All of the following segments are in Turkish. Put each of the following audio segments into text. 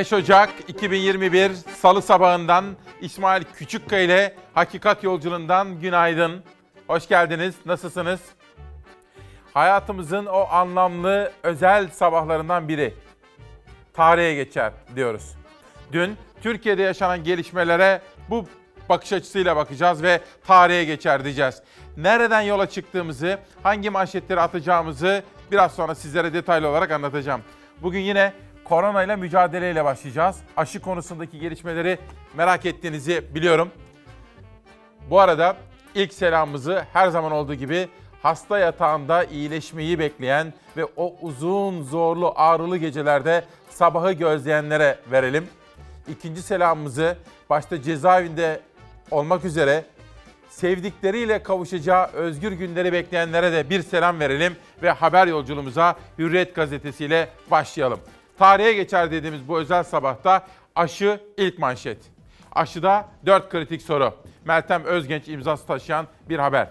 5 Ocak 2021 Salı sabahından İsmail Küçükkaya ile Hakikat Yolculuğundan günaydın. Hoş geldiniz. Nasılsınız? Hayatımızın o anlamlı özel sabahlarından biri. Tarihe geçer diyoruz. Dün Türkiye'de yaşanan gelişmelere bu bakış açısıyla bakacağız ve tarihe geçer diyeceğiz. Nereden yola çıktığımızı, hangi manşetleri atacağımızı biraz sonra sizlere detaylı olarak anlatacağım. Bugün yine korona ile mücadeleyle başlayacağız. Aşı konusundaki gelişmeleri merak ettiğinizi biliyorum. Bu arada ilk selamımızı her zaman olduğu gibi hasta yatağında iyileşmeyi bekleyen ve o uzun, zorlu, ağrılı gecelerde sabahı gözleyenlere verelim. İkinci selamımızı başta cezaevinde olmak üzere sevdikleriyle kavuşacağı özgür günleri bekleyenlere de bir selam verelim ve haber yolculuğumuza Hürriyet gazetesiyle başlayalım. Tarihe geçer dediğimiz bu özel sabahta aşı ilk manşet. Aşıda 4 kritik soru. Meltem Özgenç imzası taşıyan bir haber.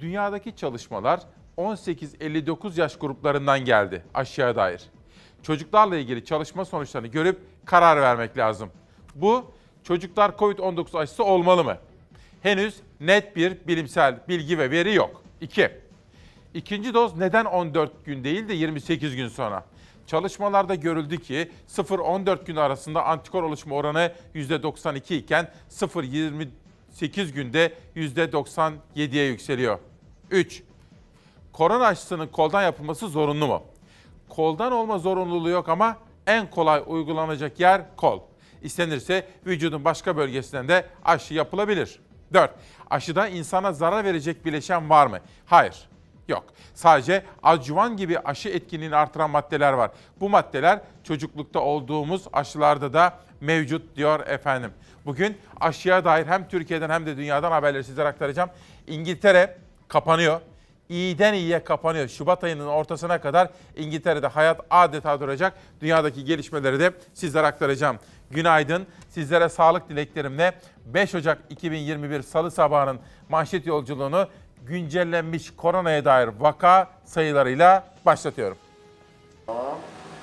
Dünyadaki çalışmalar 18-59 yaş gruplarından geldi aşıya dair. Çocuklarla ilgili çalışma sonuçlarını görüp karar vermek lazım. Bu çocuklar COVID-19 aşısı olmalı mı? Henüz net bir bilimsel bilgi ve veri yok. 2. İkinci doz neden 14 gün değil de 28 gün sonra? Çalışmalarda görüldü ki 0-14 gün arasında antikor oluşma oranı %92 iken 0-28 günde %97'ye yükseliyor. 3. Korona aşısının koldan yapılması zorunlu mu? Koldan olma zorunluluğu yok ama en kolay uygulanacak yer kol. İstenirse vücudun başka bölgesinden de aşı yapılabilir. 4. Aşıda insana zarar verecek bileşen var mı? Hayır. Yok. Sadece adjuvan gibi aşı etkinliğini artıran maddeler var. Bu maddeler çocuklukta olduğumuz aşılarda da mevcut diyor efendim. Bugün aşıya dair hem Türkiye'den hem de dünyadan haberleri sizlere aktaracağım. İngiltere kapanıyor. İyiden iyiye kapanıyor. Şubat ayının ortasına kadar İngiltere'de hayat adeta duracak. Dünyadaki gelişmeleri de sizlere aktaracağım. Günaydın. Sizlere sağlık dileklerimle 5 Ocak 2021 Salı sabahının manşet yolculuğunu güncellenmiş koronaya dair vaka sayılarıyla başlatıyorum.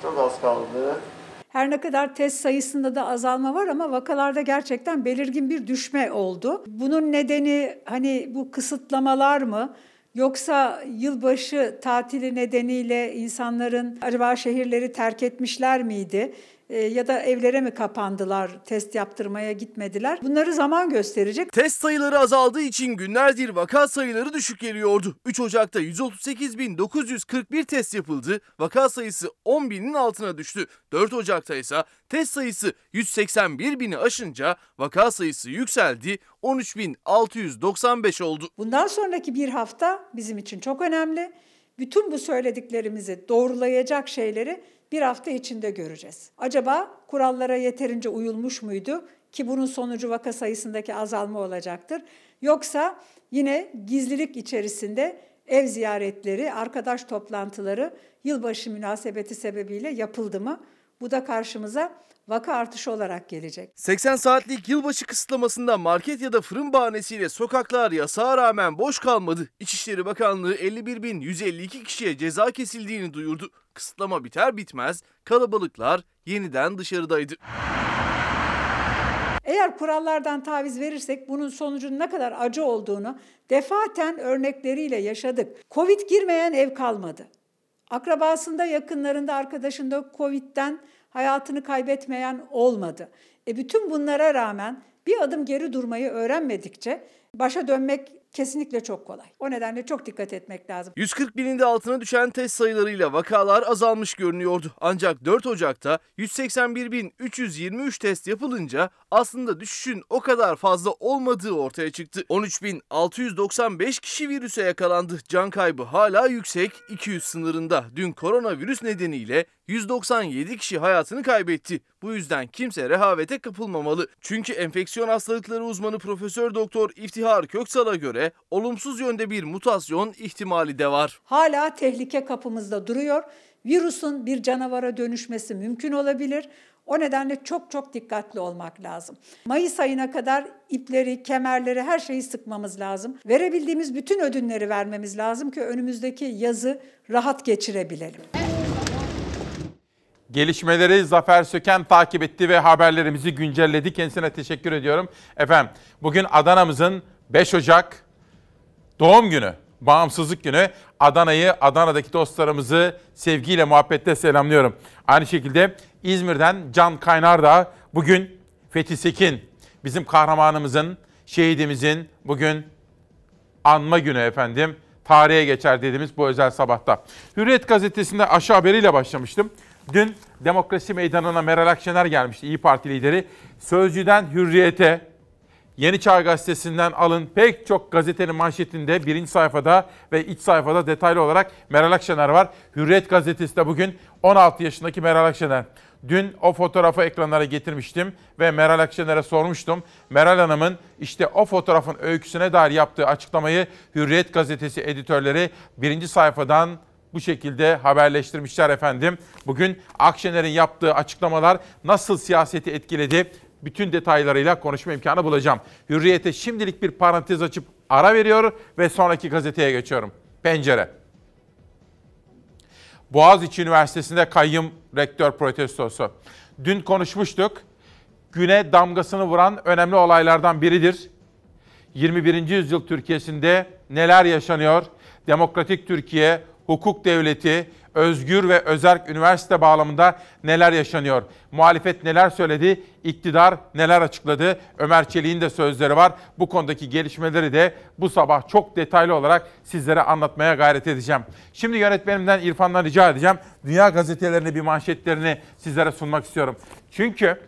Çok az kaldı. Her ne kadar test sayısında da azalma var ama vakalarda gerçekten belirgin bir düşme oldu. Bunun nedeni hani bu kısıtlamalar mı? Yoksa yılbaşı tatili nedeniyle insanların acaba şehirleri terk etmişler miydi? Ee, ya da evlere mi kapandılar, test yaptırmaya gitmediler? Bunları zaman gösterecek. Test sayıları azaldığı için günlerdir vaka sayıları düşük geliyordu. 3 Ocak'ta 138.941 test yapıldı. Vaka sayısı 10.000'in altına düştü. 4 Ocak'ta ise test sayısı 181.000'i aşınca vaka sayısı yükseldi. 13.695 oldu. Bundan sonraki bir hafta bizim için çok önemli. Bütün bu söylediklerimizi doğrulayacak şeyleri bir hafta içinde göreceğiz. Acaba kurallara yeterince uyulmuş muydu ki bunun sonucu vaka sayısındaki azalma olacaktır? Yoksa yine gizlilik içerisinde ev ziyaretleri, arkadaş toplantıları yılbaşı münasebeti sebebiyle yapıldı mı? Bu da karşımıza vaka artışı olarak gelecek. 80 saatlik yılbaşı kısıtlamasında market ya da fırın bahanesiyle sokaklar yasağa rağmen boş kalmadı. İçişleri Bakanlığı 51.152 kişiye ceza kesildiğini duyurdu. Kısıtlama biter bitmez kalabalıklar yeniden dışarıdaydı. Eğer kurallardan taviz verirsek bunun sonucunun ne kadar acı olduğunu defaten örnekleriyle yaşadık. Covid girmeyen ev kalmadı. Akrabasında, yakınlarında, arkadaşında Covid'den hayatını kaybetmeyen olmadı. E bütün bunlara rağmen bir adım geri durmayı öğrenmedikçe başa dönmek kesinlikle çok kolay. O nedenle çok dikkat etmek lazım. 140 binin de altına düşen test sayılarıyla vakalar azalmış görünüyordu. Ancak 4 Ocak'ta 181.323 test yapılınca aslında düşüşün o kadar fazla olmadığı ortaya çıktı. 13.695 kişi virüse yakalandı. Can kaybı hala yüksek 200 sınırında. Dün koronavirüs nedeniyle 197 kişi hayatını kaybetti. Bu yüzden kimse rehavete kapılmamalı. Çünkü enfeksiyon hastalıkları uzmanı Profesör Doktor İftihar Köksal'a göre olumsuz yönde bir mutasyon ihtimali de var. Hala tehlike kapımızda duruyor. Virüsün bir canavara dönüşmesi mümkün olabilir. O nedenle çok çok dikkatli olmak lazım. Mayıs ayına kadar ipleri, kemerleri, her şeyi sıkmamız lazım. Verebildiğimiz bütün ödünleri vermemiz lazım ki önümüzdeki yazı rahat geçirebilelim. Gelişmeleri Zafer Söken takip etti ve haberlerimizi güncelledi. Kendisine teşekkür ediyorum. Efendim bugün Adana'mızın 5 Ocak doğum günü, bağımsızlık günü. Adana'yı, Adana'daki dostlarımızı sevgiyle, muhabbetle selamlıyorum. Aynı şekilde İzmir'den Can Kaynar da bugün Fethi Sekin, bizim kahramanımızın, şehidimizin bugün anma günü efendim. Tarihe geçer dediğimiz bu özel sabahta. Hürriyet gazetesinde aşı haberiyle başlamıştım. Dün Demokrasi Meydanı'na Meral Akşener gelmişti, İyi Parti lideri. Sözcüden Hürriyet'e, Yeni Çağ Gazetesi'nden alın pek çok gazetenin manşetinde birinci sayfada ve iç sayfada detaylı olarak Meral Akşener var. Hürriyet Gazetesi de bugün 16 yaşındaki Meral Akşener. Dün o fotoğrafı ekranlara getirmiştim ve Meral Akşener'e sormuştum. Meral Hanım'ın işte o fotoğrafın öyküsüne dair yaptığı açıklamayı Hürriyet Gazetesi editörleri birinci sayfadan bu şekilde haberleştirmişler efendim. Bugün Akşener'in yaptığı açıklamalar nasıl siyaseti etkiledi? Bütün detaylarıyla konuşma imkanı bulacağım. Hürriyete şimdilik bir parantez açıp ara veriyor ve sonraki gazeteye geçiyorum. Pencere. Boğaziçi Üniversitesi'nde kayyum rektör protestosu. Dün konuşmuştuk. Güne damgasını vuran önemli olaylardan biridir. 21. yüzyıl Türkiye'sinde neler yaşanıyor? Demokratik Türkiye, hukuk devleti, özgür ve özerk üniversite bağlamında neler yaşanıyor? Muhalefet neler söyledi? İktidar neler açıkladı? Ömer Çelik'in de sözleri var. Bu konudaki gelişmeleri de bu sabah çok detaylı olarak sizlere anlatmaya gayret edeceğim. Şimdi yönetmenimden İrfan'dan rica edeceğim. Dünya gazetelerine bir manşetlerini sizlere sunmak istiyorum. Çünkü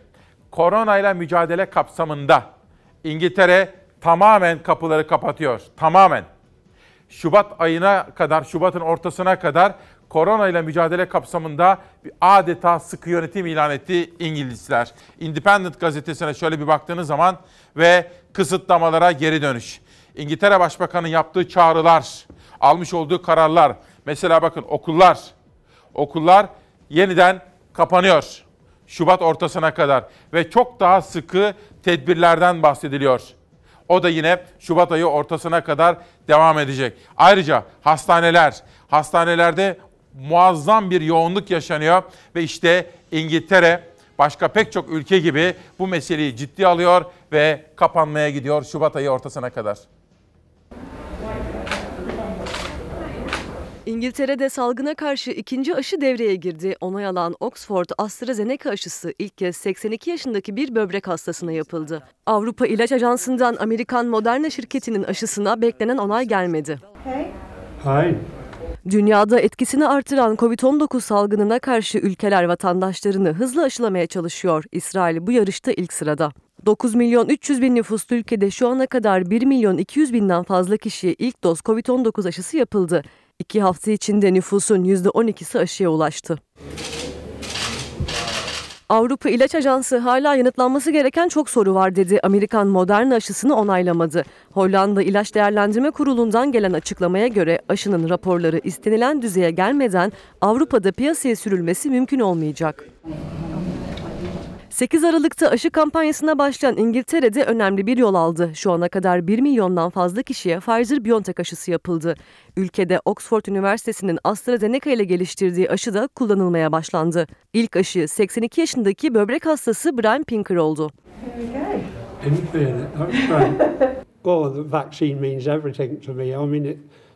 koronayla mücadele kapsamında İngiltere tamamen kapıları kapatıyor. Tamamen. Şubat ayına kadar, Şubat'ın ortasına kadar korona ile mücadele kapsamında adeta sıkı yönetim ilan etti İngilizler. Independent gazetesine şöyle bir baktığınız zaman ve kısıtlamalara geri dönüş. İngiltere Başbakanı yaptığı çağrılar, almış olduğu kararlar. Mesela bakın okullar, okullar yeniden kapanıyor. Şubat ortasına kadar ve çok daha sıkı tedbirlerden bahsediliyor. O da yine Şubat ayı ortasına kadar devam edecek. Ayrıca hastaneler, hastanelerde muazzam bir yoğunluk yaşanıyor ve işte İngiltere başka pek çok ülke gibi bu meseleyi ciddi alıyor ve kapanmaya gidiyor Şubat ayı ortasına kadar. İngiltere'de salgına karşı ikinci aşı devreye girdi. Onay alan Oxford AstraZeneca aşısı ilk kez 82 yaşındaki bir böbrek hastasına yapıldı. Avrupa İlaç Ajansı'ndan Amerikan Moderna şirketinin aşısına beklenen onay gelmedi. Hi. Dünyada etkisini artıran Covid-19 salgınına karşı ülkeler vatandaşlarını hızlı aşılamaya çalışıyor. İsrail bu yarışta ilk sırada. 9 milyon 300 bin nüfuslu ülkede şu ana kadar 1 milyon 200 binden fazla kişiye ilk doz Covid-19 aşısı yapıldı. İki hafta içinde nüfusun %12'si aşıya ulaştı. Avrupa İlaç Ajansı hala yanıtlanması gereken çok soru var dedi. Amerikan Moderna aşısını onaylamadı. Hollanda İlaç Değerlendirme Kurulu'ndan gelen açıklamaya göre aşının raporları istenilen düzeye gelmeden Avrupa'da piyasaya sürülmesi mümkün olmayacak. 8 Aralık'ta aşı kampanyasına başlayan İngiltere'de önemli bir yol aldı. Şu ana kadar 1 milyondan fazla kişiye Pfizer-BioNTech aşısı yapıldı. Ülkede Oxford Üniversitesi'nin AstraZeneca ile geliştirdiği aşı da kullanılmaya başlandı. İlk aşı 82 yaşındaki böbrek hastası Brian Pinker oldu.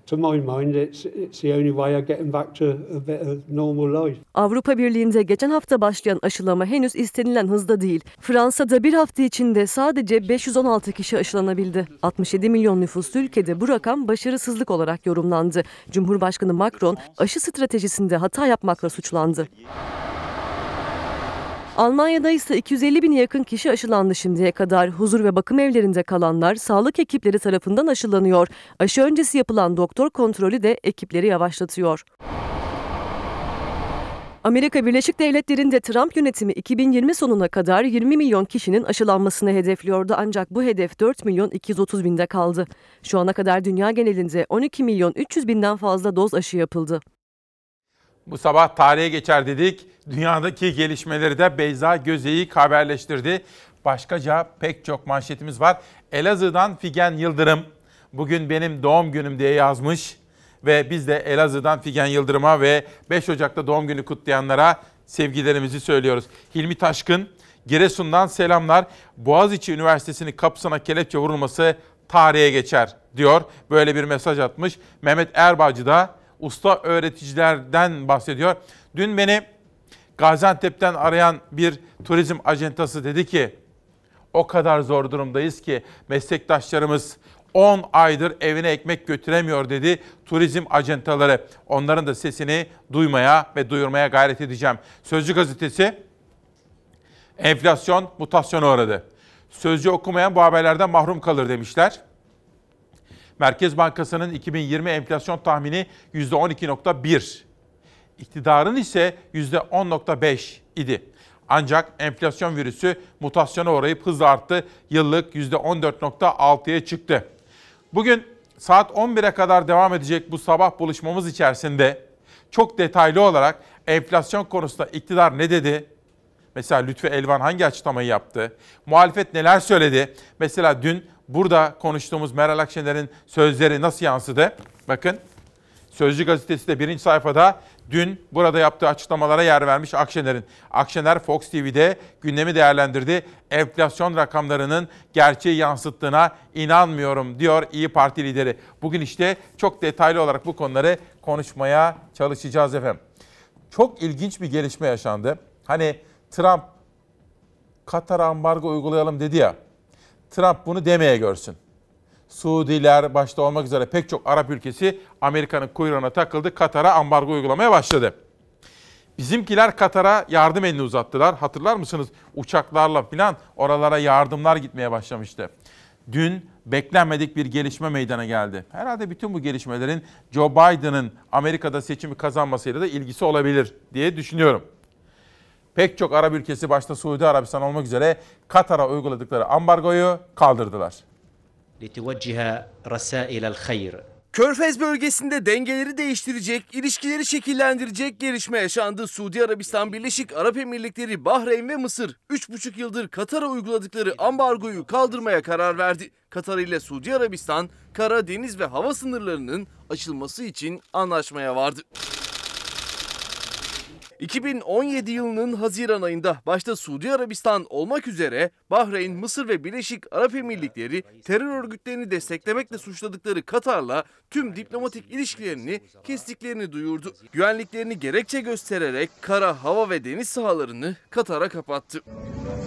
To my mind, it's it's the only way of getting back to a bit normal life. Avrupa Birliği'nde geçen hafta başlayan aşılama henüz istenilen hızda değil. Fransa'da bir hafta içinde sadece 516 kişi aşılanabildi. 67 milyon nüfuslu ülkede bu rakam başarısızlık olarak yorumlandı. Cumhurbaşkanı Macron aşı stratejisinde hata yapmakla suçlandı. Almanya'da ise 250 bin yakın kişi aşılandı şimdiye kadar. Huzur ve bakım evlerinde kalanlar sağlık ekipleri tarafından aşılanıyor. Aşı öncesi yapılan doktor kontrolü de ekipleri yavaşlatıyor. Amerika Birleşik Devletleri'nde Trump yönetimi 2020 sonuna kadar 20 milyon kişinin aşılanmasını hedefliyordu ancak bu hedef 4 milyon 230 binde kaldı. Şu ana kadar dünya genelinde 12 milyon 300 binden fazla doz aşı yapıldı. Bu sabah tarihe geçer dedik. Dünyadaki gelişmeleri de Beyza Gözeyik haberleştirdi. Başkaca pek çok manşetimiz var. Elazığ'dan Figen Yıldırım bugün benim doğum günüm diye yazmış. Ve biz de Elazığ'dan Figen Yıldırım'a ve 5 Ocak'ta doğum günü kutlayanlara sevgilerimizi söylüyoruz. Hilmi Taşkın, Giresun'dan selamlar. Boğaziçi Üniversitesi'nin kapısına kelepçe vurulması tarihe geçer diyor. Böyle bir mesaj atmış. Mehmet Erbacı da usta öğreticilerden bahsediyor. Dün beni Gaziantep'ten arayan bir turizm ajantası dedi ki o kadar zor durumdayız ki meslektaşlarımız 10 aydır evine ekmek götüremiyor dedi turizm ajantaları. Onların da sesini duymaya ve duyurmaya gayret edeceğim. Sözcü gazetesi enflasyon mutasyona uğradı. Sözcü okumayan bu haberlerden mahrum kalır demişler. Merkez Bankası'nın 2020 enflasyon tahmini %12.1. İktidarın ise %10.5 idi. Ancak enflasyon virüsü mutasyona uğrayıp hızla arttı. Yıllık %14.6'ya çıktı. Bugün saat 11'e kadar devam edecek bu sabah buluşmamız içerisinde çok detaylı olarak enflasyon konusunda iktidar ne dedi? Mesela Lütfü Elvan hangi açıklamayı yaptı? Muhalefet neler söyledi? Mesela dün burada konuştuğumuz Meral Akşener'in sözleri nasıl yansıdı? Bakın Sözcü gazetesi de birinci sayfada dün burada yaptığı açıklamalara yer vermiş Akşener'in. Akşener Fox TV'de gündemi değerlendirdi. Enflasyon rakamlarının gerçeği yansıttığına inanmıyorum diyor İyi Parti lideri. Bugün işte çok detaylı olarak bu konuları konuşmaya çalışacağız efendim. Çok ilginç bir gelişme yaşandı. Hani Trump Katar'a ambargo uygulayalım dedi ya. Trump bunu demeye görsün. Suudiler başta olmak üzere pek çok Arap ülkesi Amerika'nın kuyruğuna takıldı. Katar'a ambargo uygulamaya başladı. Bizimkiler Katar'a yardım elini uzattılar. Hatırlar mısınız? Uçaklarla falan oralara yardımlar gitmeye başlamıştı. Dün beklenmedik bir gelişme meydana geldi. Herhalde bütün bu gelişmelerin Joe Biden'ın Amerika'da seçimi kazanmasıyla da ilgisi olabilir diye düşünüyorum pek çok Arap ülkesi başta Suudi Arabistan olmak üzere Katar'a uyguladıkları ambargoyu kaldırdılar. Körfez bölgesinde dengeleri değiştirecek, ilişkileri şekillendirecek gelişme yaşandı. Suudi Arabistan, Birleşik Arap Emirlikleri, Bahreyn ve Mısır 3,5 yıldır Katar'a uyguladıkları ambargoyu kaldırmaya karar verdi. Katar ile Suudi Arabistan, kara, deniz ve hava sınırlarının açılması için anlaşmaya vardı. 2017 yılının Haziran ayında başta Suudi Arabistan olmak üzere Bahreyn, Mısır ve Birleşik Arap Emirlikleri terör örgütlerini desteklemekle suçladıkları Katar'la tüm diplomatik ilişkilerini kestiklerini duyurdu. Güvenliklerini gerekçe göstererek kara, hava ve deniz sahalarını Katar'a kapattı.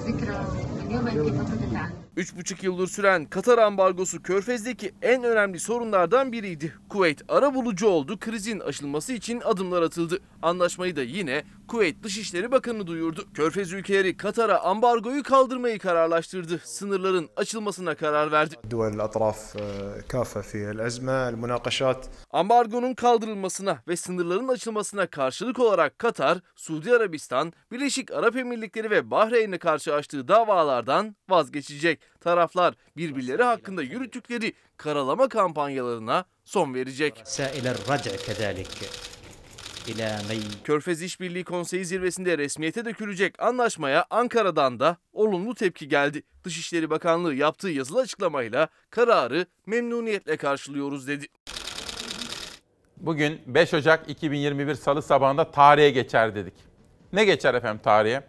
Tekrar. 3,5 yıldır süren Katar ambargosu Körfez'deki en önemli sorunlardan biriydi. Kuveyt ara bulucu oldu, krizin aşılması için adımlar atıldı. Anlaşmayı da yine Kuveyt Dışişleri Bakanı duyurdu. Körfez ülkeleri Katar'a ambargoyu kaldırmayı kararlaştırdı. Sınırların açılmasına karar verdi. Ambargonun kaldırılmasına ve sınırların açılmasına karşılık olarak Katar, Suudi Arabistan, Birleşik Arap Emirlikleri ve Bahreyn'e karşı açtığı davalardan vazgeçecek. Taraflar birbirleri hakkında yürüttükleri karalama kampanyalarına son verecek. Körfez İşbirliği Konseyi zirvesinde resmiyete dökülecek anlaşmaya Ankara'dan da olumlu tepki geldi. Dışişleri Bakanlığı yaptığı yazılı açıklamayla kararı memnuniyetle karşılıyoruz dedi. Bugün 5 Ocak 2021 Salı sabahında tarihe geçer dedik. Ne geçer efendim tarihe?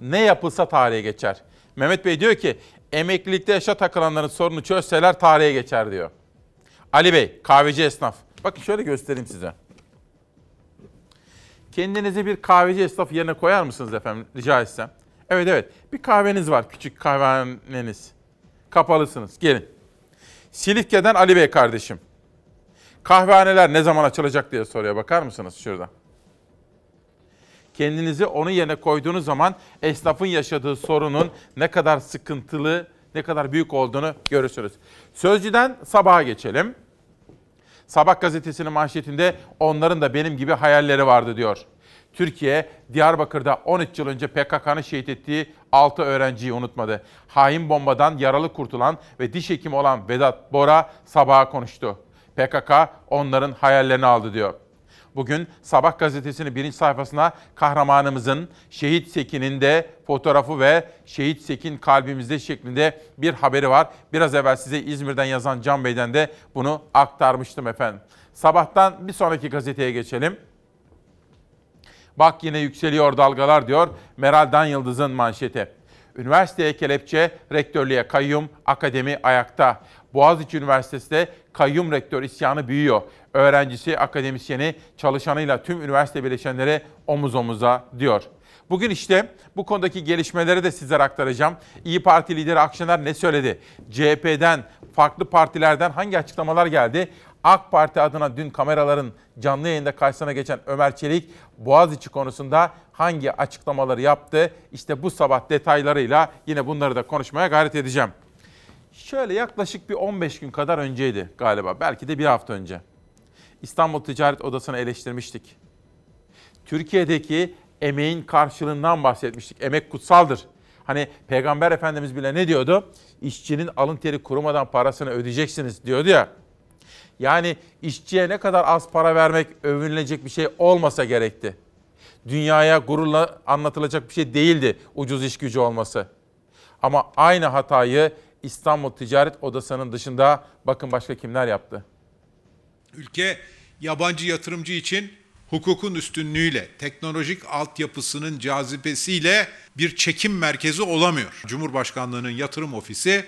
Ne yapılsa tarihe geçer. Mehmet Bey diyor ki emeklilikte yaşa takılanların sorunu çözseler tarihe geçer diyor. Ali Bey kahveci esnaf. Bakın şöyle göstereyim size. Kendinizi bir kahveci esnaf yerine koyar mısınız efendim rica etsem? Evet evet bir kahveniz var küçük kahvehaneniz. Kapalısınız gelin. Silifke'den Ali Bey kardeşim. Kahvehaneler ne zaman açılacak diye soruyor. Bakar mısınız şurada? Kendinizi onun yerine koyduğunuz zaman esnafın yaşadığı sorunun ne kadar sıkıntılı, ne kadar büyük olduğunu görürsünüz. Sözcüden sabaha geçelim. Sabah gazetesinin manşetinde onların da benim gibi hayalleri vardı diyor. Türkiye, Diyarbakır'da 13 yıl önce PKK'nın şehit ettiği 6 öğrenciyi unutmadı. Hain bombadan yaralı kurtulan ve diş hekimi olan Vedat Bora sabaha konuştu. PKK onların hayallerini aldı diyor. Bugün Sabah gazetesinin birinci sayfasına kahramanımızın Şehit Sekin'in de fotoğrafı ve Şehit Sekin kalbimizde şeklinde bir haberi var. Biraz evvel size İzmir'den yazan Can Bey'den de bunu aktarmıştım efendim. Sabahtan bir sonraki gazeteye geçelim. Bak yine yükseliyor dalgalar diyor Meral Dan Yıldız'ın manşeti. Üniversiteye kelepçe, rektörlüğe kayyum, akademi ayakta. Boğaziçi Üniversitesi'de kayyum rektör isyanı büyüyor. Öğrencisi, akademisyeni, çalışanıyla tüm üniversite bileşenleri omuz omuza diyor. Bugün işte bu konudaki gelişmeleri de sizlere aktaracağım. İyi Parti lideri Akşener ne söyledi? CHP'den, farklı partilerden hangi açıklamalar geldi? AK Parti adına dün kameraların canlı yayında karşısına geçen Ömer Çelik Boğaziçi konusunda hangi açıklamaları yaptı? İşte bu sabah detaylarıyla yine bunları da konuşmaya gayret edeceğim. Şöyle yaklaşık bir 15 gün kadar önceydi galiba. Belki de bir hafta önce. İstanbul Ticaret Odası'nı eleştirmiştik. Türkiye'deki emeğin karşılığından bahsetmiştik. Emek kutsaldır. Hani Peygamber Efendimiz bile ne diyordu? İşçinin alın teri kurumadan parasını ödeyeceksiniz diyordu ya. Yani işçiye ne kadar az para vermek övünülecek bir şey olmasa gerekti. Dünyaya gururla anlatılacak bir şey değildi ucuz iş gücü olması. Ama aynı hatayı İstanbul Ticaret Odası'nın dışında bakın başka kimler yaptı. Ülke yabancı yatırımcı için hukukun üstünlüğüyle, teknolojik altyapısının cazibesiyle bir çekim merkezi olamıyor. Cumhurbaşkanlığının yatırım ofisi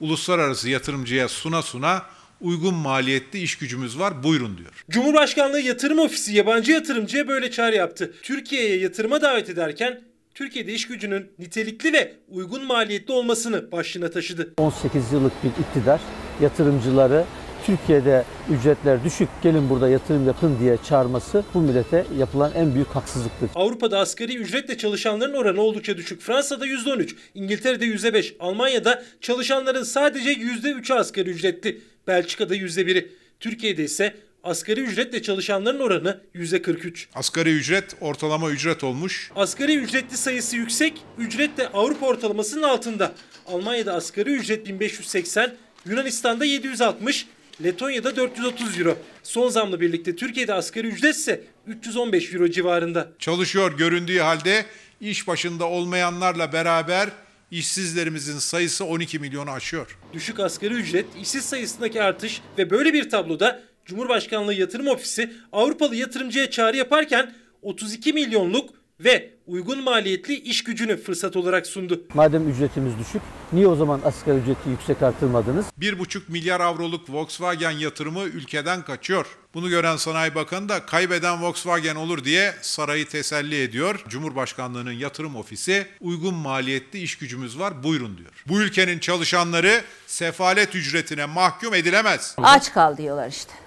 uluslararası yatırımcıya suna suna uygun maliyetli iş gücümüz var buyurun diyor. Cumhurbaşkanlığı Yatırım Ofisi yabancı yatırımcıya böyle çağrı yaptı. Türkiye'ye yatırıma davet ederken Türkiye'de iş gücünün nitelikli ve uygun maliyetli olmasını başlığına taşıdı. 18 yıllık bir iktidar yatırımcıları Türkiye'de ücretler düşük gelin burada yatırım yapın diye çağırması bu millete yapılan en büyük haksızlıktır. Avrupa'da asgari ücretle çalışanların oranı oldukça düşük. Fransa'da %13, İngiltere'de %5, Almanya'da çalışanların sadece %3'ü asgari ücretli. Belçika'da %1'i. Türkiye'de ise asgari ücretle çalışanların oranı %43. Asgari ücret ortalama ücret olmuş. Asgari ücretli sayısı yüksek, ücret de Avrupa ortalamasının altında. Almanya'da asgari ücret 1580, Yunanistan'da 760, Letonya'da 430 euro. Son zamla birlikte Türkiye'de asgari ücret ise 315 euro civarında. Çalışıyor göründüğü halde iş başında olmayanlarla beraber işsizlerimizin sayısı 12 milyonu aşıyor. Düşük asgari ücret, işsiz sayısındaki artış ve böyle bir tabloda Cumhurbaşkanlığı Yatırım Ofisi Avrupalı yatırımcıya çağrı yaparken 32 milyonluk ve uygun maliyetli iş gücünü fırsat olarak sundu. Madem ücretimiz düşük niye o zaman asgari ücreti yüksek artırmadınız? 1,5 milyar avroluk Volkswagen yatırımı ülkeden kaçıyor. Bunu gören Sanayi Bakanı da kaybeden Volkswagen olur diye sarayı teselli ediyor. Cumhurbaşkanlığının yatırım ofisi uygun maliyetli iş gücümüz var buyurun diyor. Bu ülkenin çalışanları sefalet ücretine mahkum edilemez. Aç kal diyorlar işte.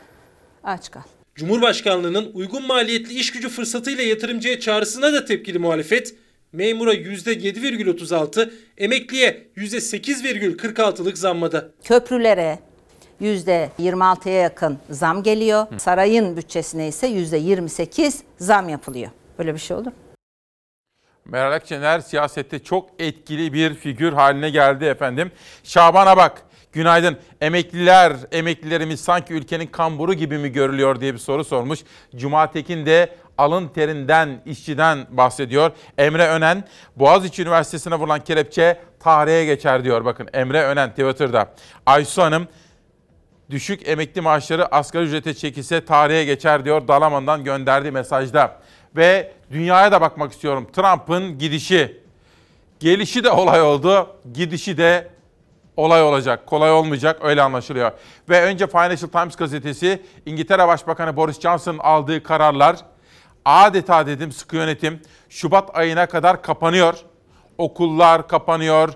Aç kal. Cumhurbaşkanlığının uygun maliyetli iş gücü fırsatıyla yatırımcıya çağrısına da tepkili muhalefet, memura %7,36, emekliye %8,46'lık zammada. Köprülere %26'ya yakın zam geliyor. Sarayın bütçesine ise %28 zam yapılıyor. Böyle bir şey olur mu? Meral Akşener siyasette çok etkili bir figür haline geldi efendim. Şaban'a bak. Günaydın. Emekliler, emeklilerimiz sanki ülkenin kamburu gibi mi görülüyor diye bir soru sormuş. Cuma Tekin de alın terinden, işçiden bahsediyor. Emre Önen, Boğaziçi Üniversitesi'ne vurulan kelepçe tarihe geçer diyor. Bakın Emre Önen Twitter'da. Aysu Hanım, düşük emekli maaşları asgari ücrete çekilse tarihe geçer diyor Dalaman'dan gönderdiği mesajda. Ve dünyaya da bakmak istiyorum. Trump'ın gidişi. Gelişi de olay oldu, gidişi de olay olacak. Kolay olmayacak öyle anlaşılıyor. Ve önce Financial Times gazetesi İngiltere Başbakanı Boris Johnson'ın aldığı kararlar adeta dedim sıkı yönetim Şubat ayına kadar kapanıyor. Okullar kapanıyor.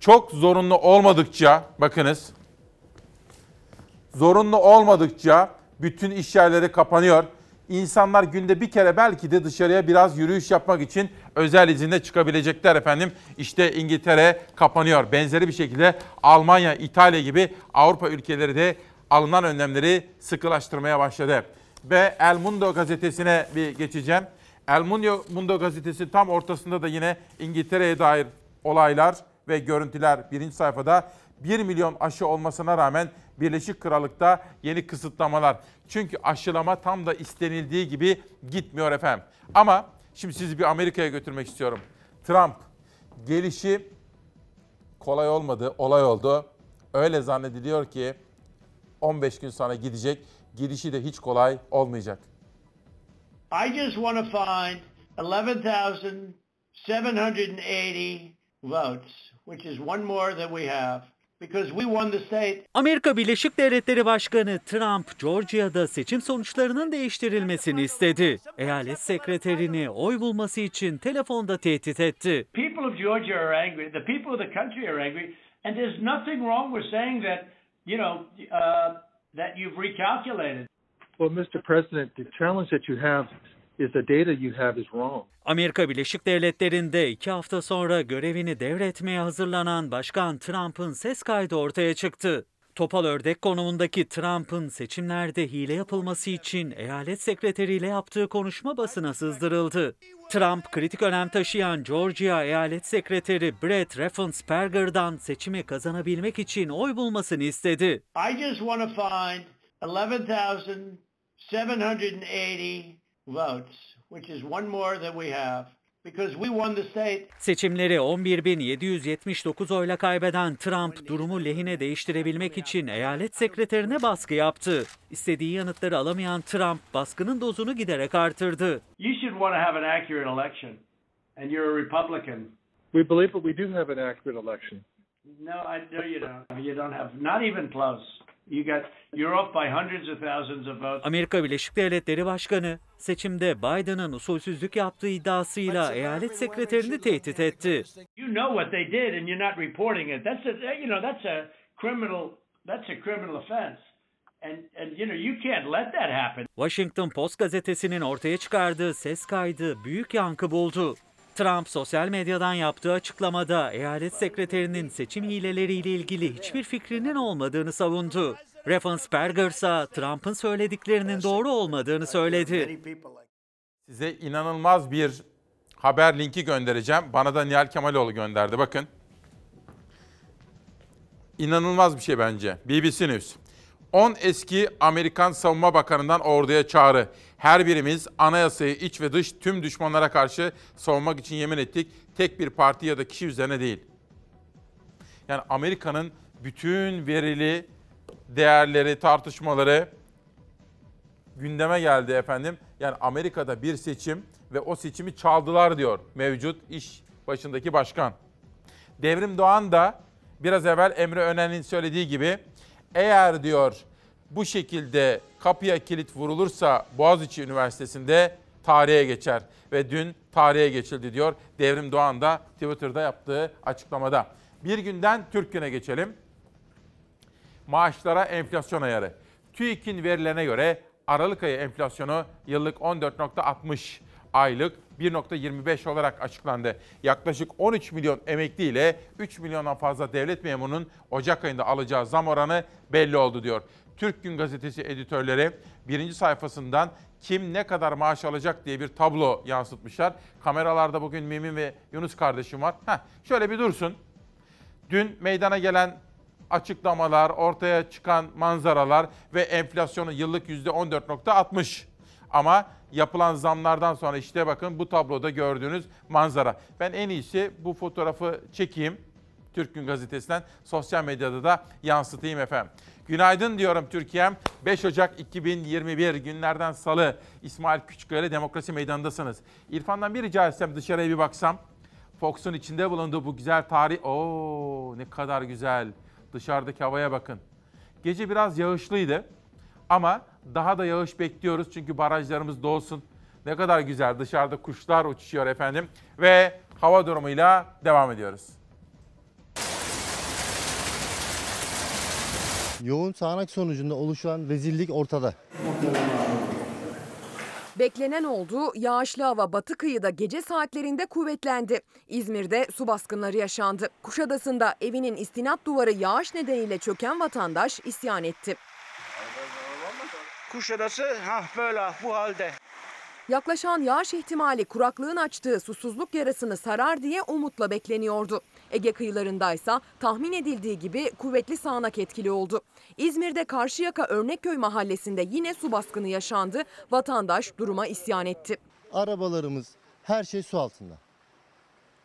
Çok zorunlu olmadıkça bakınız zorunlu olmadıkça bütün iş yerleri kapanıyor. İnsanlar günde bir kere belki de dışarıya biraz yürüyüş yapmak için özel izinle çıkabilecekler efendim. İşte İngiltere kapanıyor. Benzeri bir şekilde Almanya, İtalya gibi Avrupa ülkeleri de alınan önlemleri sıkılaştırmaya başladı. Ve El Mundo gazetesine bir geçeceğim. El Mundo, Mundo gazetesi tam ortasında da yine İngiltere'ye dair olaylar ve görüntüler birinci sayfada. 1 milyon aşı olmasına rağmen Birleşik Krallık'ta yeni kısıtlamalar. Çünkü aşılama tam da istenildiği gibi gitmiyor efendim. Ama şimdi sizi bir Amerika'ya götürmek istiyorum. Trump gelişi kolay olmadı, olay oldu. Öyle zannediliyor ki 15 gün sonra gidecek. Gidişi de hiç kolay olmayacak. I just want to find 11,780 votes, which is one more than we have, because we won the state. Amerika Birleşik Devletleri Başkanı Trump, Georgia'da seçim sonuçlarının değiştirilmesini istedi. Eyalet sekreterini oy bulması için telefonda tehdit etti. People of Georgia are angry. The people of the country are angry, and there's nothing wrong with saying that, you know, uh, that you've recalculated. Well, Mr. President, the challenge that you have is the data you have is wrong. Amerika Birleşik Devletleri'nde iki hafta sonra görevini devretmeye hazırlanan Başkan Trump'ın ses kaydı ortaya çıktı. Topal ördek konumundaki Trump'ın seçimlerde hile yapılması için eyalet sekreteriyle yaptığı konuşma basına sızdırıldı. Trump, kritik önem taşıyan Georgia eyalet sekreteri Brett Raffensperger'dan seçimi kazanabilmek için oy bulmasını istedi. I just want to find 11,780 votes, which is one more than we have, because we won the state. Seçimleri 11.779 oyla kaybeden Trump durumu lehine değiştirebilmek için eyalet sekreterine baskı yaptı. İstediği yanıtları alamayan Trump baskının dozunu giderek artırdı. You should want to have an accurate election, and you're a Republican. We believe that we do have an accurate election. No, I know you don't. You don't have, not even close. You got, you're off by hundreds of thousands of votes. Amerika Birleşik Devletleri Başkanı seçimde Biden'ın usulsüzlük yaptığı iddiasıyla eyalet sekreterini tehdit etti. You know what they did, and you're not reporting it. That's a, you know, that's a criminal, that's a criminal offense, and and you know you can't let that happen. Washington Post gazetesinin ortaya çıkardığı ses kaydı büyük yankı buldu. Trump sosyal medyadan yaptığı açıklamada eyalet sekreterinin seçim hileleriyle ilgili hiçbir fikrinin olmadığını savundu. Raffensperger ise Trump'ın söylediklerinin doğru olmadığını söyledi. Size inanılmaz bir haber linki göndereceğim. Bana da Nihal Kemaloğlu gönderdi. Bakın. İnanılmaz bir şey bence. BBC News. 10 eski Amerikan Savunma Bakanı'ndan orduya çağrı. Her birimiz anayasayı iç ve dış tüm düşmanlara karşı savunmak için yemin ettik. Tek bir parti ya da kişi üzerine değil. Yani Amerika'nın bütün verili değerleri, tartışmaları gündeme geldi efendim. Yani Amerika'da bir seçim ve o seçimi çaldılar diyor mevcut iş başındaki başkan. Devrim Doğan da biraz evvel Emre Önen'in söylediği gibi eğer diyor bu şekilde kapıya kilit vurulursa Boğaziçi Üniversitesi'nde tarihe geçer. Ve dün tarihe geçildi diyor Devrim Doğan da Twitter'da yaptığı açıklamada. Bir günden Türk Günü'ne geçelim. Maaşlara enflasyon ayarı. TÜİK'in verilerine göre Aralık ayı enflasyonu yıllık 14.60, aylık 1.25 olarak açıklandı. Yaklaşık 13 milyon emekli ile 3 milyondan fazla devlet memurunun Ocak ayında alacağı zam oranı belli oldu diyor. Türk Gün Gazetesi editörleri birinci sayfasından kim ne kadar maaş alacak diye bir tablo yansıtmışlar. Kameralarda bugün Mimin ve Yunus kardeşim var. Heh, şöyle bir dursun. Dün meydana gelen açıklamalar, ortaya çıkan manzaralar ve enflasyonu yıllık %14.60. Ama yapılan zamlardan sonra işte bakın bu tabloda gördüğünüz manzara. Ben en iyisi bu fotoğrafı çekeyim. Türk Gün Gazetesi'nden sosyal medyada da yansıtayım efendim. Günaydın diyorum Türkiye'm. 5 Ocak 2021 günlerden salı İsmail Küçükkaya Demokrasi Meydanı'ndasınız. İrfan'dan bir rica etsem dışarıya bir baksam. Fox'un içinde bulunduğu bu güzel tarih. Oo ne kadar güzel. Dışarıdaki havaya bakın. Gece biraz yağışlıydı ama daha da yağış bekliyoruz çünkü barajlarımız dolsun. Ne kadar güzel dışarıda kuşlar uçuşuyor efendim ve hava durumuyla devam ediyoruz. Yoğun sağanak sonucunda oluşan rezillik ortada. Beklenen oldu. Yağışlı hava batı kıyıda gece saatlerinde kuvvetlendi. İzmir'de su baskınları yaşandı. Kuşadası'nda evinin istinat duvarı yağış nedeniyle çöken vatandaş isyan etti. Kuşadası ha böyle bu halde. Yaklaşan yağış ihtimali kuraklığın açtığı susuzluk yarasını sarar diye umutla bekleniyordu. Ege kıyılarındaysa tahmin edildiği gibi kuvvetli sağanak etkili oldu. İzmir'de Karşıyaka Örnekköy mahallesinde yine su baskını yaşandı. Vatandaş duruma isyan etti. Arabalarımız her şey su altında.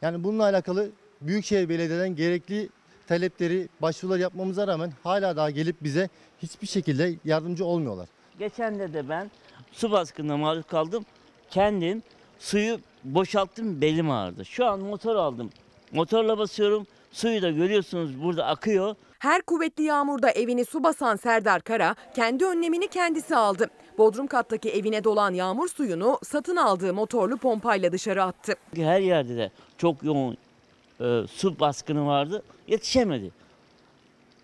Yani bununla alakalı Büyükşehir Belediye'den gerekli talepleri, başvurular yapmamıza rağmen hala daha gelip bize hiçbir şekilde yardımcı olmuyorlar. Geçen de de ben su baskınına maruz kaldım. Kendim suyu boşalttım belim ağrıdı. Şu an motor aldım. Motorla basıyorum. Suyu da görüyorsunuz burada akıyor. Her kuvvetli yağmurda evini su basan Serdar Kara kendi önlemini kendisi aldı. Bodrum kattaki evine dolan yağmur suyunu satın aldığı motorlu pompayla dışarı attı. Her yerde de çok yoğun e, su baskını vardı. Yetişemedi.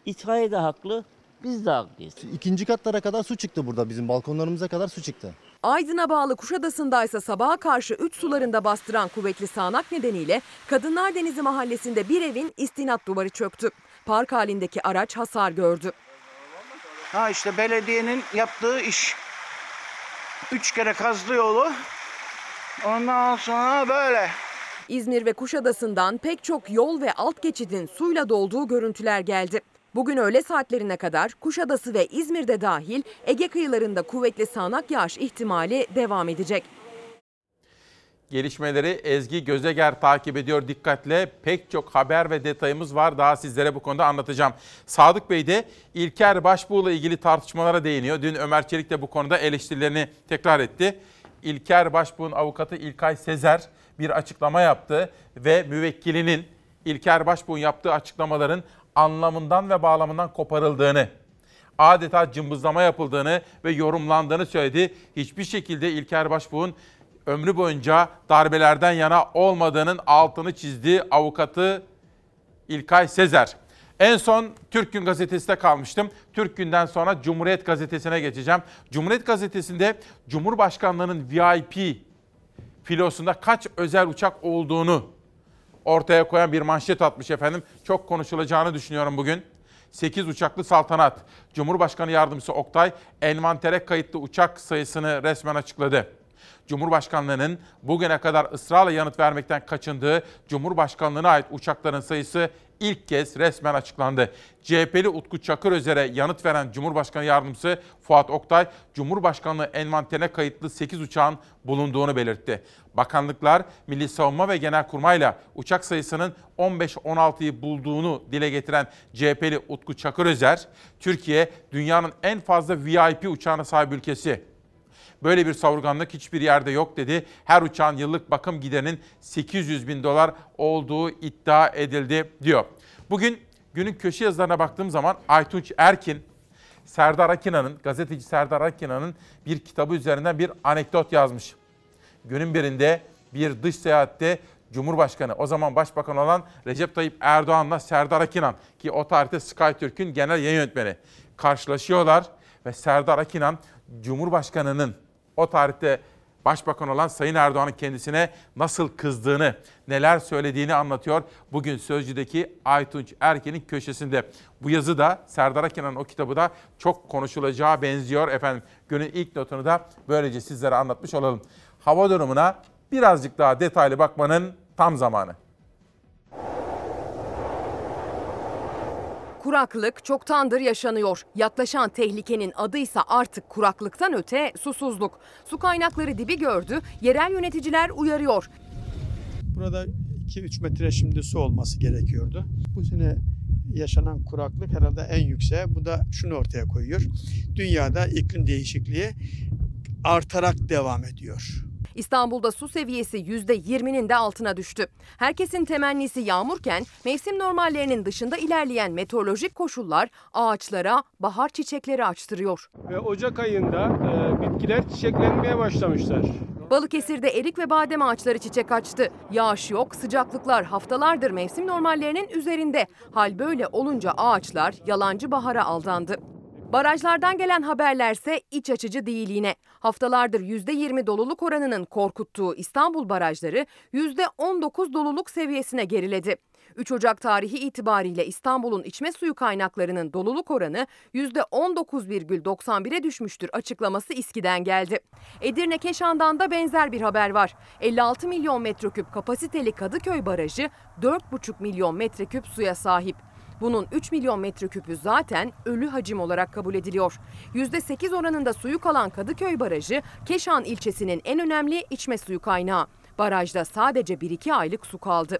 İtfaiye de haklı, biz de haklıyız. İkinci katlara kadar su çıktı burada bizim balkonlarımıza kadar su çıktı. Aydın'a bağlı Kuşadası'nda ise sabaha karşı 3 sularında bastıran kuvvetli sağanak nedeniyle Kadınlar Denizi mahallesinde bir evin istinat duvarı çöktü. Park halindeki araç hasar gördü. Ha işte belediyenin yaptığı iş. Üç kere kazdı yolu. Ondan sonra böyle. İzmir ve Kuşadası'ndan pek çok yol ve alt geçidin suyla dolduğu görüntüler geldi. Bugün öğle saatlerine kadar Kuşadası ve İzmir'de dahil Ege kıyılarında kuvvetli sağanak yağış ihtimali devam edecek. Gelişmeleri Ezgi Gözeger takip ediyor dikkatle. Pek çok haber ve detayımız var. Daha sizlere bu konuda anlatacağım. Sadık Bey de İlker Başbuğ'la ilgili tartışmalara değiniyor. Dün Ömer Çelik de bu konuda eleştirilerini tekrar etti. İlker Başbuğ'un avukatı İlkay Sezer bir açıklama yaptı ve müvekkilinin İlker Başbuğ'un yaptığı açıklamaların anlamından ve bağlamından koparıldığını, adeta cımbızlama yapıldığını ve yorumlandığını söyledi. Hiçbir şekilde İlker Başbuğ'un ömrü boyunca darbelerden yana olmadığının altını çizdi avukatı İlkay Sezer. En son Türk Gün Gazetesi'de kalmıştım. Türk Gün'den sonra Cumhuriyet Gazetesi'ne geçeceğim. Cumhuriyet Gazetesi'nde Cumhurbaşkanlığının VIP filosunda kaç özel uçak olduğunu ortaya koyan bir manşet atmış efendim. Çok konuşulacağını düşünüyorum bugün. 8 uçaklı saltanat. Cumhurbaşkanı Yardımcısı Oktay envantere kayıtlı uçak sayısını resmen açıkladı. Cumhurbaşkanlığının bugüne kadar ısrarla yanıt vermekten kaçındığı Cumhurbaşkanlığına ait uçakların sayısı ilk kez resmen açıklandı. CHP'li Utku Çakırözer'e yanıt veren Cumhurbaşkanı Yardımcısı Fuat Oktay, Cumhurbaşkanlığı envanterine kayıtlı 8 uçağın bulunduğunu belirtti. Bakanlıklar, Milli Savunma ve Genelkurmay'la uçak sayısının 15-16'yı bulduğunu dile getiren CHP'li Utku Çakırözer, Türkiye dünyanın en fazla VIP uçağına sahip ülkesi. Böyle bir savurganlık hiçbir yerde yok dedi. Her uçağın yıllık bakım giderinin 800 bin dolar olduğu iddia edildi diyor. Bugün günün köşe yazılarına baktığım zaman Aytunç Erkin, Serdar Akina'nın, gazeteci Serdar Akina'nın bir kitabı üzerinden bir anekdot yazmış. Günün birinde bir dış seyahatte Cumhurbaşkanı, o zaman Başbakan olan Recep Tayyip Erdoğan'la Serdar Akinan ki o tarihte SkyTürk'ün genel yayın yönetmeni karşılaşıyorlar ve Serdar Akinan Cumhurbaşkanı'nın o tarihte Başbakan olan Sayın Erdoğan'ın kendisine nasıl kızdığını, neler söylediğini anlatıyor. Bugün Sözcü'deki Aytunç Erken'in köşesinde. Bu yazı da Serdar Akina'nın o kitabı da çok konuşulacağı benziyor efendim. Günün ilk notunu da böylece sizlere anlatmış olalım. Hava durumuna birazcık daha detaylı bakmanın tam zamanı. Kuraklık çoktandır yaşanıyor. Yaklaşan tehlikenin adıysa artık kuraklıktan öte susuzluk. Su kaynakları dibi gördü, yerel yöneticiler uyarıyor. Burada 2-3 metre şimdi su olması gerekiyordu. Bu sene yaşanan kuraklık herhalde en yükseği. Bu da şunu ortaya koyuyor. Dünyada iklim değişikliği artarak devam ediyor. İstanbul'da su seviyesi %20'nin de altına düştü. Herkesin temennisi yağmurken mevsim normallerinin dışında ilerleyen meteorolojik koşullar ağaçlara bahar çiçekleri açtırıyor. Ve Ocak ayında e, bitkiler çiçeklenmeye başlamışlar. Balıkesir'de erik ve badem ağaçları çiçek açtı. Yağış yok, sıcaklıklar haftalardır mevsim normallerinin üzerinde. Hal böyle olunca ağaçlar yalancı bahara aldandı. Barajlardan gelen haberlerse iç açıcı değil yine. Haftalardır %20 doluluk oranının korkuttuğu İstanbul barajları %19 doluluk seviyesine geriledi. 3 Ocak tarihi itibariyle İstanbul'un içme suyu kaynaklarının doluluk oranı %19,91'e düşmüştür açıklaması İSKİ'den geldi. Edirne Keşan'dan da benzer bir haber var. 56 milyon metreküp kapasiteli Kadıköy Barajı 4,5 milyon metreküp suya sahip. Bunun 3 milyon metreküpü zaten ölü hacim olarak kabul ediliyor. %8 oranında suyu kalan Kadıköy Barajı, Keşan ilçesinin en önemli içme suyu kaynağı. Barajda sadece 1-2 aylık su kaldı.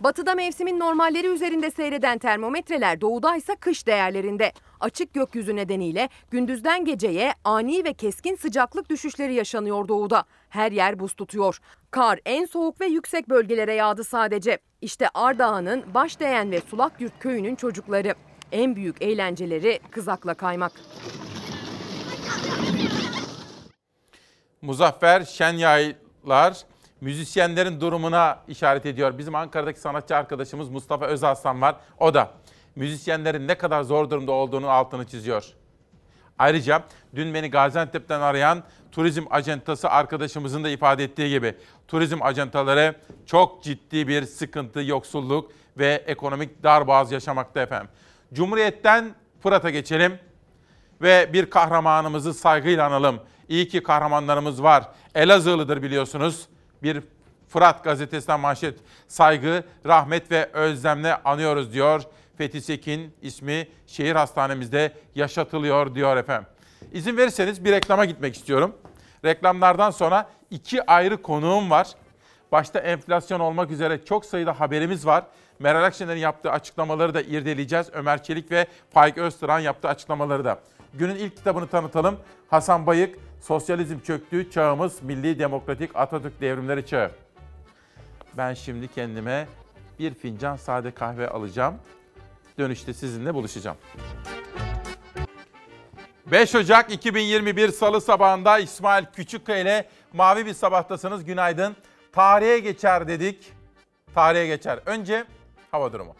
Batıda mevsimin normalleri üzerinde seyreden termometreler doğuda ise kış değerlerinde. Açık gökyüzü nedeniyle gündüzden geceye ani ve keskin sıcaklık düşüşleri yaşanıyor doğuda. Her yer buz tutuyor. Kar en soğuk ve yüksek bölgelere yağdı sadece. İşte Ardahan'ın Başdeğen ve Sulakyurt köyünün çocukları. En büyük eğlenceleri kızakla kaymak. Muzaffer Şenyaylar müzisyenlerin durumuna işaret ediyor. Bizim Ankara'daki sanatçı arkadaşımız Mustafa Özaslan var. O da müzisyenlerin ne kadar zor durumda olduğunu altını çiziyor. Ayrıca dün beni Gaziantep'ten arayan turizm acentası arkadaşımızın da ifade ettiği gibi turizm acentaları çok ciddi bir sıkıntı, yoksulluk ve ekonomik darboğaz yaşamakta efendim. Cumhuriyet'ten Fırat'a geçelim ve bir kahramanımızı saygıyla analım. İyi ki kahramanlarımız var. Elazığlıdır biliyorsunuz. Bir Fırat gazetesinden manşet. Saygı, rahmet ve özlemle anıyoruz diyor. Fethi Sekin ismi şehir hastanemizde yaşatılıyor diyor efendim. İzin verirseniz bir reklama gitmek istiyorum. Reklamlardan sonra iki ayrı konuğum var. Başta enflasyon olmak üzere çok sayıda haberimiz var. Meral Akşener'in yaptığı açıklamaları da irdeleyeceğiz. Ömer Çelik ve Faik Öztürk'ün yaptığı açıklamaları da. Günün ilk kitabını tanıtalım. Hasan Bayık, Sosyalizm Çöktü, Çağımız Milli Demokratik Atatürk Devrimleri Çağı. Ben şimdi kendime bir fincan sade kahve alacağım. Dönüşte sizinle buluşacağım. 5 Ocak 2021 Salı sabahında İsmail Küçükkaya ile Mavi Bir Sabahtasınız. Günaydın. Tarihe geçer dedik. Tarihe geçer. Önce hava durumu.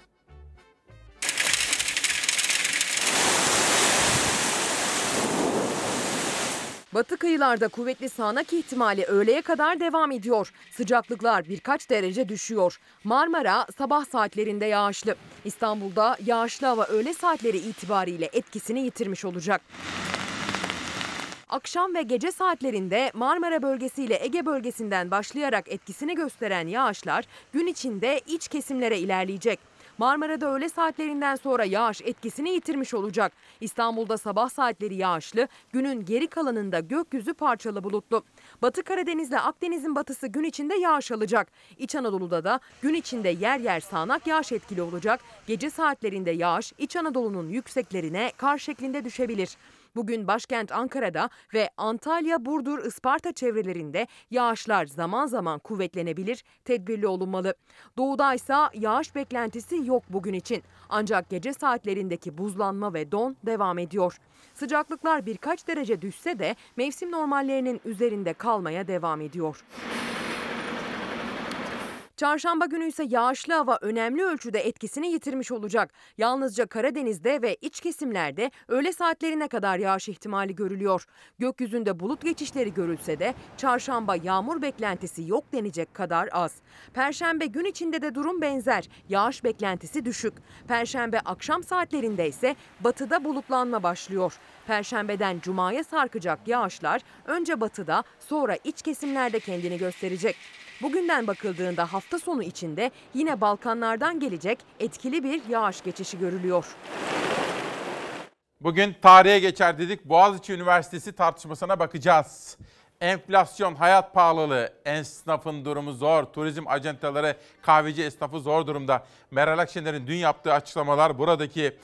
Batı kıyılarda kuvvetli sağanak ihtimali öğleye kadar devam ediyor. Sıcaklıklar birkaç derece düşüyor. Marmara sabah saatlerinde yağışlı. İstanbul'da yağışlı hava öğle saatleri itibariyle etkisini yitirmiş olacak. Akşam ve gece saatlerinde Marmara bölgesiyle Ege bölgesinden başlayarak etkisini gösteren yağışlar gün içinde iç kesimlere ilerleyecek. Marmara'da öğle saatlerinden sonra yağış etkisini yitirmiş olacak. İstanbul'da sabah saatleri yağışlı, günün geri kalanında gökyüzü parçalı bulutlu. Batı Karadeniz'le Akdeniz'in batısı gün içinde yağış alacak. İç Anadolu'da da gün içinde yer yer sağanak yağış etkili olacak. Gece saatlerinde yağış İç Anadolu'nun yükseklerine kar şeklinde düşebilir. Bugün başkent Ankara'da ve Antalya, Burdur, Isparta çevrelerinde yağışlar zaman zaman kuvvetlenebilir, tedbirli olunmalı. Doğuda ise yağış beklentisi yok bugün için. Ancak gece saatlerindeki buzlanma ve don devam ediyor. Sıcaklıklar birkaç derece düşse de mevsim normallerinin üzerinde kalmaya devam ediyor. Çarşamba günü ise yağışlı hava önemli ölçüde etkisini yitirmiş olacak. Yalnızca Karadeniz'de ve iç kesimlerde öğle saatlerine kadar yağış ihtimali görülüyor. Gökyüzünde bulut geçişleri görülse de çarşamba yağmur beklentisi yok denecek kadar az. Perşembe gün içinde de durum benzer. Yağış beklentisi düşük. Perşembe akşam saatlerinde ise batıda bulutlanma başlıyor. Perşembeden cumaya sarkacak yağışlar önce batıda sonra iç kesimlerde kendini gösterecek. Bugünden bakıldığında hafta sonu içinde yine Balkanlardan gelecek etkili bir yağış geçişi görülüyor. Bugün tarihe geçer dedik. Boğaziçi Üniversitesi tartışmasına bakacağız. Enflasyon, hayat pahalılığı, esnafın durumu zor, turizm acentaları, kahveci esnafı zor durumda. Meral Akşener'in dün yaptığı açıklamalar buradaki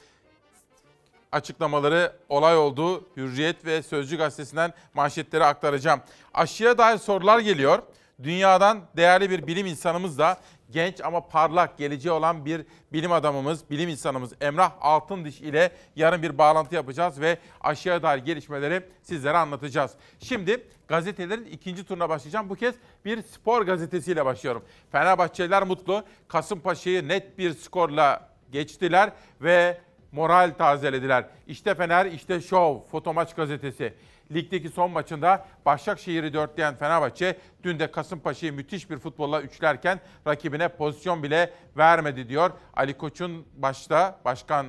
açıklamaları olay oldu. Hürriyet ve Sözcü gazetesinden manşetleri aktaracağım. Aşıya dair sorular geliyor. Dünyadan değerli bir bilim insanımız da genç ama parlak geleceği olan bir bilim adamımız, bilim insanımız Emrah Altındiş ile yarın bir bağlantı yapacağız ve aşıya dair gelişmeleri sizlere anlatacağız. Şimdi gazetelerin ikinci turuna başlayacağım. Bu kez bir spor gazetesiyle başlıyorum. Fenerbahçeliler mutlu. Kasımpaşa'yı net bir skorla geçtiler ve moral tazelediler. İşte Fener, işte şov, Fotomaç gazetesi. Ligdeki son maçında Başakşehir'i dörtleyen Fenerbahçe dün de Kasımpaşa'yı müthiş bir futbolla üçlerken rakibine pozisyon bile vermedi diyor. Ali Koç'un başta başkan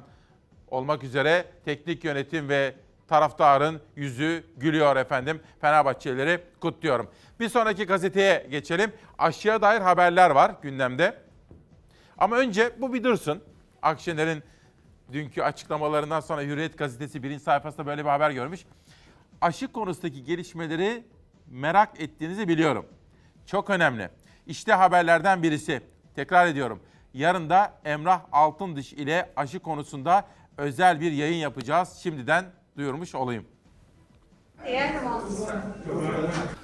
olmak üzere teknik yönetim ve taraftarın yüzü gülüyor efendim. Fenerbahçelileri kutluyorum. Bir sonraki gazeteye geçelim. Aşıya dair haberler var gündemde. Ama önce bu bir dursun. Akşener'in dünkü açıklamalarından sonra Hürriyet gazetesi birinci sayfasında böyle bir haber görmüş. Aşı konusundaki gelişmeleri merak ettiğinizi biliyorum. Çok önemli. İşte haberlerden birisi. Tekrar ediyorum. Yarın da Emrah Altındiş ile aşı konusunda özel bir yayın yapacağız. Şimdiden duyurmuş olayım.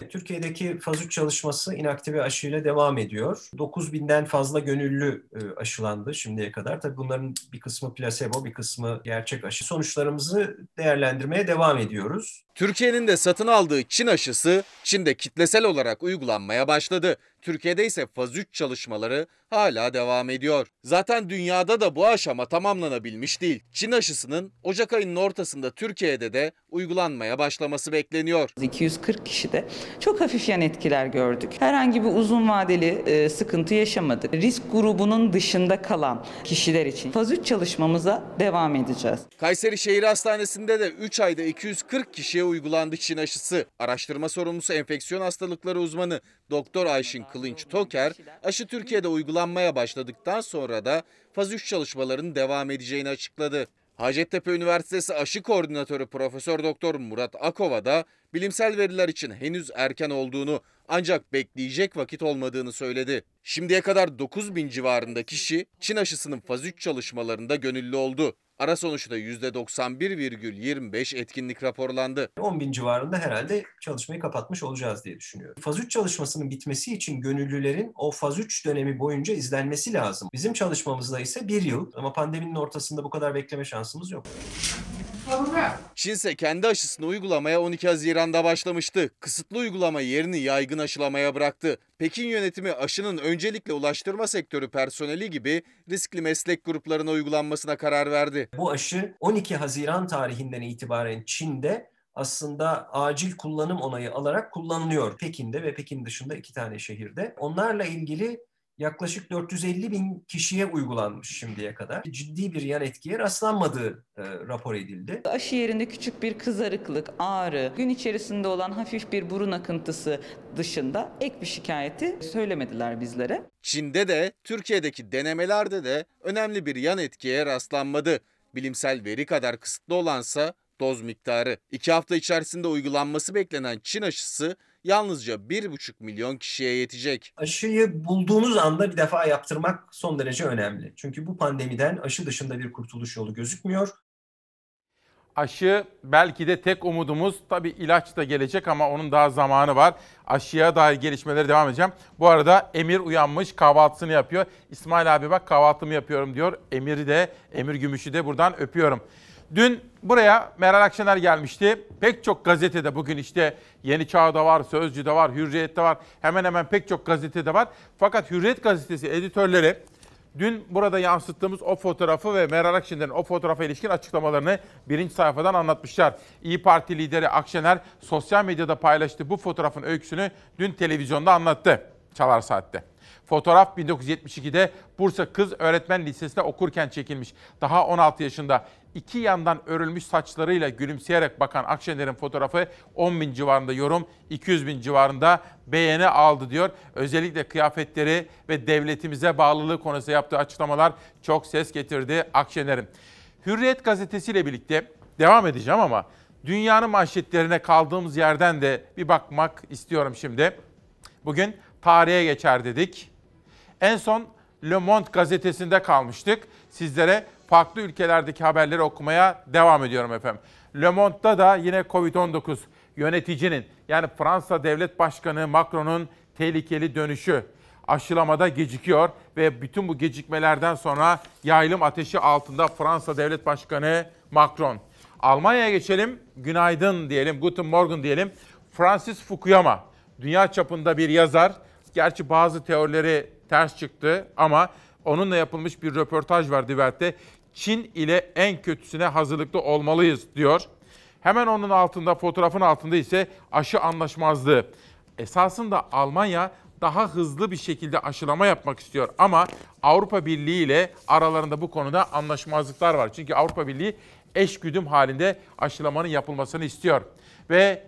Türkiye'deki faz 3 çalışması inaktive aşıyla devam ediyor. 9000'den fazla gönüllü e, aşılandı şimdiye kadar. Tabii bunların bir kısmı plasebo, bir kısmı gerçek aşı. Sonuçlarımızı değerlendirmeye devam ediyoruz. Türkiye'nin de satın aldığı Çin aşısı Çin'de kitlesel olarak uygulanmaya başladı. Türkiye'de ise faz 3 çalışmaları hala devam ediyor. Zaten dünyada da bu aşama tamamlanabilmiş değil. Çin aşısının Ocak ayının ortasında Türkiye'de de uygulanmaya başlaması bekleniyor. 240 kişide çok hafif yan etkiler gördük. Herhangi bir uzun vadeli e, sıkıntı yaşamadık. Risk grubunun dışında kalan kişiler için faz 3 çalışmamıza devam edeceğiz. Kayseri Şehir Hastanesi'nde de 3 ayda 240 kişiye uygulandı Çin aşısı. Araştırma sorumlusu enfeksiyon hastalıkları uzmanı Doktor Ayşin Kılınç Toker, aşı Türkiye'de uygulanmaya başladıktan sonra da faz 3 çalışmalarının devam edeceğini açıkladı. Hacettepe Üniversitesi Aşı Koordinatörü Profesör Doktor Murat Akova da bilimsel veriler için henüz erken olduğunu ancak bekleyecek vakit olmadığını söyledi. Şimdiye kadar 9 bin civarında kişi Çin aşısının faz 3 çalışmalarında gönüllü oldu. Ara sonuçta %91,25 etkinlik raporlandı. 10 bin civarında herhalde çalışmayı kapatmış olacağız diye düşünüyorum. Faz 3 çalışmasının bitmesi için gönüllülerin o faz 3 dönemi boyunca izlenmesi lazım. Bizim çalışmamızda ise bir yıl ama pandeminin ortasında bu kadar bekleme şansımız yok. Çin ise kendi aşısını uygulamaya 12 Haziran'da başlamıştı. Kısıtlı uygulama yerini yaygın aşılamaya bıraktı. Pekin yönetimi aşının öncelikle ulaştırma sektörü personeli gibi riskli meslek gruplarına uygulanmasına karar verdi. Bu aşı 12 Haziran tarihinden itibaren Çin'de aslında acil kullanım onayı alarak kullanılıyor. Pekin'de ve Pekin dışında iki tane şehirde. Onlarla ilgili yaklaşık 450 bin kişiye uygulanmış şimdiye kadar. Ciddi bir yan etkiye rastlanmadığı e, rapor edildi. Aşı yerinde küçük bir kızarıklık, ağrı, gün içerisinde olan hafif bir burun akıntısı dışında ek bir şikayeti söylemediler bizlere. Çin'de de Türkiye'deki denemelerde de önemli bir yan etkiye rastlanmadı. Bilimsel veri kadar kısıtlı olansa doz miktarı. İki hafta içerisinde uygulanması beklenen Çin aşısı yalnızca 1,5 milyon kişiye yetecek. Aşıyı bulduğunuz anda bir defa yaptırmak son derece önemli. Çünkü bu pandemiden aşı dışında bir kurtuluş yolu gözükmüyor. Aşı belki de tek umudumuz. Tabii ilaç da gelecek ama onun daha zamanı var. Aşıya dair gelişmeleri devam edeceğim. Bu arada Emir uyanmış kahvaltısını yapıyor. İsmail abi bak kahvaltımı yapıyorum diyor. Emir'i de Emir Gümüş'ü de buradan öpüyorum. Dün buraya Meral Akşener gelmişti. Pek çok gazetede bugün işte Yeni Çağ'da var, Sözcü'de var, Hürriyet'te var. Hemen hemen pek çok gazetede var. Fakat Hürriyet gazetesi editörleri dün burada yansıttığımız o fotoğrafı ve Meral Akşener'in o fotoğrafa ilişkin açıklamalarını birinci sayfadan anlatmışlar. İyi Parti lideri Akşener sosyal medyada paylaştığı bu fotoğrafın öyküsünü dün televizyonda anlattı. Çalar Saat'te. Fotoğraf 1972'de Bursa Kız Öğretmen Lisesi'nde okurken çekilmiş. Daha 16 yaşında iki yandan örülmüş saçlarıyla gülümseyerek bakan Akşener'in fotoğrafı 10 bin civarında yorum, 200 bin civarında beğeni aldı diyor. Özellikle kıyafetleri ve devletimize bağlılığı konusunda yaptığı açıklamalar çok ses getirdi Akşener'in. Hürriyet gazetesiyle birlikte devam edeceğim ama dünyanın manşetlerine kaldığımız yerden de bir bakmak istiyorum şimdi. Bugün tarihe geçer dedik. En son Le Monde gazetesinde kalmıştık. Sizlere farklı ülkelerdeki haberleri okumaya devam ediyorum efendim. Le Monde'da da yine Covid-19 yöneticinin yani Fransa Devlet Başkanı Macron'un tehlikeli dönüşü aşılamada gecikiyor ve bütün bu gecikmelerden sonra yaylım ateşi altında Fransa Devlet Başkanı Macron. Almanya'ya geçelim. Günaydın diyelim, Guten Morgen diyelim. Francis Fukuyama, dünya çapında bir yazar. Gerçi bazı teorileri ters çıktı ama onunla yapılmış bir röportaj var Divert'te. Çin ile en kötüsüne hazırlıklı olmalıyız diyor. Hemen onun altında, fotoğrafın altında ise aşı anlaşmazlığı. Esasında Almanya daha hızlı bir şekilde aşılama yapmak istiyor ama Avrupa Birliği ile aralarında bu konuda anlaşmazlıklar var. Çünkü Avrupa Birliği eş güdüm halinde aşılamanın yapılmasını istiyor. Ve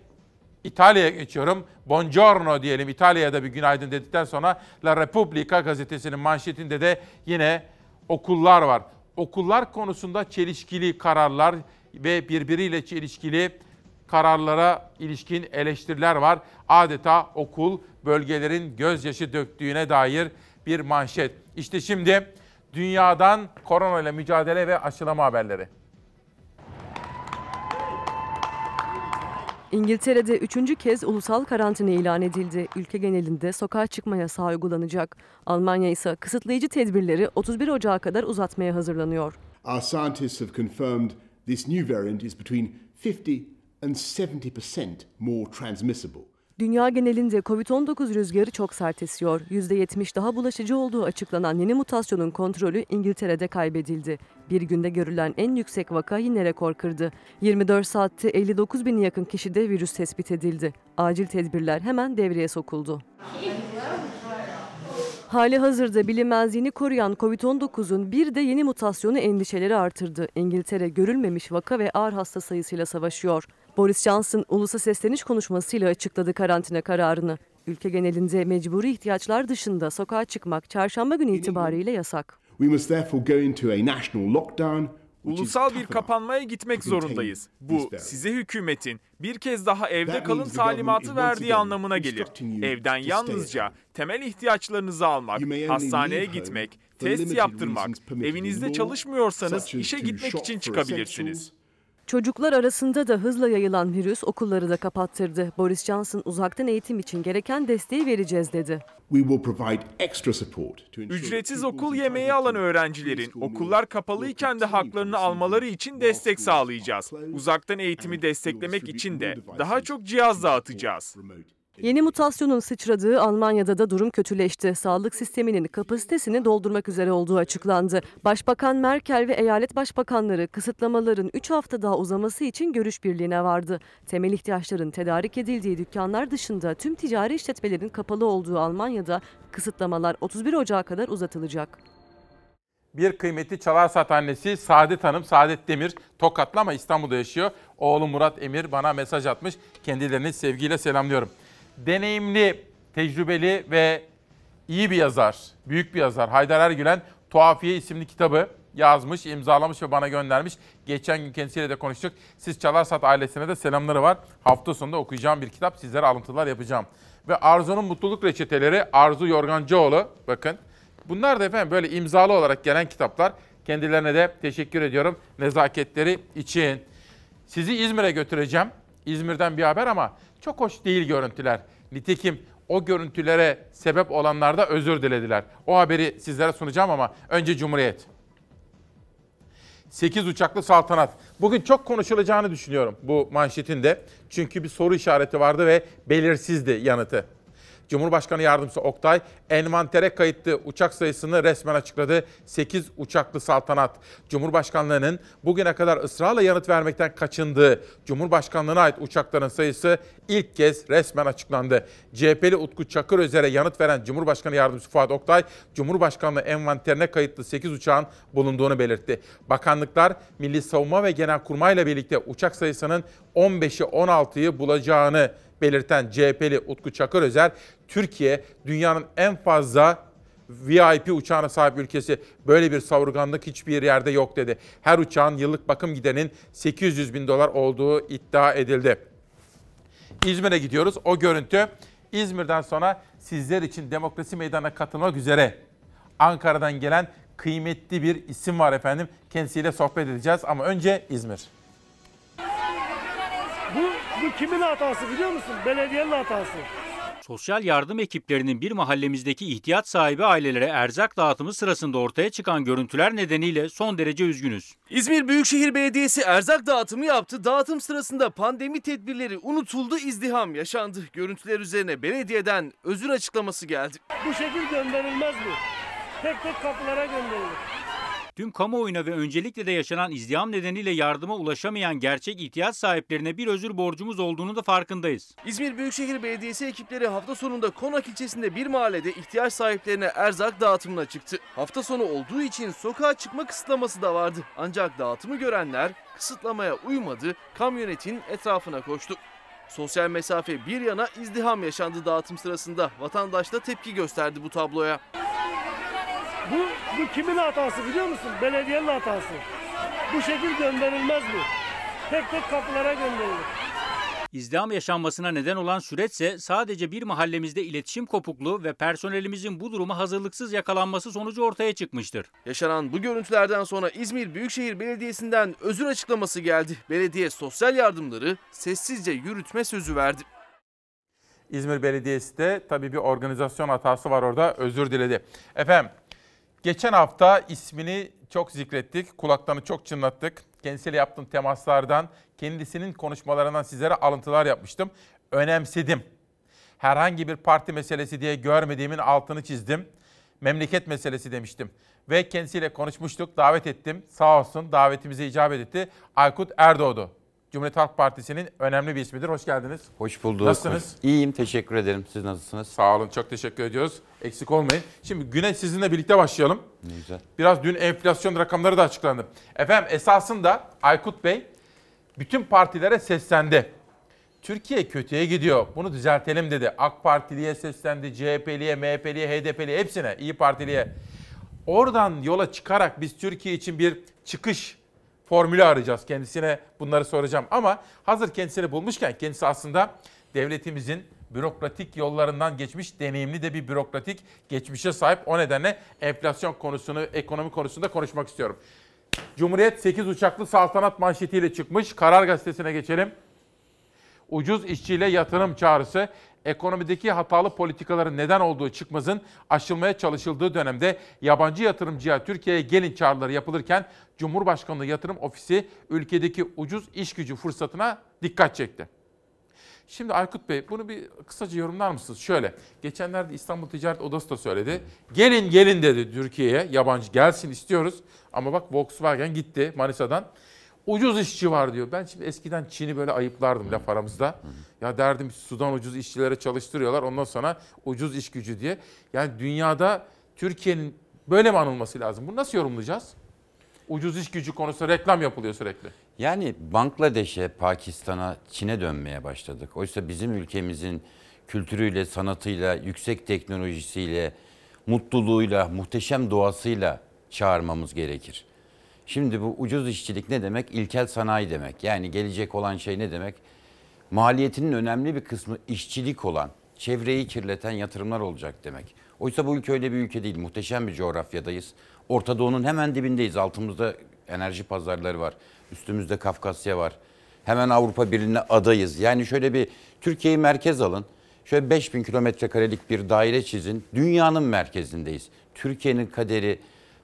İtalya'ya geçiyorum. Buongiorno diyelim İtalya'ya da bir günaydın dedikten sonra La Repubblica gazetesinin manşetinde de yine okullar var. Okullar konusunda çelişkili kararlar ve birbiriyle çelişkili kararlara ilişkin eleştiriler var. Adeta okul bölgelerin gözyaşı döktüğüne dair bir manşet. İşte şimdi dünyadan korona ile mücadele ve aşılama haberleri. İngiltere'de üçüncü kez ulusal karantina ilan edildi. Ülke genelinde sokağa çıkma yasağı uygulanacak. Almanya ise kısıtlayıcı tedbirleri 31 Ocağı kadar uzatmaya hazırlanıyor. Our scientists have confirmed this new variant is between 50 and 70% more transmissible. Dünya genelinde Covid-19 rüzgarı çok sert esiyor. %70 daha bulaşıcı olduğu açıklanan yeni mutasyonun kontrolü İngiltere'de kaybedildi. Bir günde görülen en yüksek vaka yine rekor kırdı. 24 saatte 59 bin yakın kişide virüs tespit edildi. Acil tedbirler hemen devreye sokuldu. Hali hazırda bilinmezliğini koruyan Covid-19'un bir de yeni mutasyonu endişeleri artırdı. İngiltere görülmemiş vaka ve ağır hasta sayısıyla savaşıyor. Boris Johnson ulusa sesleniş konuşmasıyla açıkladı karantina kararını. Ülke genelinde mecburi ihtiyaçlar dışında sokağa çıkmak çarşamba günü itibariyle yasak. We must therefore go into a national lockdown which is Ulusal bir kapanmaya gitmek zorundayız. Bu size hükümetin bir kez daha evde kalın talimatı verdiği anlamına gelir. Evden yalnızca temel ihtiyaçlarınızı almak, hastaneye gitmek, test yaptırmak, evinizde çalışmıyorsanız işe gitmek için çıkabilirsiniz. Çocuklar arasında da hızla yayılan virüs okulları da kapattırdı. Boris Johnson uzaktan eğitim için gereken desteği vereceğiz dedi. We will provide extra support to ensure Ücretsiz okul yemeği alan öğrencilerin okullar kapalıyken de haklarını almaları için destek sağlayacağız. Uzaktan eğitimi desteklemek için de daha çok cihaz dağıtacağız. Yeni mutasyonun sıçradığı Almanya'da da durum kötüleşti. Sağlık sisteminin kapasitesini doldurmak üzere olduğu açıklandı. Başbakan Merkel ve eyalet başbakanları kısıtlamaların 3 hafta daha uzaması için görüş birliğine vardı. Temel ihtiyaçların tedarik edildiği dükkanlar dışında tüm ticari işletmelerin kapalı olduğu Almanya'da kısıtlamalar 31 Ocağı kadar uzatılacak. Bir kıymetli Çalarsat annesi Saadet Hanım, Saadet Demir Tokatlı ama İstanbul'da yaşıyor. Oğlu Murat Emir bana mesaj atmış. Kendilerini sevgiyle selamlıyorum. Deneyimli, tecrübeli ve iyi bir yazar, büyük bir yazar Haydar Ergülen Tuhafiye isimli kitabı yazmış, imzalamış ve bana göndermiş. Geçen gün kendisiyle de konuştuk. Siz Çalarsat ailesine de selamları var. Hafta sonunda okuyacağım bir kitap. Sizlere alıntılar yapacağım. Ve Arzu'nun mutluluk reçeteleri Arzu Yorgancıoğlu. Bakın Bunlar da efendim böyle imzalı olarak gelen kitaplar. Kendilerine de teşekkür ediyorum nezaketleri için. Sizi İzmir'e götüreceğim. İzmir'den bir haber ama çok hoş değil görüntüler. Nitekim o görüntülere sebep olanlar da özür dilediler. O haberi sizlere sunacağım ama önce Cumhuriyet. 8 uçaklı saltanat. Bugün çok konuşulacağını düşünüyorum bu manşetin de. Çünkü bir soru işareti vardı ve belirsizdi yanıtı. Cumhurbaşkanı Yardımcısı Oktay, envantere kayıtlı uçak sayısını resmen açıkladı. 8 uçaklı saltanat. Cumhurbaşkanlığının bugüne kadar ısrarla yanıt vermekten kaçındığı Cumhurbaşkanlığına ait uçakların sayısı ilk kez resmen açıklandı. CHP'li Utku Çakır Özer'e yanıt veren Cumhurbaşkanı Yardımcısı Fuat Oktay, Cumhurbaşkanlığı envanterine kayıtlı 8 uçağın bulunduğunu belirtti. Bakanlıklar Milli Savunma ve Genelkurmay ile birlikte uçak sayısının 15'i 16'yı bulacağını belirten CHP'li Utku Çakır Özer, Türkiye dünyanın en fazla VIP uçağına sahip ülkesi. Böyle bir savurganlık hiçbir yerde yok dedi. Her uçağın yıllık bakım giderinin 800 bin dolar olduğu iddia edildi. İzmir'e gidiyoruz. O görüntü İzmir'den sonra sizler için demokrasi meydanına katılmak üzere Ankara'dan gelen kıymetli bir isim var efendim. Kendisiyle sohbet edeceğiz ama önce İzmir. Bu, kimin hatası biliyor musun? Belediyenin hatası. Sosyal yardım ekiplerinin bir mahallemizdeki ihtiyaç sahibi ailelere erzak dağıtımı sırasında ortaya çıkan görüntüler nedeniyle son derece üzgünüz. İzmir Büyükşehir Belediyesi erzak dağıtımı yaptı. Dağıtım sırasında pandemi tedbirleri unutuldu, izdiham yaşandı. Görüntüler üzerine belediyeden özür açıklaması geldi. Bu şekil gönderilmez bu. Tek tek kapılara gönderilir. Tüm kamuoyuna ve öncelikle de yaşanan izdiham nedeniyle yardıma ulaşamayan gerçek ihtiyaç sahiplerine bir özür borcumuz olduğunu da farkındayız. İzmir Büyükşehir Belediyesi ekipleri hafta sonunda Konak ilçesinde bir mahallede ihtiyaç sahiplerine erzak dağıtımına çıktı. Hafta sonu olduğu için sokağa çıkma kısıtlaması da vardı. Ancak dağıtımı görenler kısıtlamaya uymadı, kamyonetin etrafına koştu. Sosyal mesafe bir yana izdiham yaşandı dağıtım sırasında. Vatandaş da tepki gösterdi bu tabloya. Bu, bu kimin hatası biliyor musun? Belediyenin hatası. Bu şekil gönderilmez bu. Tek tek kapılara gönderilir. İzdiham yaşanmasına neden olan süreçse sadece bir mahallemizde iletişim kopukluğu ve personelimizin bu duruma hazırlıksız yakalanması sonucu ortaya çıkmıştır. Yaşanan bu görüntülerden sonra İzmir Büyükşehir Belediyesi'nden özür açıklaması geldi. Belediye sosyal yardımları sessizce yürütme sözü verdi. İzmir Belediyesi de tabii bir organizasyon hatası var orada özür diledi. Efendim geçen hafta ismini çok zikrettik, kulaklarını çok çınlattık. Kendisiyle yaptığım temaslardan, kendisinin konuşmalarından sizlere alıntılar yapmıştım. Önemsedim. Herhangi bir parti meselesi diye görmediğimin altını çizdim. Memleket meselesi demiştim. Ve kendisiyle konuşmuştuk, davet ettim. Sağ olsun davetimize icabet etti. Aykut Erdoğdu. Cumhuriyet Halk Partisi'nin önemli bir ismidir. Hoş geldiniz. Hoş bulduk. Nasılsınız? İyiyim, teşekkür ederim. Siz nasılsınız? Sağ olun, çok teşekkür ediyoruz. Eksik olmayın. Şimdi güne sizinle birlikte başlayalım. Ne güzel. Biraz dün enflasyon rakamları da açıklandı. Efendim esasında Aykut Bey bütün partilere seslendi. Türkiye kötüye gidiyor. Bunu düzeltelim dedi. AK Partiliye seslendi, CHP'liye, MHP'liye, HDP'liye hepsine, İyi Partiliye. Oradan yola çıkarak biz Türkiye için bir çıkış formülü arayacağız. Kendisine bunları soracağım. Ama hazır kendisini bulmuşken kendisi aslında devletimizin bürokratik yollarından geçmiş deneyimli de bir bürokratik geçmişe sahip. O nedenle enflasyon konusunu, ekonomi konusunda konuşmak istiyorum. Cumhuriyet 8 uçaklı saltanat manşetiyle çıkmış. Karar gazetesine geçelim. Ucuz işçiyle yatırım çağrısı ekonomideki hatalı politikaların neden olduğu çıkmazın aşılmaya çalışıldığı dönemde yabancı yatırımcıya Türkiye'ye gelin çağrıları yapılırken Cumhurbaşkanlığı Yatırım Ofisi ülkedeki ucuz iş gücü fırsatına dikkat çekti. Şimdi Aykut Bey bunu bir kısaca yorumlar mısınız? Şöyle, geçenlerde İstanbul Ticaret Odası da söyledi. Gelin gelin dedi Türkiye'ye, yabancı gelsin istiyoruz. Ama bak Volkswagen gitti Manisa'dan. Ucuz işçi var diyor. Ben şimdi eskiden Çin'i böyle ayıplardım laf aramızda. Ya derdim sudan ucuz işçilere çalıştırıyorlar ondan sonra ucuz iş gücü diye. Yani dünyada Türkiye'nin böyle mi anılması lazım? Bunu nasıl yorumlayacağız? Ucuz iş gücü konusunda reklam yapılıyor sürekli. Yani Bangladeş'e, Pakistan'a, Çin'e dönmeye başladık. Oysa bizim ülkemizin kültürüyle, sanatıyla, yüksek teknolojisiyle, mutluluğuyla, muhteşem doğasıyla çağırmamız gerekir. Şimdi bu ucuz işçilik ne demek? İlkel sanayi demek. Yani gelecek olan şey ne demek? Maliyetinin önemli bir kısmı işçilik olan, çevreyi kirleten yatırımlar olacak demek. Oysa bu ülke öyle bir ülke değil. Muhteşem bir coğrafyadayız. Orta Doğu'nun hemen dibindeyiz. Altımızda enerji pazarları var. Üstümüzde Kafkasya var. Hemen Avrupa Birliği'ne adayız. Yani şöyle bir Türkiye'yi merkez alın. Şöyle 5000 kilometre karelik bir daire çizin. Dünyanın merkezindeyiz. Türkiye'nin kaderi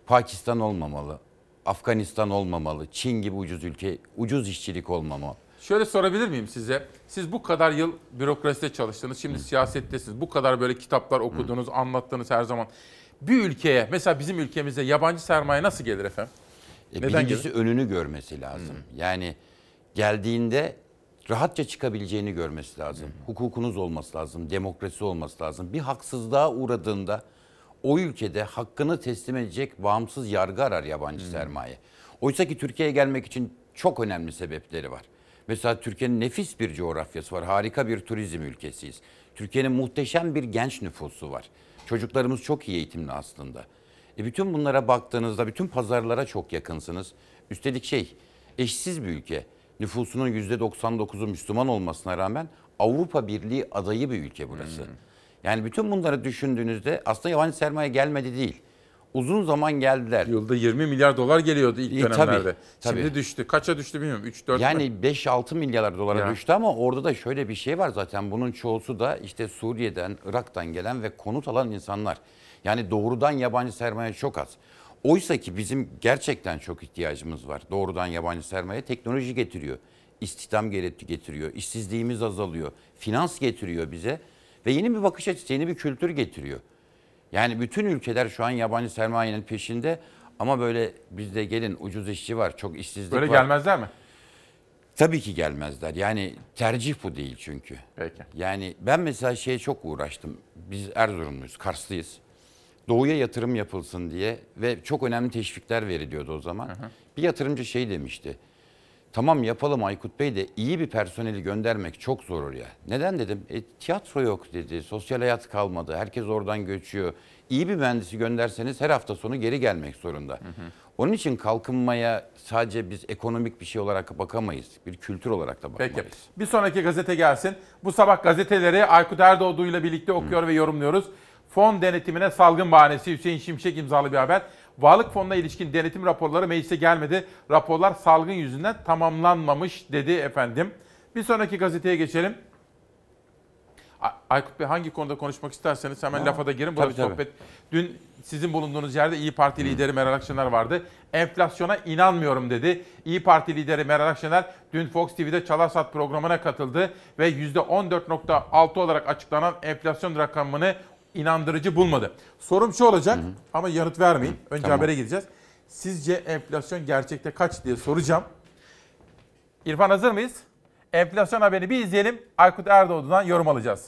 Pakistan olmamalı. Afganistan olmamalı. Çin gibi ucuz ülke, ucuz işçilik olmamalı. Şöyle sorabilir miyim size? Siz bu kadar yıl bürokraside çalıştınız, şimdi siyasettesiniz. Bu kadar böyle kitaplar okudunuz, anlattınız her zaman. Bir ülkeye, mesela bizim ülkemize yabancı sermaye nasıl gelir efendim? E, Neden birincisi gelir? önünü görmesi lazım. Yani geldiğinde rahatça çıkabileceğini görmesi lazım. Hukukunuz olması lazım, demokrasi olması lazım. Bir haksızlığa uğradığında o ülkede hakkını teslim edecek bağımsız yargı arar yabancı sermaye. Oysa ki Türkiye'ye gelmek için çok önemli sebepleri var. Mesela Türkiye'nin nefis bir coğrafyası var. Harika bir turizm ülkesiyiz. Türkiye'nin muhteşem bir genç nüfusu var. Çocuklarımız çok iyi eğitimli aslında. E bütün bunlara baktığınızda bütün pazarlara çok yakınsınız. Üstelik şey eşsiz bir ülke. Nüfusunun %99'u Müslüman olmasına rağmen Avrupa Birliği adayı bir ülke burası. Yani bütün bunları düşündüğünüzde aslında yabancı sermaye gelmedi değil. Uzun zaman geldiler. Yılda 20 milyar dolar geliyordu ilk E, dönemlerde. tabii, tabii. Şimdi düştü. Kaça düştü bilmiyorum. 3-4 Yani 5-6 milyar dolara Ya. düştü ama orada da şöyle bir şey var zaten. Bunun çoğusu da işte Suriye'den, Irak'tan gelen ve konut alan insanlar. Yani doğrudan yabancı sermaye çok az. Oysa ki bizim gerçekten çok ihtiyacımız var. Doğrudan yabancı sermaye teknoloji getiriyor. İstihdam getiriyor. işsizliğimiz azalıyor. Finans getiriyor bize. Ve yeni bir bakış açısı, yeni bir kültür getiriyor. Yani bütün ülkeler şu an yabancı sermayenin peşinde. Ama böyle bizde gelin ucuz işçi var, çok işsizlik Böyle var. gelmezler mi? Tabii ki gelmezler. Yani tercih bu değil çünkü. Peki. Yani ben mesela şeye çok uğraştım. Biz Erzurumluyuz, Karslıyız. Doğuya yatırım yapılsın diye ve çok önemli teşvikler veriliyordu o zaman. Bir yatırımcı şey demişti. Tamam yapalım Aykut Bey de iyi bir personeli göndermek çok zor oraya. Neden dedim? E, tiyatro yok dedi, sosyal hayat kalmadı, herkes oradan göçüyor. İyi bir mühendisi gönderseniz her hafta sonu geri gelmek zorunda. Onun için kalkınmaya sadece biz ekonomik bir şey olarak bakamayız. Bir kültür olarak da bakmalıyız. Peki. Bir sonraki gazete gelsin. Bu sabah gazeteleri Aykut Erdoğdu ile birlikte okuyor ve yorumluyoruz. Fon denetimine salgın bahanesi Hüseyin Şimşek imzalı bir haber. Varlık fonuna ilişkin denetim raporları meclise gelmedi. Raporlar salgın yüzünden tamamlanmamış dedi efendim. Bir sonraki gazeteye geçelim. Ay- Aykut Bey hangi konuda konuşmak isterseniz hemen Ha, lafa da girin. Burada tabii, tabii. sohbet. Dün sizin bulunduğunuz yerde İyi Parti lideri Meral Akşener vardı. Enflasyona inanmıyorum dedi. İyi Parti lideri Meral Akşener dün Fox TV'de Çalarsat programına katıldı ve %14.6 olarak açıklanan enflasyon rakamını inandırıcı bulmadı. Sorum şu olacak ama yanıt vermeyin. Önce Tamam. habere gideceğiz. Sizce enflasyon gerçekte kaç diye soracağım. İrfan hazır mıyız? Enflasyon haberini bir izleyelim. Aykut Erdoğdu'dan yorum alacağız.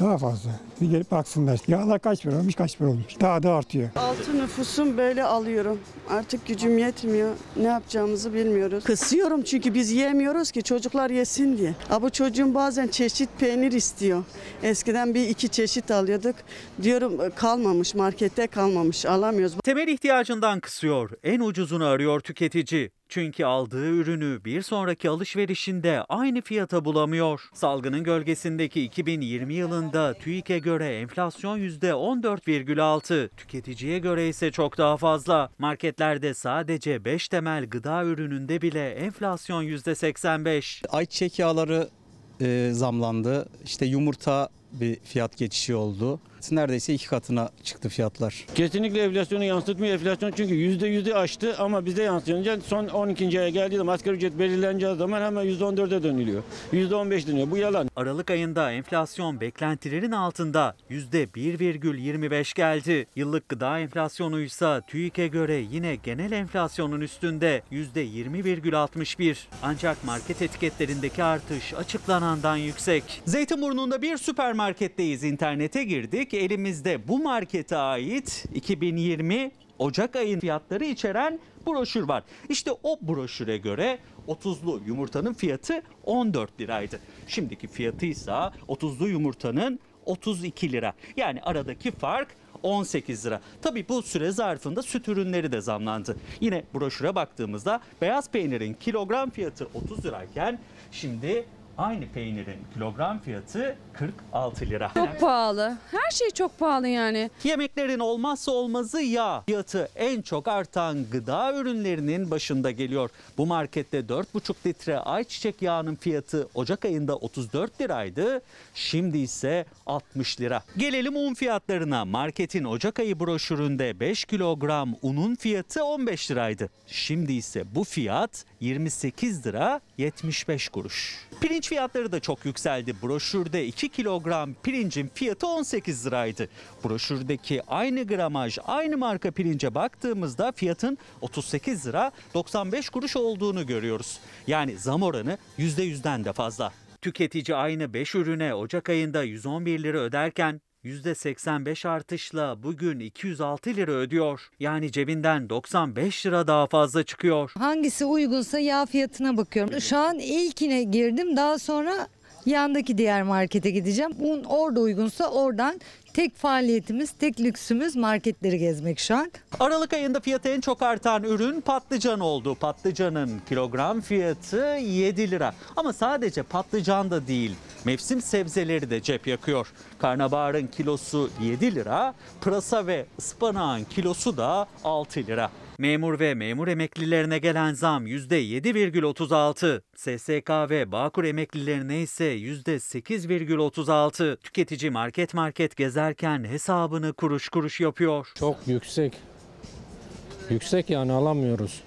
Daha fazla. Bir gelip baksınlar. Yağlar kaç para olmuş, kaç para olmuş. Daha da artıyor. Altı nüfusum böyle alıyorum. Artık gücüm yetmiyor. Ne yapacağımızı bilmiyoruz. Kısıyorum çünkü biz yemiyoruz ki çocuklar yesin diye. Ha bu çocuğum bazen çeşit peynir istiyor. Eskiden bir iki çeşit alıyorduk. Diyorum e, kalmamış markette kalmamış alamıyoruz. Temel ihtiyacından kısıyor, en ucuzunu arıyor tüketici. Çünkü aldığı ürünü bir sonraki alışverişinde aynı fiyata bulamıyor. Salgının gölgesindeki 2020 yılında TÜİK'e göre enflasyon %14,6, tüketiciye göre ise çok daha fazla. Marketlerde sadece 5 temel gıda ürününde bile enflasyon %85. Ayçiçek yağları e, zamlandı. İşte yumurta bir fiyat geçişi oldu. Neredeyse iki katına çıktı fiyatlar. Kesinlikle enflasyonu yansıtmıyor. Enflasyon çünkü yüzde yüzü aştı ama bizde yansıyınca son 12. aya geldiği zaman asgari ücret belirleneceği zaman hemen yüzde 14'e dönülüyor. Yüzde 15 dönüyor. Bu yalan. Aralık ayında enflasyon beklentilerin altında %1,25 geldi. Yıllık gıda enflasyonu ise TÜİK'e göre yine genel enflasyonun üstünde %20,61. Ancak market etiketlerindeki artış açıklanandan yüksek. Zeytinburnu'nda bir süpermarketteyiz. İnternete girdik. Elimizde bu markete ait 2020 Ocak ayın fiyatları içeren broşür var. İşte o broşüre göre 30'lu yumurtanın fiyatı 14 liraydı. Şimdiki fiyatı ise 30'lu yumurtanın 32 lira. Yani aradaki fark 18 lira. Tabii bu süre zarfında süt ürünleri de zamlandı. Yine broşüre baktığımızda beyaz peynirin kilogram fiyatı 30 lirayken şimdi aynı peynirin kilogram fiyatı 46 lira. Çok pahalı. Her şey çok pahalı yani. Yemeklerin olmazsa olmazı yağ. Fiyatı en çok artan gıda ürünlerinin başında geliyor. Bu markette 4,5 litre ayçiçek yağının fiyatı Ocak ayında 34 liraydı. Şimdi ise 60 lira. Gelelim un fiyatlarına. Marketin Ocak ayı broşüründe 5 kilogram unun fiyatı 15 liraydı. Şimdi ise bu fiyat 28 lira 75 kuruş. Pirinç fiyatları da çok yükseldi. Broşürde 2 kilogram pirincin fiyatı 18 liraydı. Broşürdeki aynı gramaj, aynı marka pirince baktığımızda fiyatın 38 lira 95 kuruş olduğunu görüyoruz. Yani zam oranı %100'den de fazla. Tüketici aynı 5 ürüne Ocak ayında 111 lira öderken %85 artışla bugün 206 lira ödüyor. Yani cebinden 95 lira daha fazla çıkıyor. Hangisi uygunsa yağ fiyatına bakıyorum. Şu an ilkine girdim daha sonra yandaki diğer markete gideceğim. Un orada uygunsa oradan tek faaliyetimiz, tek lüksümüz marketleri gezmek şu an. Aralık ayında fiyatı en çok artan ürün patlıcan oldu. Patlıcanın kilogram fiyatı 7 lira. Ama sadece patlıcan da değil. Mevsim sebzeleri de cep yakıyor. Karnabaharın kilosu 7 lira, pırasa ve ıspanağın kilosu da 6 lira. Memur ve memur emeklilerine gelen zam %7,36. SSK ve Bağkur emeklilerine ise %8,36. Tüketici market market gezerken hesabını kuruş kuruş yapıyor. Çok yüksek. Yüksek yani alamıyoruz.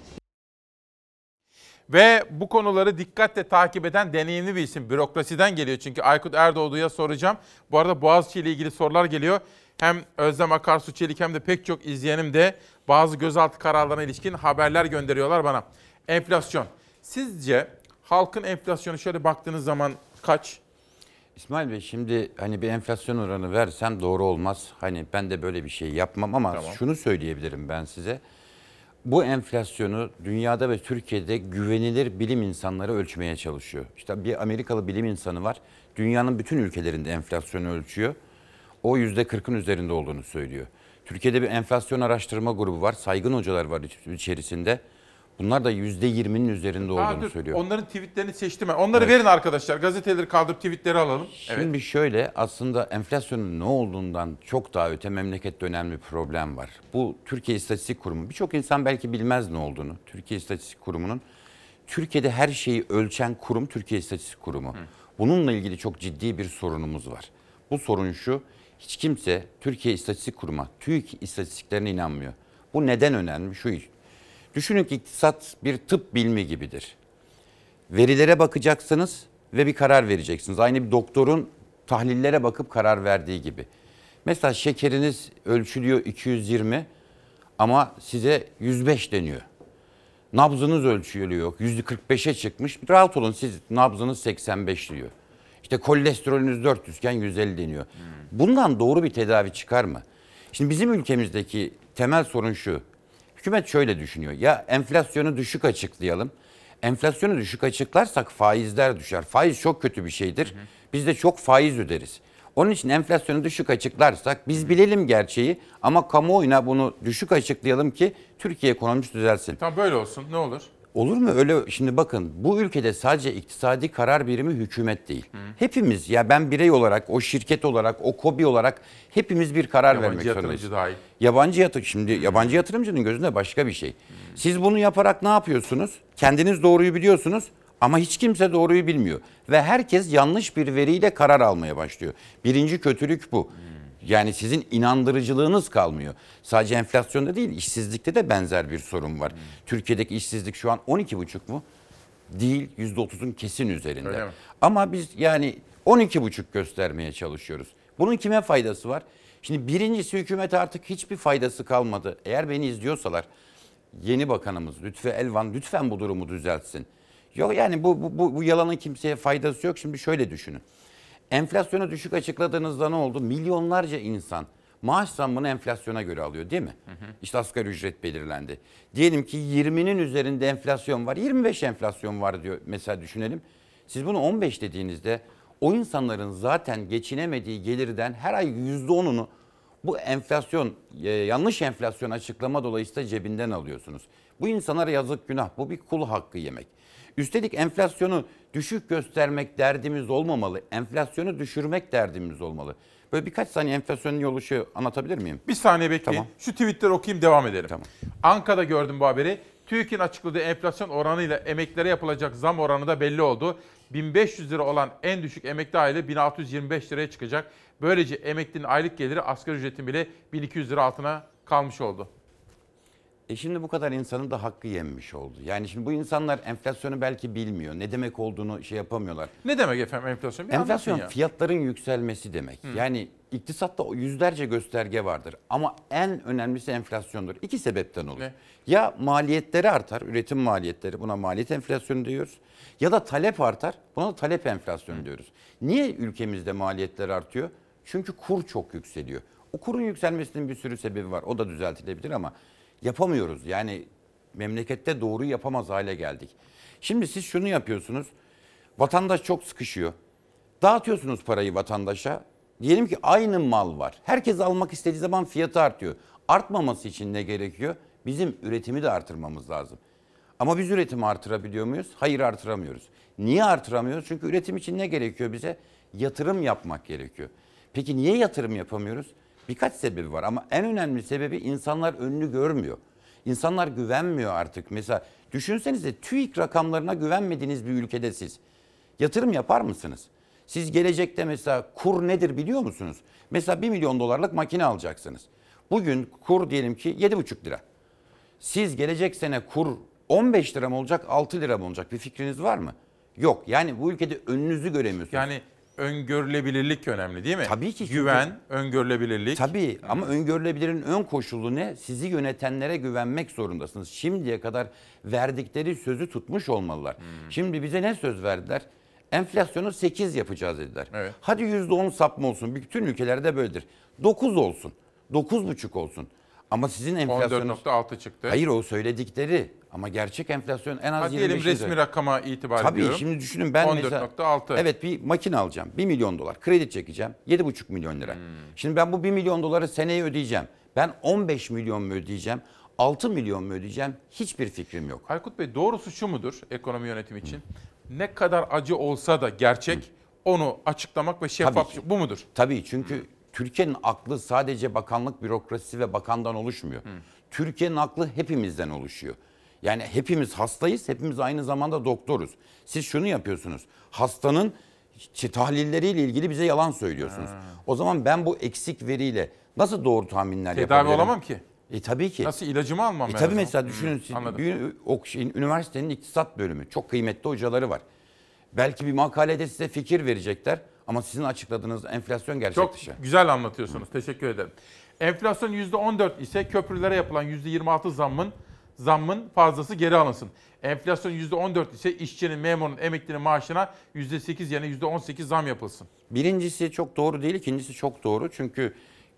Ve bu konuları dikkatle takip eden deneyimli bir isim. Bürokrasiden geliyor çünkü Aykut Erdoğdu'ya soracağım. Bu arada Boğaziçi ile ilgili sorular geliyor. Hem Özlem Akarsu Çelik hem de pek çok izleyenim de bazı gözaltı kararlarına ilişkin haberler gönderiyorlar bana. Enflasyon. Sizce halkın enflasyonu şöyle baktığınız zaman kaç? İsmail Bey şimdi hani bir enflasyon oranı versem doğru olmaz. Hani ben de böyle bir şey yapmam ama Tamam. şunu söyleyebilirim ben size. Bu enflasyonu dünyada ve Türkiye'de güvenilir bilim insanları ölçmeye çalışıyor. İşte bir Amerikalı bilim insanı var. Dünyanın bütün ülkelerinde enflasyonu ölçüyor. O %40'ın üzerinde olduğunu söylüyor. Türkiye'de bir enflasyon araştırma grubu var. Saygın hocalar var iç- içerisinde. Bunlar da %20'nin üzerinde Aa, olduğunu dur, söylüyor. Onların tweetlerini seçtim ben. Onları Evet. verin arkadaşlar. Gazeteleri kaldırıp tweetleri alalım. Şimdi şöyle aslında enflasyonun ne olduğundan çok daha öte memlekette önemli bir problem var. Bu Türkiye İstatistik Kurumu. Birçok insan belki bilmez ne olduğunu. Türkiye İstatistik Kurumu'nun Türkiye'de her şeyi ölçen kurum Türkiye İstatistik Kurumu. Bununla ilgili çok ciddi bir sorunumuz var. Bu sorun şu. Hiç kimse Türkiye İstatistik Kurumu, TÜİK istatistiklerine inanmıyor. Bu neden önemli? Şu. Düşünün ki iktisat bir tıp bilmi gibidir. Verilere bakacaksınız ve bir karar vereceksiniz. Aynı bir doktorun tahlillere bakıp karar verdiği gibi. Mesela şekeriniz ölçülüyor 220 ama size 105 deniyor. Nabzınız ölçülüyor. %45'e çıkmış. Rahat olun siz nabzınız 85 diyor. İşte kolesterolünüz 400 iken 150 deniyor. Bundan doğru bir tedavi çıkar mı? Şimdi bizim ülkemizdeki temel sorun şu. Hükümet şöyle düşünüyor. Ya enflasyonu düşük açıklayalım. Enflasyonu düşük açıklarsak faizler düşer. Faiz çok kötü bir şeydir. Biz de çok faiz öderiz. Onun için enflasyonu düşük açıklarsak biz bilelim gerçeği ama kamuoyuna bunu düşük açıklayalım ki Türkiye ekonomisi düzelsin. Tamam böyle olsun. Ne olur? Olur mu öyle şimdi bakın bu ülkede sadece iktisadi karar birimi hükümet değil. Hepimiz ya ben birey olarak o şirket olarak o kobi olarak hepimiz bir karar Yabancı vermek yatırımcı zorundayız. dahil. Yabancı yatır şimdi yabancı yatırımcının gözünde başka bir şey. Siz bunu yaparak ne yapıyorsunuz? Kendiniz doğruyu biliyorsunuz ama hiç kimse doğruyu bilmiyor ve herkes yanlış bir veriyle karar almaya başlıyor. Birinci kötülük bu. Yani sizin inandırıcılığınız kalmıyor. Sadece enflasyonda değil, işsizlikte de benzer bir sorun var. Türkiye'deki işsizlik şu an 12,5 mu? Değil, %30'un kesin üzerinde. Ama biz yani 12,5 göstermeye çalışıyoruz. Bunun kime faydası var? Şimdi birincisi hükümet artık hiçbir faydası kalmadı. Eğer beni izliyorsalar yeni bakanımız Lütfü Elvan lütfen bu durumu düzeltsin. Yok yani bu, bu, bu, bu yalanın kimseye faydası yok. Şimdi şöyle düşünün. Enflasyonu düşük açıkladığınızda ne oldu? Milyonlarca insan maaş zammını enflasyona göre alıyor değil mi? İşte asgari ücret belirlendi. Diyelim ki 20'nin üzerinde enflasyon var. 25 enflasyon var diyor mesela düşünelim. Siz bunu 15 dediğinizde o insanların zaten geçinemediği gelirden her ay %10'unu bu enflasyon e, yanlış enflasyon açıklama dolayısıyla cebinden alıyorsunuz. Bu insanlara yazık günah. Bu bir kul hakkı yemek. Üstelik enflasyonu düşük göstermek derdimiz olmamalı. Enflasyonu düşürmek derdimiz olmalı. Böyle birkaç saniye enflasyonun yolu şu anlatabilir miyim? Bir saniye bekleyin. Tamam. Şu tweetleri okuyayım devam edelim. Tamam. Anka'da gördüm bu haberi. TÜİK'in açıkladığı enflasyon oranıyla emeklilere yapılacak zam oranı da belli oldu. 1500 lira olan en düşük emekli aile 1625 liraya çıkacak. Böylece emeklinin aylık geliri asgari ücretin bile 1200 lira altına kalmış oldu. E şimdi bu kadar insanın da hakkı yenmiş oldu. Yani şimdi bu insanlar enflasyonu belki bilmiyor. Ne demek olduğunu şey yapamıyorlar. Ne demek efendim enflasyon? Bir Enflasyon ya. fiyatların yükselmesi demek. Hı. Yani iktisatta yüzlerce gösterge vardır ama en önemlisi enflasyondur. İki sebepten olur. Ne? Ya maliyetleri artar, üretim maliyetleri buna maliyet enflasyonu diyoruz. Ya da talep artar, buna da talep enflasyonu diyoruz. Niye ülkemizde maliyetler artıyor? Çünkü kur çok yükseliyor. O kurun yükselmesinin bir sürü sebebi var. O da düzeltilebilir ama yapamıyoruz. Yani memlekette doğruyu yapamaz hale geldik. Şimdi siz şunu yapıyorsunuz. Vatandaş çok sıkışıyor. Dağıtıyorsunuz parayı vatandaşa. Diyelim ki aynı mal var. Herkes almak istediği zaman fiyatı artıyor. Artmaması için ne gerekiyor? Bizim üretimi de artırmamız lazım. Ama biz üretimi artırabiliyor muyuz? Hayır artıramıyoruz. Niye artıramıyoruz? Çünkü üretim için ne gerekiyor bize? Yatırım yapmak gerekiyor. Peki niye yatırım yapamıyoruz? Birkaç sebebi var ama en önemli sebebi insanlar önünü görmüyor. İnsanlar güvenmiyor artık. Mesela düşünsenize TÜİK rakamlarına güvenmediğiniz bir ülkede siz yatırım yapar mısınız? Siz gelecekte mesela kur nedir biliyor musunuz? Mesela 1 milyon dolarlık makine alacaksınız. Bugün kur diyelim ki 7,5 lira. Siz gelecek sene kur 15 lira mı olacak 6 lira mı olacak bir fikriniz var mı? Yok yani bu ülkede önünüzü göremiyorsunuz. Yani öngörülebilirlik önemli değil mi? Tabii ki. çünkü- Güven, öngörülebilirlik. Tabii ama öngörülebilirin ön koşulu ne? Sizi yönetenlere güvenmek zorundasınız. Şimdiye kadar verdikleri sözü tutmuş olmalılar. Şimdi bize ne söz verdiler? Enflasyonu 8 yapacağız dediler. Evet. Hadi %10 sapma olsun. Bütün ülkelerde böyledir. 9 olsun. 9,5 olsun. Ama sizin enflasyonunuz... 14.6 çıktı. Hayır o söyledikleri Ama gerçek enflasyon en az Hadi 25 diyelim resmi rakama itibar Tabii ediyorum. şimdi düşünün ben mesela 14.6. evet bir makine alacağım 1 milyon dolar kredi çekeceğim 7,5 milyon lira. Şimdi ben bu 1 milyon doları seneye ödeyeceğim. Ben 15 milyon mu ödeyeceğim 6 milyon mu ödeyeceğim hiçbir fikrim yok. Aykut Bey doğrusu şu mudur ekonomi yönetimi için? Ne kadar acı olsa da gerçek onu açıklamak ve şeffaf Tabii bu mudur? Tabii çünkü Türkiye'nin aklı sadece bakanlık bürokrasisi ve bakandan oluşmuyor. Türkiye'nin aklı hepimizden oluşuyor. Yani hepimiz hastayız, hepimiz aynı zamanda doktoruz. Siz şunu yapıyorsunuz. Hastanın işte tahlilleriyle ilgili bize yalan söylüyorsunuz. O zaman ben bu eksik veriyle nasıl doğru tahminler Tedavi yapabilirim? olamam ki. E tabii ki. Nasıl ilacımı almam E tabii zaman? mesela Hmm, düşünün siz bir, o şeyin, üniversitenin iktisat bölümü çok kıymetli hocaları var. Belki bir makalede size fikir verecekler ama sizin açıkladığınız enflasyon gerçek Çok dışı. güzel anlatıyorsunuz. Teşekkür ederim. Enflasyon %14 ise köprülere yapılan %26 zammın zammın fazlası geri alınsın. Enflasyon %14 ise işçinin, memurun, emeklinin maaşına %8 yerine %18 zam yapılsın. Birincisi çok doğru değil, ikincisi çok doğru. Çünkü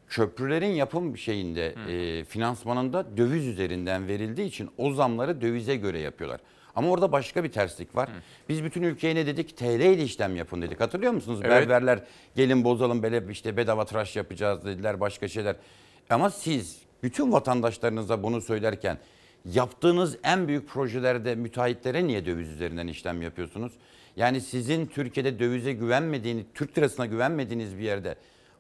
köprülerin yapım şeyinde, e, finansmanında döviz üzerinden verildiği için o zamları dövize göre yapıyorlar. Ama orada başka bir terslik var. Biz bütün ülkeye ne dedik? TL ile işlem yapın dedik. Hatırlıyor musunuz? Evet. Berberler gelin bozalım böyle işte bedava tıraş yapacağız dediler başka şeyler. Ama siz bütün vatandaşlarınıza bunu söylerken yaptığınız en büyük projelerde müteahhitlere niye döviz üzerinden işlem yapıyorsunuz? Yani sizin Türkiye'de dövize güvenmediğiniz, Türk lirasına güvenmediğiniz bir yerde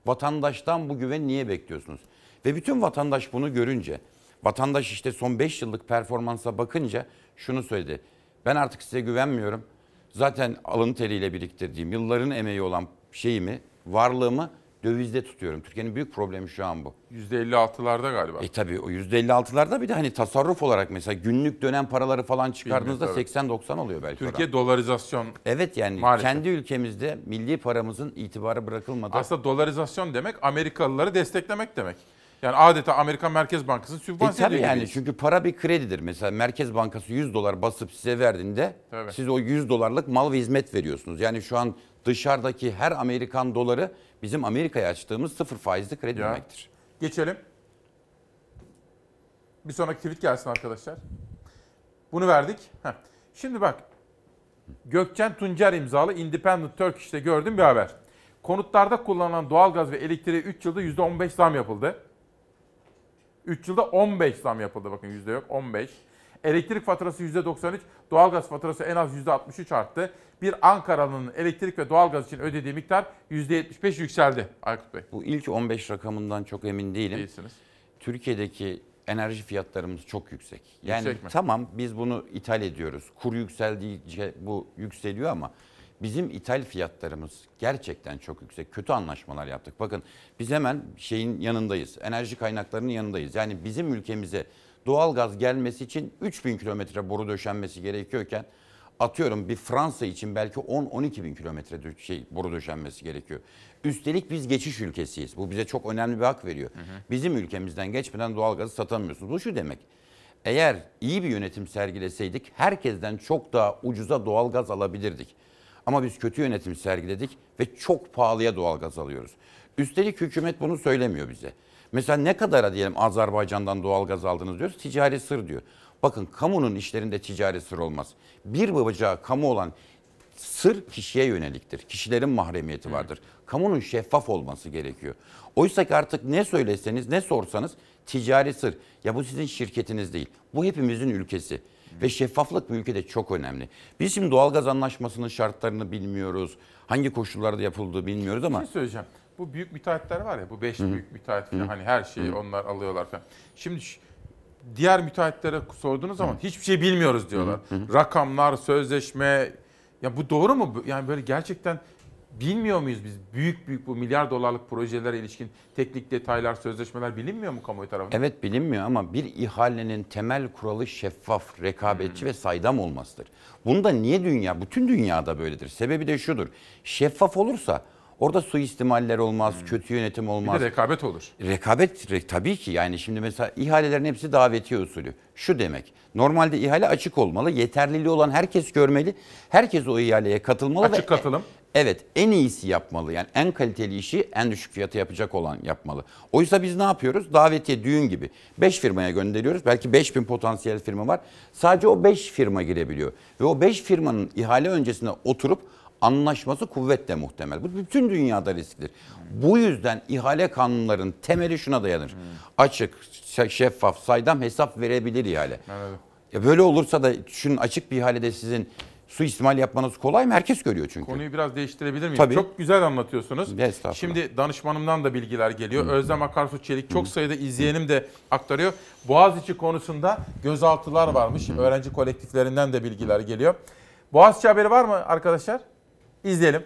vatandaştan bu güven niye bekliyorsunuz? Ve bütün vatandaş bunu görünce, vatandaş işte son 5 yıllık performansa bakınca şunu söyledi. Ben artık size güvenmiyorum. Zaten alın teriyle biriktirdiğim, yılların emeği olan şeyimi, varlığımı dövizde tutuyorum. Türkiye'nin büyük problemi şu an bu. %56'larda galiba. E tabii o %56'larda bir de hani tasarruf olarak mesela günlük dönem paraları falan çıkardığınızda Bilmiyorum, 80-90 oluyor belki. Türkiye oran. dolarizasyon. Evet yani Maalesef. kendi ülkemizde milli paramızın itibarı bırakılmadı. Aslında dolarizasyon demek Amerikalıları desteklemek demek. Yani adeta Amerikan Merkez Bankası E sübvanse tabii ediyor yani çünkü para bir kredidir. Mesela Merkez Bankası 100 dolar basıp size verdiğinde Tabii. siz o 100 dolarlık mal ve hizmet veriyorsunuz. Yani şu an dışarıdaki her Amerikan doları bizim Amerika'ya açtığımız sıfır faizli kredi Ya. demektir. Geçelim. Bir sonraki tweet gelsin arkadaşlar. Bunu verdik. Heh. Şimdi bak. Gökçen Tuncer imzalı Independent Turkish'te gördüğüm bir haber. Konutlarda kullanılan doğalgaz ve elektriğe 3 yılda %15 zam yapıldı. 3 yılda 15 zam yapıldı bakın yüzde yok 15. Elektrik faturası %93, doğalgaz faturası en az %63 arttı. Bir Ankaralı'nın elektrik ve doğalgaz için ödediği miktar %75 yükseldi Aykut Bey. Bu ilk 15 rakamından çok emin değilim. Değilsiniz. Türkiye'deki enerji fiyatlarımız çok yüksek. Yani Yüksek mi? tamam biz bunu ithal ediyoruz. Kur yükseldikçe bu yükseliyor ama bizim ithal fiyatlarımız gerçekten çok yüksek. Kötü anlaşmalar yaptık. Bakın biz hemen şeyin yanındayız. Enerji kaynaklarının yanındayız. Yani bizim ülkemize doğalgaz gelmesi için 3000 kilometre boru döşenmesi gerekiyorken atıyorum bir Fransa için belki 10-12 bin kilometre şey, boru döşenmesi gerekiyor. Üstelik biz geçiş ülkesiyiz. Bu bize çok önemli bir hak veriyor. Bizim ülkemizden geçmeden doğalgazı satamıyorsunuz. Bu şu demek. Eğer iyi bir yönetim sergileseydik herkesten çok daha ucuza doğalgaz alabilirdik. Ama biz kötü yönetim sergiledik ve çok pahalıya doğalgaz alıyoruz. Üstelik hükümet bunu söylemiyor bize. Mesela ne kadara diyelim Azerbaycan'dan doğalgaz aldınız diyoruz. Ticari sır diyor. Bakın kamunun işlerinde ticari sır olmaz. Bir babacağı kamu olan sır kişiye yöneliktir. Kişilerin mahremiyeti vardır. Kamunun şeffaf olması gerekiyor. Oysa ki artık ne söyleseniz ne sorsanız ticari sır. Ya bu sizin şirketiniz değil. Bu hepimizin ülkesi. Ve şeffaflık bu ülkede çok önemli. Biz şimdi doğalgaz anlaşmasının şartlarını bilmiyoruz. Hangi koşullarda yapıldığı bilmiyoruz ama Bir şey söyleyeceğim. Bu büyük müteahhitler var ya bu beş Hı büyük müteahhit hı. hani her şeyi Hı. onlar alıyorlar falan. Şimdi diğer müteahhitlere sorduğunuz zaman hiçbir şey bilmiyoruz diyorlar. Hı hı. Rakamlar, sözleşme ya bu doğru mu? Yani böyle gerçekten bilmiyor muyuz biz? Büyük büyük bu milyar dolarlık projelere ilişkin teknik detaylar, sözleşmeler bilinmiyor mu kamuoyu tarafından? Evet bilinmiyor ama bir ihalenin temel kuralı şeffaf, rekabetçi ve saydam olmasıdır. Bunda niye dünya, bütün dünyada böyledir. Sebebi de şudur. Şeffaf olursa Orada suistimaller olmaz, kötü yönetim Bir olmaz. de rekabet olur. Rekabet re- tabii ki yani şimdi mesela ihalelerin hepsi davetiye usulü. Şu demek. Normalde ihale açık olmalı. Yeterliliği olan herkes görmeli. Herkes o ihaleye katılmalı. Açık ve- katılım. Evet en iyisi yapmalı. Yani en kaliteli işi en düşük fiyata yapacak olan yapmalı. Oysa biz ne yapıyoruz? Davetiye düğün gibi. 5 firmaya gönderiyoruz. Belki 5000 potansiyel firma var. Sadece o 5 firma girebiliyor. Ve o 5 firmanın ihale öncesinde oturup anlaşması kuvvetle muhtemel. Bu bütün dünyada risklidir. Bu yüzden ihale kanunların temeli şuna dayanır. Açık, şe- şeffaf, saydam hesap verebilir ihale. Ya böyle olursa da şunun açık bir ihalede sizin suistimal yapmanız kolay mı? Herkes görüyor çünkü. Konuyu biraz değiştirebilir miyim? Tabii. Çok güzel anlatıyorsunuz. Şimdi danışmanımdan da bilgiler geliyor. Özlem Akarsu Çelik çok sayıda izleyenim de aktarıyor. Boğaziçi konusunda gözaltılar varmış. Öğrenci kolektiflerinden de bilgiler geliyor. Boğaziçi haberi var mı arkadaşlar? İzleyelim.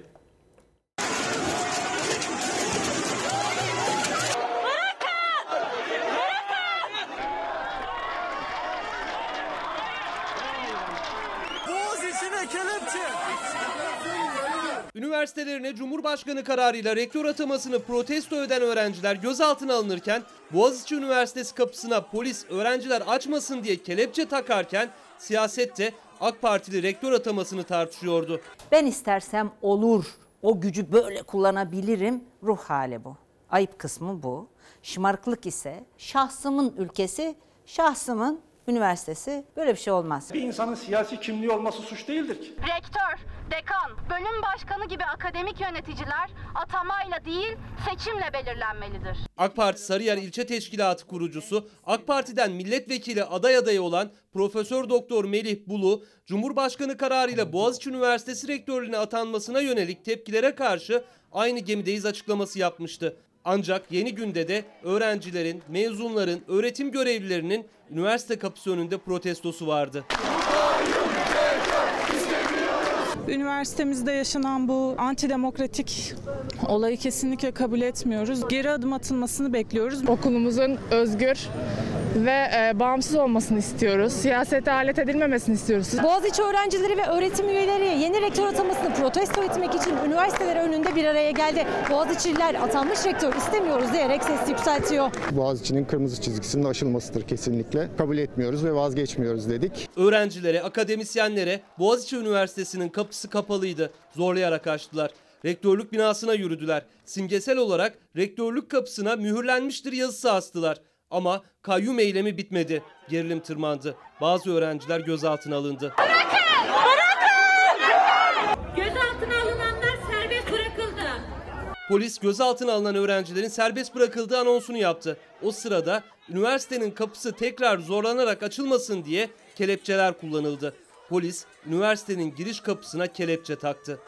Üniversitelerine Cumhurbaşkanı kararıyla rektör atamasını protesto eden öğrenciler gözaltına alınırken Boğaziçi Üniversitesi kapısına polis öğrenciler açmasın diye kelepçe takarken siyasette AK Partili rektör atamasını tartışıyordu. Ben istersem olur. O gücü böyle kullanabilirim. Ruh hali bu. Ayıp kısmı bu. Şımarıklık ise şahsımın ülkesi, şahsımın üniversitesi. Böyle bir şey olmaz. Bir insanın siyasi kimliği olması suç değildir ki. Rektör, dekan, bölüm başkanı gibi akademik yöneticiler atamayla değil seçimle belirlenmelidir. AK Parti Sarıyer İlçe Teşkilatı kurucusu, AK Parti'den milletvekili aday adayı olan Profesör Doktor Melih Bulu, Cumhurbaşkanı kararıyla Boğaziçi Üniversitesi rektörlüğüne atanmasına yönelik tepkilere karşı aynı gemideyiz açıklaması yapmıştı. Ancak yeni günde de öğrencilerin, mezunların, öğretim görevlilerinin üniversite kapısı önünde protestosu vardı. Üniversitemizde yaşanan bu antidemokratik olayı kesinlikle kabul etmiyoruz. Geri adım atılmasını bekliyoruz. Okulumuzun özgür ve e, bağımsız olmasını istiyoruz. Siyasete alet edilmemesini istiyoruz. Boğaziçi öğrencileri ve öğretim üyeleri yeni rektör atamasını protesto etmek için üniversiteler önünde bir araya geldi. Boğaziçi'liler atanmış rektör istemiyoruz diyerek ses yükseltiyor. Boğaziçi'nin kırmızı çizgisinin aşılmasıdır kesinlikle. Kabul etmiyoruz ve vazgeçmiyoruz dedik. Öğrencilere, akademisyenlere Boğaziçi Üniversitesi'nin kapısı kapalıydı. Zorlayarak açtılar. Rektörlük binasına yürüdüler. Simgesel olarak rektörlük kapısına mühürlenmiştir yazısı astılar. Ama kayyum eylemi bitmedi. Gerilim tırmandı. Bazı öğrenciler gözaltına alındı. Gözaltına alınanlar serbest bırakıldı. Polis gözaltına alınan öğrencilerin serbest bırakıldığı anonsunu yaptı. O sırada üniversitenin kapısı tekrar zorlanarak açılmasın diye kelepçeler kullanıldı. Polis üniversitenin giriş kapısına kelepçe taktı.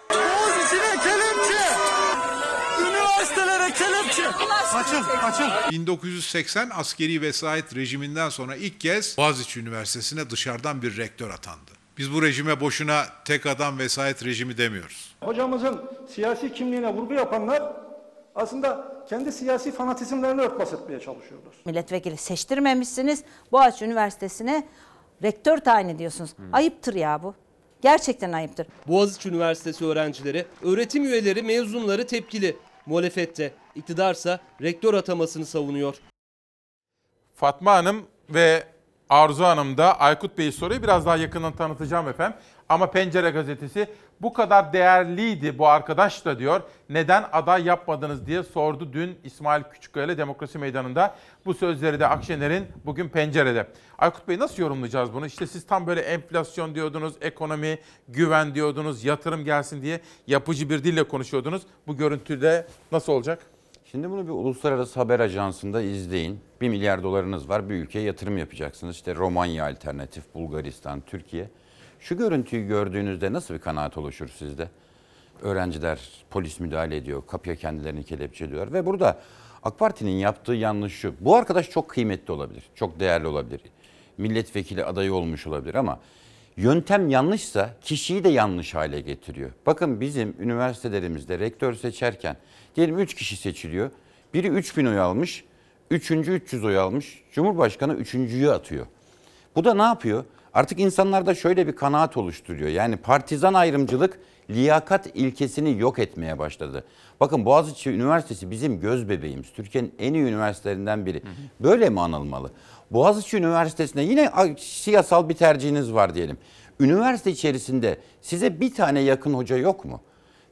Üniversitelere kelepçe. Kaçın, kaçın. 1980 askeri vesayet rejiminden sonra ilk kez Boğaziçi Üniversitesi'ne dışarıdan bir rektör atandı. Biz bu rejime boşuna tek adam vesayet rejimi demiyoruz. Hocamızın siyasi kimliğine vurgu yapanlar aslında kendi siyasi fanatizmlerini örtbas etmeye çalışıyorlar. Milletvekili seçtirmemişsiniz. Boğaziçi Üniversitesi'ne rektör tayin ediyorsunuz. Ayıptır ya bu. Gerçekten ayıptır. Boğaziçi Üniversitesi öğrencileri, öğretim üyeleri, mezunları tepkili. Muhalefette, iktidarsa rektör atamasını savunuyor. Fatma Hanım ve Arzu Hanım da Aykut Bey soruyu biraz daha yakından tanıtacağım efendim. Ama Pencere gazetesi bu kadar değerliydi bu arkadaş da diyor. Neden aday yapmadınız diye sordu dün İsmail Küçükkaya ile Demokrasi Meydanı'nda. Bu sözleri de Akşener'in bugün Pencere'de. Aykut Bey nasıl yorumlayacağız bunu? İşte siz tam böyle enflasyon diyordunuz, ekonomi, güven diyordunuz, yatırım gelsin diye yapıcı bir dille konuşuyordunuz. Bu görüntüde nasıl olacak? Şimdi bunu bir uluslararası haber ajansında izleyin. 1 milyar dolarınız var bir ülkeye yatırım yapacaksınız. İşte Romanya alternatif, Bulgaristan, Türkiye. Şu görüntüyü gördüğünüzde nasıl bir kanaat oluşur sizde? Öğrenciler polis müdahale ediyor, kapıya kendilerini kelepçeliyor ve burada AK Parti'nin yaptığı yanlış şu. Bu arkadaş çok kıymetli olabilir, çok değerli olabilir. Milletvekili adayı olmuş olabilir ama yöntem yanlışsa kişiyi de yanlış hale getiriyor. Bakın bizim üniversitelerimizde rektör seçerken diyelim 3 kişi seçiliyor. Biri 3000 oy almış, üçüncü 300 oy almış. Cumhurbaşkanı üçüncüyü atıyor. Bu da ne yapıyor? Artık insanlarda şöyle bir kanaat oluşturuyor. Yani partizan ayrımcılık liyakat ilkesini yok etmeye başladı. Bakın Boğaziçi Üniversitesi bizim göz bebeğimiz. Türkiye'nin en iyi üniversitelerinden biri. Böyle mi anılmalı? Boğaziçi Üniversitesi'ne yine siyasal bir tercihiniz var diyelim. Üniversite içerisinde size bir tane yakın hoca yok mu?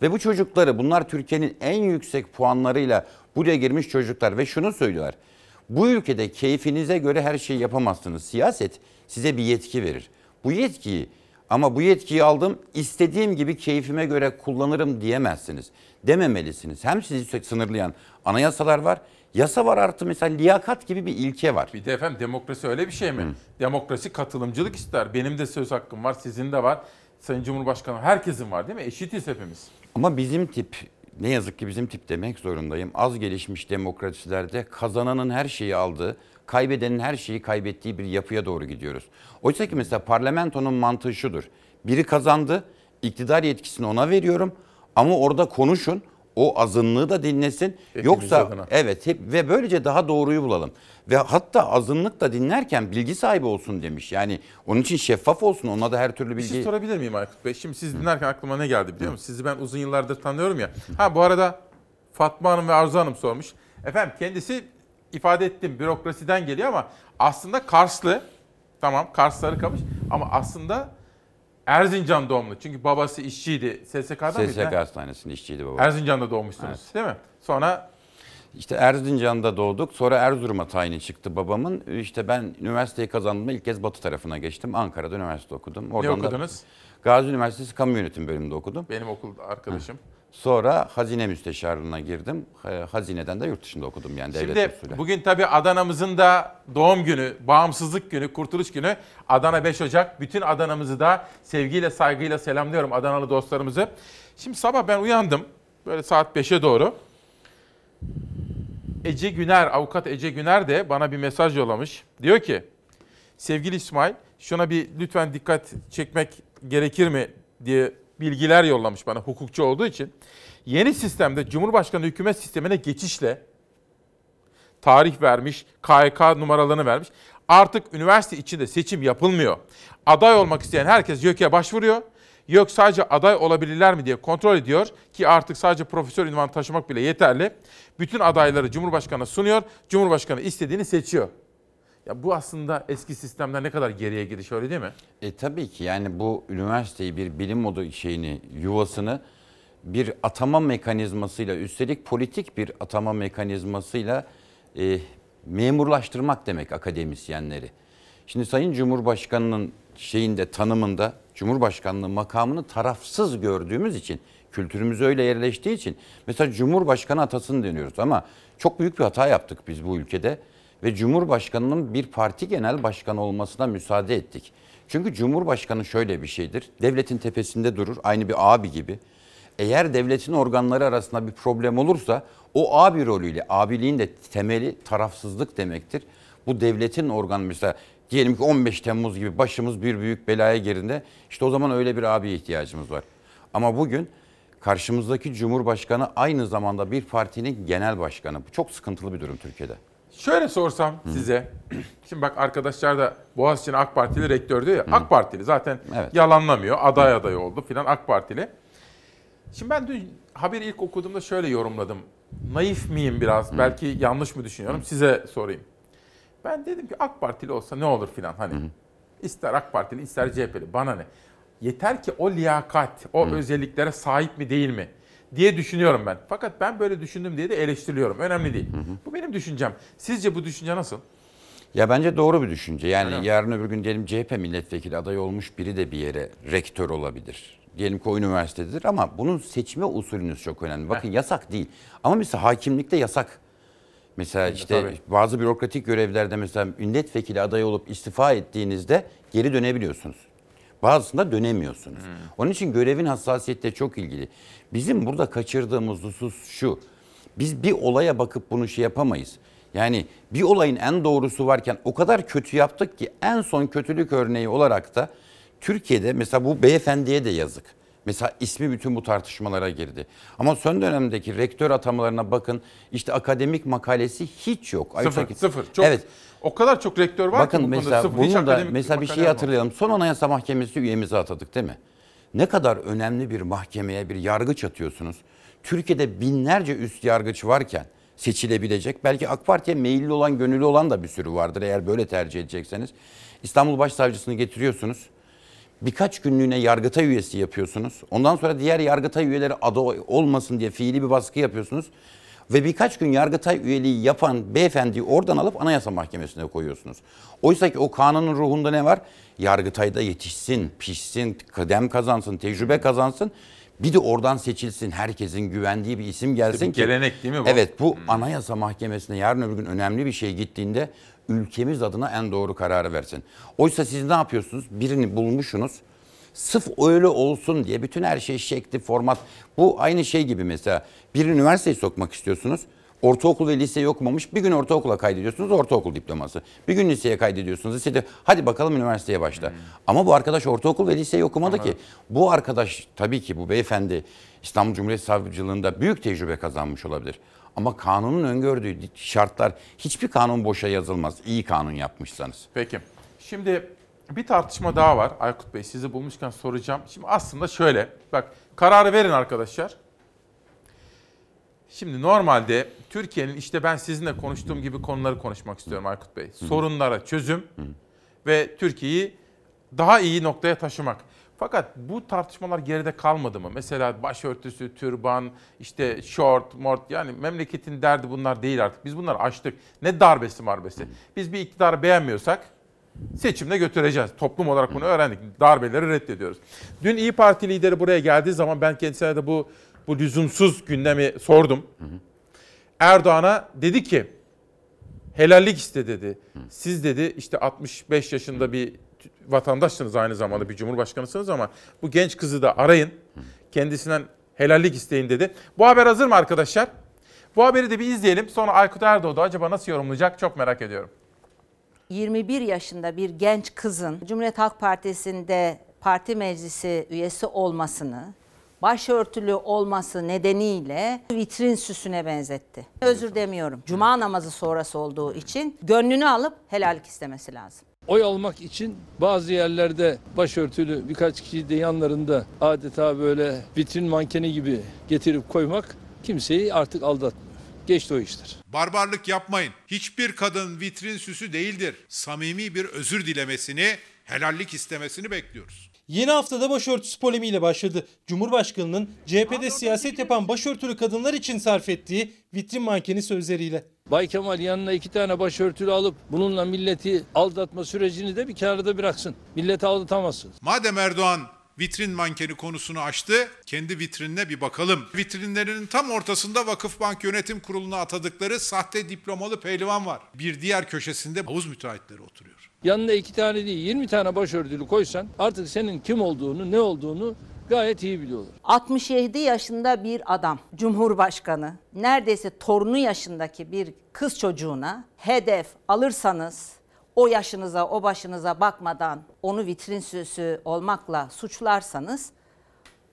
Ve bu çocukları bunlar Türkiye'nin en yüksek puanlarıyla buraya girmiş çocuklar ve şunu söylüyorlar. Bu ülkede keyfinize göre her şeyi yapamazsınız. Siyaset size bir yetki verir. Bu yetkiyi ama bu yetkiyi aldım istediğim gibi keyfime göre kullanırım diyemezsiniz. Dememelisiniz. Hem sizi sınırlayan anayasalar var. Yasa var artı mesela liyakat gibi bir ilke var. Bir de efendim demokrasi öyle bir şey mi? Demokrasi katılımcılık ister. Benim de söz hakkım var, sizin de var. Sayın Cumhurbaşkanı herkesin var değil mi? Eşitiz hepimiz. Ama bizim tip ne yazık ki bizim tip demek zorundayım. Az gelişmiş demokrasilerde kazananın her şeyi aldığı, kaybedenin her şeyi kaybettiği bir yapıya doğru gidiyoruz. Oysa ki mesela parlamentonun mantığı şudur. Biri kazandı, iktidar yetkisini ona veriyorum ama orada konuşun, o azınlığı da dinlesin. Hepimiz Yoksa adına. evet hep ve böylece daha doğruyu bulalım. Ve hatta azınlık da dinlerken bilgi sahibi olsun demiş. Yani onun için şeffaf olsun. Ona da her türlü Bir bilgi. şey sorabilir miyim Aykut Bey? Şimdi siz dinlerken aklıma ne geldi biliyor musunuz? Sizi ben uzun yıllardır tanıyorum ya. Ha bu arada Fatma Hanım ve Arzu Hanım sormuş. Efendim kendisi ifade ettim bürokrasiden geliyor ama aslında Karslı. Tamam Karsları kamış ama aslında Erzincan doğumlu. Çünkü babası işçiydi. SSK'dan mıydı? SSK ha? Hastanesi'nde işçiydi baba. Erzincan'da doğmuşsunuz değil mi? Sonra İşte Erzincan'da doğduk. Sonra Erzurum'a tayini çıktı babamın. İşte ben üniversiteyi kazandığımda ilk kez Batı tarafına geçtim. Ankara'da üniversite okudum. ne da okudunuz? Gazi Üniversitesi Kamu Yönetimi bölümünde okudum. Benim okul arkadaşım. Sonra hazine müsteşarlığına girdim. Ee, Hazineden de yurt dışında okudum yani devlet Şimdi bugün tabii Adana'mızın da doğum günü, bağımsızlık günü, kurtuluş günü. Adana 5 Ocak. Bütün Adana'mızı da sevgiyle, saygıyla selamlıyorum Adanalı dostlarımızı. Şimdi sabah ben uyandım. Böyle saat 5'e doğru. Ece Güner, avukat Ece Güner de bana bir mesaj yollamış. Diyor ki, sevgili İsmail şuna bir lütfen dikkat çekmek gerekir mi diye bilgiler yollamış bana hukukçu olduğu için. Yeni sistemde Cumhurbaşkanı hükümet sistemine geçişle tarih vermiş, KYK numaralarını vermiş. Artık üniversite içinde seçim yapılmıyor. Aday olmak isteyen herkes YÖK'e başvuruyor. YÖK sadece aday olabilirler mi diye kontrol ediyor ki artık sadece profesör ünvanı taşımak bile yeterli. Bütün adayları Cumhurbaşkanı sunuyor. Cumhurbaşkanı istediğini seçiyor. Ya bu aslında eski sistemden ne kadar geriye gidiş öyle değil mi? E tabii ki yani bu üniversiteyi bir bilim modu şeyini yuvasını bir atama mekanizmasıyla üstelik politik bir atama mekanizmasıyla e, memurlaştırmak demek akademisyenleri. Şimdi Sayın Cumhurbaşkanı'nın şeyinde tanımında Cumhurbaşkanlığı makamını tarafsız gördüğümüz için kültürümüz öyle yerleştiği için mesela Cumhurbaşkanı atasını deniyoruz ama çok büyük bir hata yaptık biz bu ülkede ve Cumhurbaşkanının bir parti genel başkanı olmasına müsaade ettik. Çünkü Cumhurbaşkanı şöyle bir şeydir. Devletin tepesinde durur aynı bir abi gibi. Eğer devletin organları arasında bir problem olursa o abi rolüyle, abiliğin de temeli tarafsızlık demektir. Bu devletin organ mesela diyelim ki 15 Temmuz gibi başımız bir büyük belaya girdiğinde işte o zaman öyle bir abiye ihtiyacımız var. Ama bugün karşımızdaki Cumhurbaşkanı aynı zamanda bir partinin genel başkanı. Bu çok sıkıntılı bir durum Türkiye'de. Şöyle sorsam size. Şimdi bak arkadaşlar da Boğaziçi'nin AK Partili rektör diyor ya. AK Partili zaten Evet. yalanlamıyor. Aday aday oldu filan AK Partili. Şimdi ben dün haberi ilk okuduğumda şöyle yorumladım. Naif miyim biraz? Belki yanlış mı düşünüyorum? Size sorayım. Ben dedim ki AK Partili olsa ne olur filan hani. İster AK Partili ister CHP'li bana ne? Yeter ki o liyakat, o özelliklere sahip mi değil mi diye düşünüyorum ben. Fakat ben böyle düşündüm diye de eleştiriliyorum. Önemli değil. Bu benim düşüncem. Sizce bu düşünce nasıl? Ya bence doğru bir düşünce. Yani Öyle yarın öbür gün diyelim CHP milletvekili adayı olmuş biri de bir yere rektör olabilir. Diyelim ki o üniversitedir ama bunun seçme usulünüz çok önemli. Bakın yasak değil. Ama mesela hakimlikte yasak. Mesela işte tabii. bazı bürokratik görevlerde mesela milletvekili adayı olup istifa ettiğinizde geri dönebiliyorsunuz. Bazısında dönemiyorsunuz. Onun için görevin hassasiyeti de çok ilgili. Bizim burada kaçırdığımız husus şu. Biz bir olaya bakıp bunu şey yapamayız. Yani bir olayın en doğrusu varken o kadar kötü yaptık ki en son kötülük örneği olarak da Türkiye'de mesela bu beyefendiye de yazık. Mesela ismi bütün bu tartışmalara girdi. Ama son dönemdeki rektör atamalarına bakın işte akademik makalesi hiç yok. Sıfır, ki- sıfır. Çok, evet. O kadar çok rektör var Bakın ki bu mesela sıfır. Hiç bunu da mesela bir şey hatırlayalım. Son Anayasa Mahkemesi üyemizi atadık değil mi? Ne kadar önemli bir mahkemeye bir yargıç atıyorsunuz. Türkiye'de binlerce üst yargıç varken seçilebilecek. Belki AK Parti'ye meyilli olan, gönüllü olan da bir sürü vardır eğer böyle tercih edecekseniz. İstanbul Başsavcısını getiriyorsunuz. Birkaç günlüğüne yargıtay üyesi yapıyorsunuz. Ondan sonra diğer yargıtay üyeleri aday olmasın diye fiili bir baskı yapıyorsunuz. Ve birkaç gün yargıtay üyeliği yapan beyefendiyi oradan alıp anayasa mahkemesine koyuyorsunuz. Oysa ki o kanunun ruhunda ne var? Yargıtayda yetişsin, pişsin, kıdem kazansın, tecrübe kazansın. Bir de oradan seçilsin, herkesin güvendiği bir isim gelsin bir ki. gelenek değil mi bu? Evet bu anayasa mahkemesine yarın öbür gün önemli bir şey gittiğinde ülkemiz adına en doğru kararı versin. Oysa siz ne yapıyorsunuz? Birini bulmuşsunuz. Sırf öyle olsun diye bütün her şey şekli, format. Bu aynı şey gibi mesela bir üniversiteyi sokmak istiyorsunuz. Ortaokul ve liseyi okumamış bir gün ortaokula kaydediyorsunuz ortaokul diploması. Bir gün liseye kaydediyorsunuz lisede hadi bakalım üniversiteye başla. Ama bu arkadaş ortaokul ve liseyi okumadı ki. Bu arkadaş tabii ki bu beyefendi İstanbul Cumhuriyet Savcılığında büyük tecrübe kazanmış olabilir. Ama kanunun öngördüğü şartlar hiçbir kanun boşa yazılmaz. İyi kanun yapmışsanız. Peki. Şimdi bir tartışma daha var. Aykut Bey sizi bulmuşken soracağım. Şimdi aslında şöyle. Bak kararı verin arkadaşlar. Şimdi normalde Türkiye'nin işte ben sizinle konuştuğum gibi konuları konuşmak istiyorum Aykut Bey. Sorunlara çözüm ve Türkiye'yi daha iyi noktaya taşımak. Fakat bu tartışmalar geride kalmadı mı? Mesela başörtüsü, türban, işte short, mort yani memleketin derdi bunlar değil artık. Biz bunları aştık. Ne darbesi marbesi. Biz bir iktidarı beğenmiyorsak seçimde götüreceğiz. Toplum olarak bunu öğrendik. Darbeleri reddediyoruz. Dün İyi Parti lideri buraya geldiği zaman ben kendisine de bu bu lüzumsuz gündemi sordum. Erdoğan'a dedi ki helallik iste dedi. Siz dedi işte 65 yaşında bir vatandaşsınız aynı zamanda bir cumhurbaşkanısınız ama bu genç kızı da arayın. Kendisinden helallik isteyin dedi. Bu haber hazır mı arkadaşlar? Bu haberi de bir izleyelim. Sonra Aykut Erdoğdu acaba nasıl yorumlayacak çok merak ediyorum. 21 yaşında bir genç kızın Cumhuriyet Halk Partisi'nde parti meclisi üyesi olmasını, başörtülü olması nedeniyle vitrin süsüne benzetti. Özür demiyorum. Cuma namazı sonrası olduğu için gönlünü alıp helallik istemesi lazım. Oy almak için bazı yerlerde başörtülü birkaç kişiyi de yanlarında adeta böyle vitrin mankeni gibi getirip koymak kimseyi artık aldatmıyor. Geçti o işler. Barbarlık yapmayın. Hiçbir kadın vitrin süsü değildir. Samimi bir özür dilemesini, helallik istemesini bekliyoruz. Yeni haftada başörtüsü polemiğiyle başladı. Cumhurbaşkanının CHP'de siyaset yapan başörtülü kadınlar için sarf ettiği vitrin mankeni sözleriyle. Bay Kemal yanına iki tane başörtülü alıp bununla milleti aldatma sürecini de bir kenarda bıraksın. Milleti aldatamazsınız. Madem Erdoğan vitrin mankeni konusunu açtı, kendi vitrinine bir bakalım. Vitrinlerinin tam ortasında Vakıfbank Yönetim Kurulu'na atadıkları sahte diplomalı pehlivan var. Bir diğer köşesinde havuz müteahhitleri oturuyor. Yanına iki tane değil 20 tane başörtülü koysan artık senin kim olduğunu ne olduğunu gayet iyi biliyorlar. 67 yaşında bir adam, Cumhurbaşkanı, neredeyse torunu yaşındaki bir kız çocuğuna hedef alırsanız o yaşınıza, o başınıza bakmadan onu vitrin süsü olmakla suçlarsanız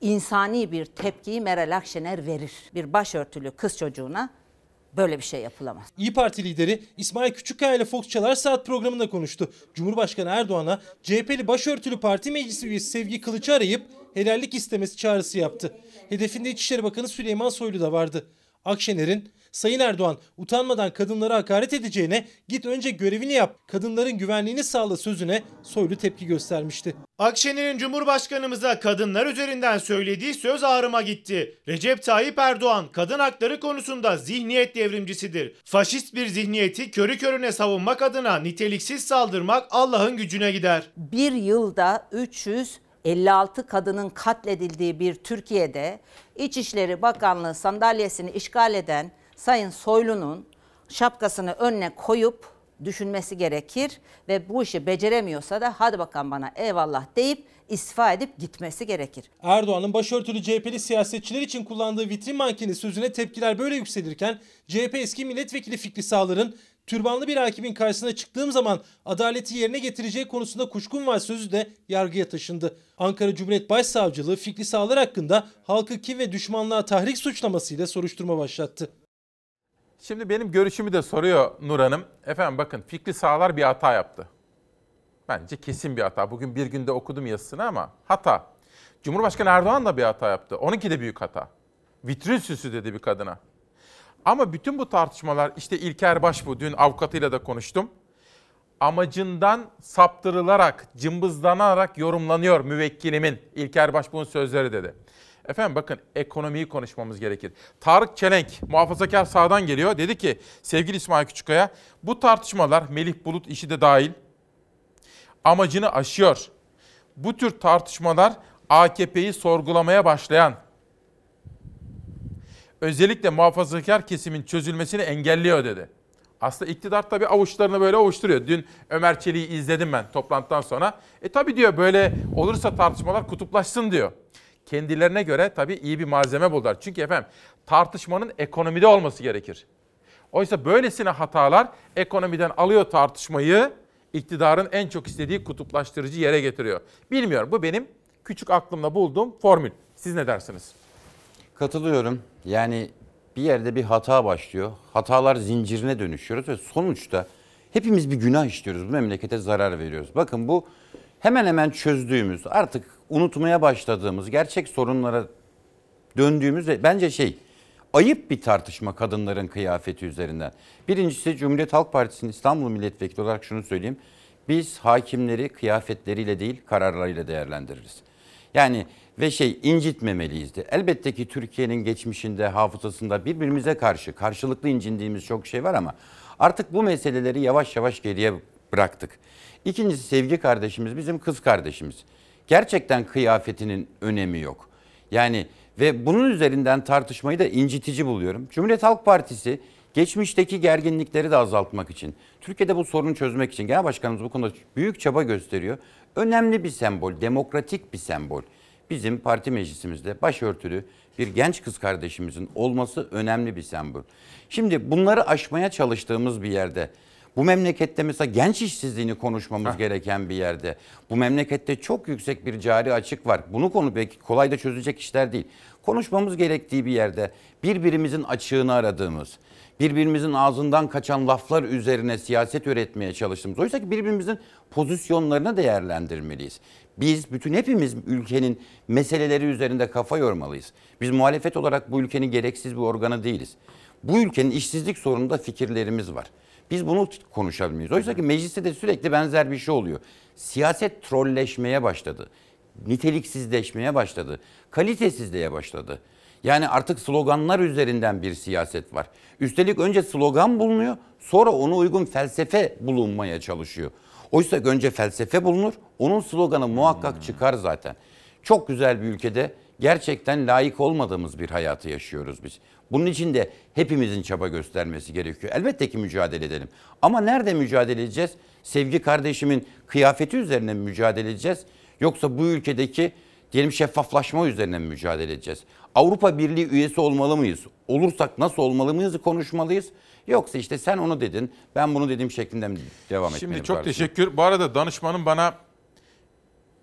insani bir tepkiyi Meral Akşener verir. Bir başörtülü kız çocuğuna böyle bir şey yapılamaz. İyi Parti lideri İsmail Küçükkaya ile Fox Çalar Saat programında konuştu. Cumhurbaşkanı Erdoğan'a CHP'li başörtülü parti meclisi üyesi Sevgi Kılıç'ı arayıp helallik istemesi çağrısı yaptı. Hedefinde İçişleri Bakanı Süleyman Soylu da vardı. Akşener'in Sayın Erdoğan utanmadan kadınlara hakaret edeceğine git önce görevini yap, kadınların güvenliğini sağla sözüne Soylu tepki göstermişti. Akşener'in Cumhurbaşkanımıza kadınlar üzerinden söylediği söz ağrıma gitti. Recep Tayyip Erdoğan kadın hakları konusunda zihniyet devrimcisidir. Faşist bir zihniyeti körü körüne savunmak adına niteliksiz saldırmak Allah'ın gücüne gider. Bir yılda 356 kadının katledildiği bir Türkiye'de İçişleri Bakanlığı sandalyesini işgal eden Sayın Soylu'nun şapkasını önüne koyup düşünmesi gerekir ve bu işi beceremiyorsa da hadi bakalım bana eyvallah deyip istifa edip gitmesi gerekir. Erdoğan'ın başörtülü CHP'li siyasetçiler için kullandığı vitrin mankeni sözüne tepkiler böyle yükselirken CHP eski milletvekili Fikri Sağlar'ın Türbanlı bir hakimin karşısına çıktığım zaman adaleti yerine getireceği konusunda kuşkum var sözü de yargıya taşındı. Ankara Cumhuriyet Başsavcılığı Fikri Sağlar hakkında halkı kin ve düşmanlığa tahrik suçlamasıyla soruşturma başlattı. Şimdi benim görüşümü de soruyor Nur Hanım. Efendim bakın Fikri Sağlar bir hata yaptı. Bence kesin bir hata. Bugün bir günde okudum yazısını ama hata. Cumhurbaşkanı Erdoğan da bir hata yaptı. Onunki de büyük hata. Vitrin süsü dedi bir kadına. Ama bütün bu tartışmalar işte İlker Başbuğ dün avukatıyla da konuştum. Amacından saptırılarak, cımbızlanarak yorumlanıyor müvekkilimin İlker Başbuğ'un sözleri dedi. Efendim bakın ekonomiyi konuşmamız gerekir. Tarık Çelenk muhafazakar sağdan geliyor. Dedi ki sevgili İsmail Küçükkaya bu tartışmalar Melih Bulut işi de dahil amacını aşıyor. Bu tür tartışmalar AKP'yi sorgulamaya başlayan özellikle muhafazakar kesimin çözülmesini engelliyor dedi. Aslında iktidar tabii avuçlarını böyle ovuşturuyor. Dün Ömer Çelik'i izledim ben toplantıdan sonra. E tabii diyor böyle olursa tartışmalar kutuplaşsın diyor. Kendilerine göre tabii iyi bir malzeme buldular. Çünkü efendim tartışmanın ekonomide olması gerekir. Oysa böylesine hatalar ekonomiden alıyor tartışmayı, iktidarın en çok istediği kutuplaştırıcı yere getiriyor. Bilmiyorum bu benim küçük aklımda bulduğum formül. Siz ne dersiniz? Katılıyorum. Yani bir yerde bir hata başlıyor. Hatalar zincirine dönüşüyoruz ve sonuçta hepimiz bir günah işliyoruz. Bu memlekete zarar veriyoruz. Bakın bu hemen hemen çözdüğümüz, artık unutmaya başladığımız, gerçek sorunlara döndüğümüz ve bence şey ayıp bir tartışma kadınların kıyafeti üzerinden. Birincisi Cumhuriyet Halk Partisi'nin İstanbul Milletvekili olarak şunu söyleyeyim. Biz hakimleri kıyafetleriyle değil kararlarıyla değerlendiririz. Yani ve şey incitmemeliyiz de. Elbette ki Türkiye'nin geçmişinde, hafızasında birbirimize karşı karşılıklı incindiğimiz çok şey var ama artık bu meseleleri yavaş yavaş geriye bıraktık. İkincisi sevgi kardeşimiz bizim kız kardeşimiz. Gerçekten kıyafetinin önemi yok. Yani ve bunun üzerinden tartışmayı da incitici buluyorum. Cumhuriyet Halk Partisi geçmişteki gerginlikleri de azaltmak için, Türkiye'de bu sorunu çözmek için Genel Başkanımız bu konuda büyük çaba gösteriyor. Önemli bir sembol, demokratik bir sembol. Bizim parti meclisimizde başörtülü bir genç kız kardeşimizin olması önemli bir sembol. Şimdi bunları aşmaya çalıştığımız bir yerde bu memlekette mesela genç işsizliğini konuşmamız gereken bir yerde. Bu memlekette çok yüksek bir cari açık var. Bunu konu belki kolay da çözecek işler değil. Konuşmamız gerektiği bir yerde birbirimizin açığını aradığımız, birbirimizin ağzından kaçan laflar üzerine siyaset üretmeye çalıştığımız. Oysa ki birbirimizin pozisyonlarını değerlendirmeliyiz. Biz bütün hepimiz ülkenin meseleleri üzerinde kafa yormalıyız. Biz muhalefet olarak bu ülkenin gereksiz bir organı değiliz. Bu ülkenin işsizlik sorununda fikirlerimiz var. Biz bunu konuşabilmeyiz. Oysa ki mecliste de sürekli benzer bir şey oluyor. Siyaset trolleşmeye başladı. Niteliksizleşmeye başladı. Kalitesizliğe başladı. Yani artık sloganlar üzerinden bir siyaset var. Üstelik önce slogan bulunuyor, sonra ona uygun felsefe bulunmaya çalışıyor. Oysa önce felsefe bulunur, onun sloganı muhakkak çıkar zaten. Çok güzel bir ülkede gerçekten layık olmadığımız bir hayatı yaşıyoruz biz. Bunun için de hepimizin çaba göstermesi gerekiyor. Elbette ki mücadele edelim. Ama nerede mücadele edeceğiz? Sevgi kardeşimin kıyafeti üzerine mi mücadele edeceğiz? Yoksa bu ülkedeki diyelim şeffaflaşma üzerine mi mücadele edeceğiz? Avrupa Birliği üyesi olmalı mıyız? Olursak nasıl olmalı mıyız konuşmalıyız. Yoksa işte sen onu dedin, ben bunu dedim şeklinde mi devam etmeliyim? Şimdi çok kardeşim? teşekkür. Bu arada danışmanım bana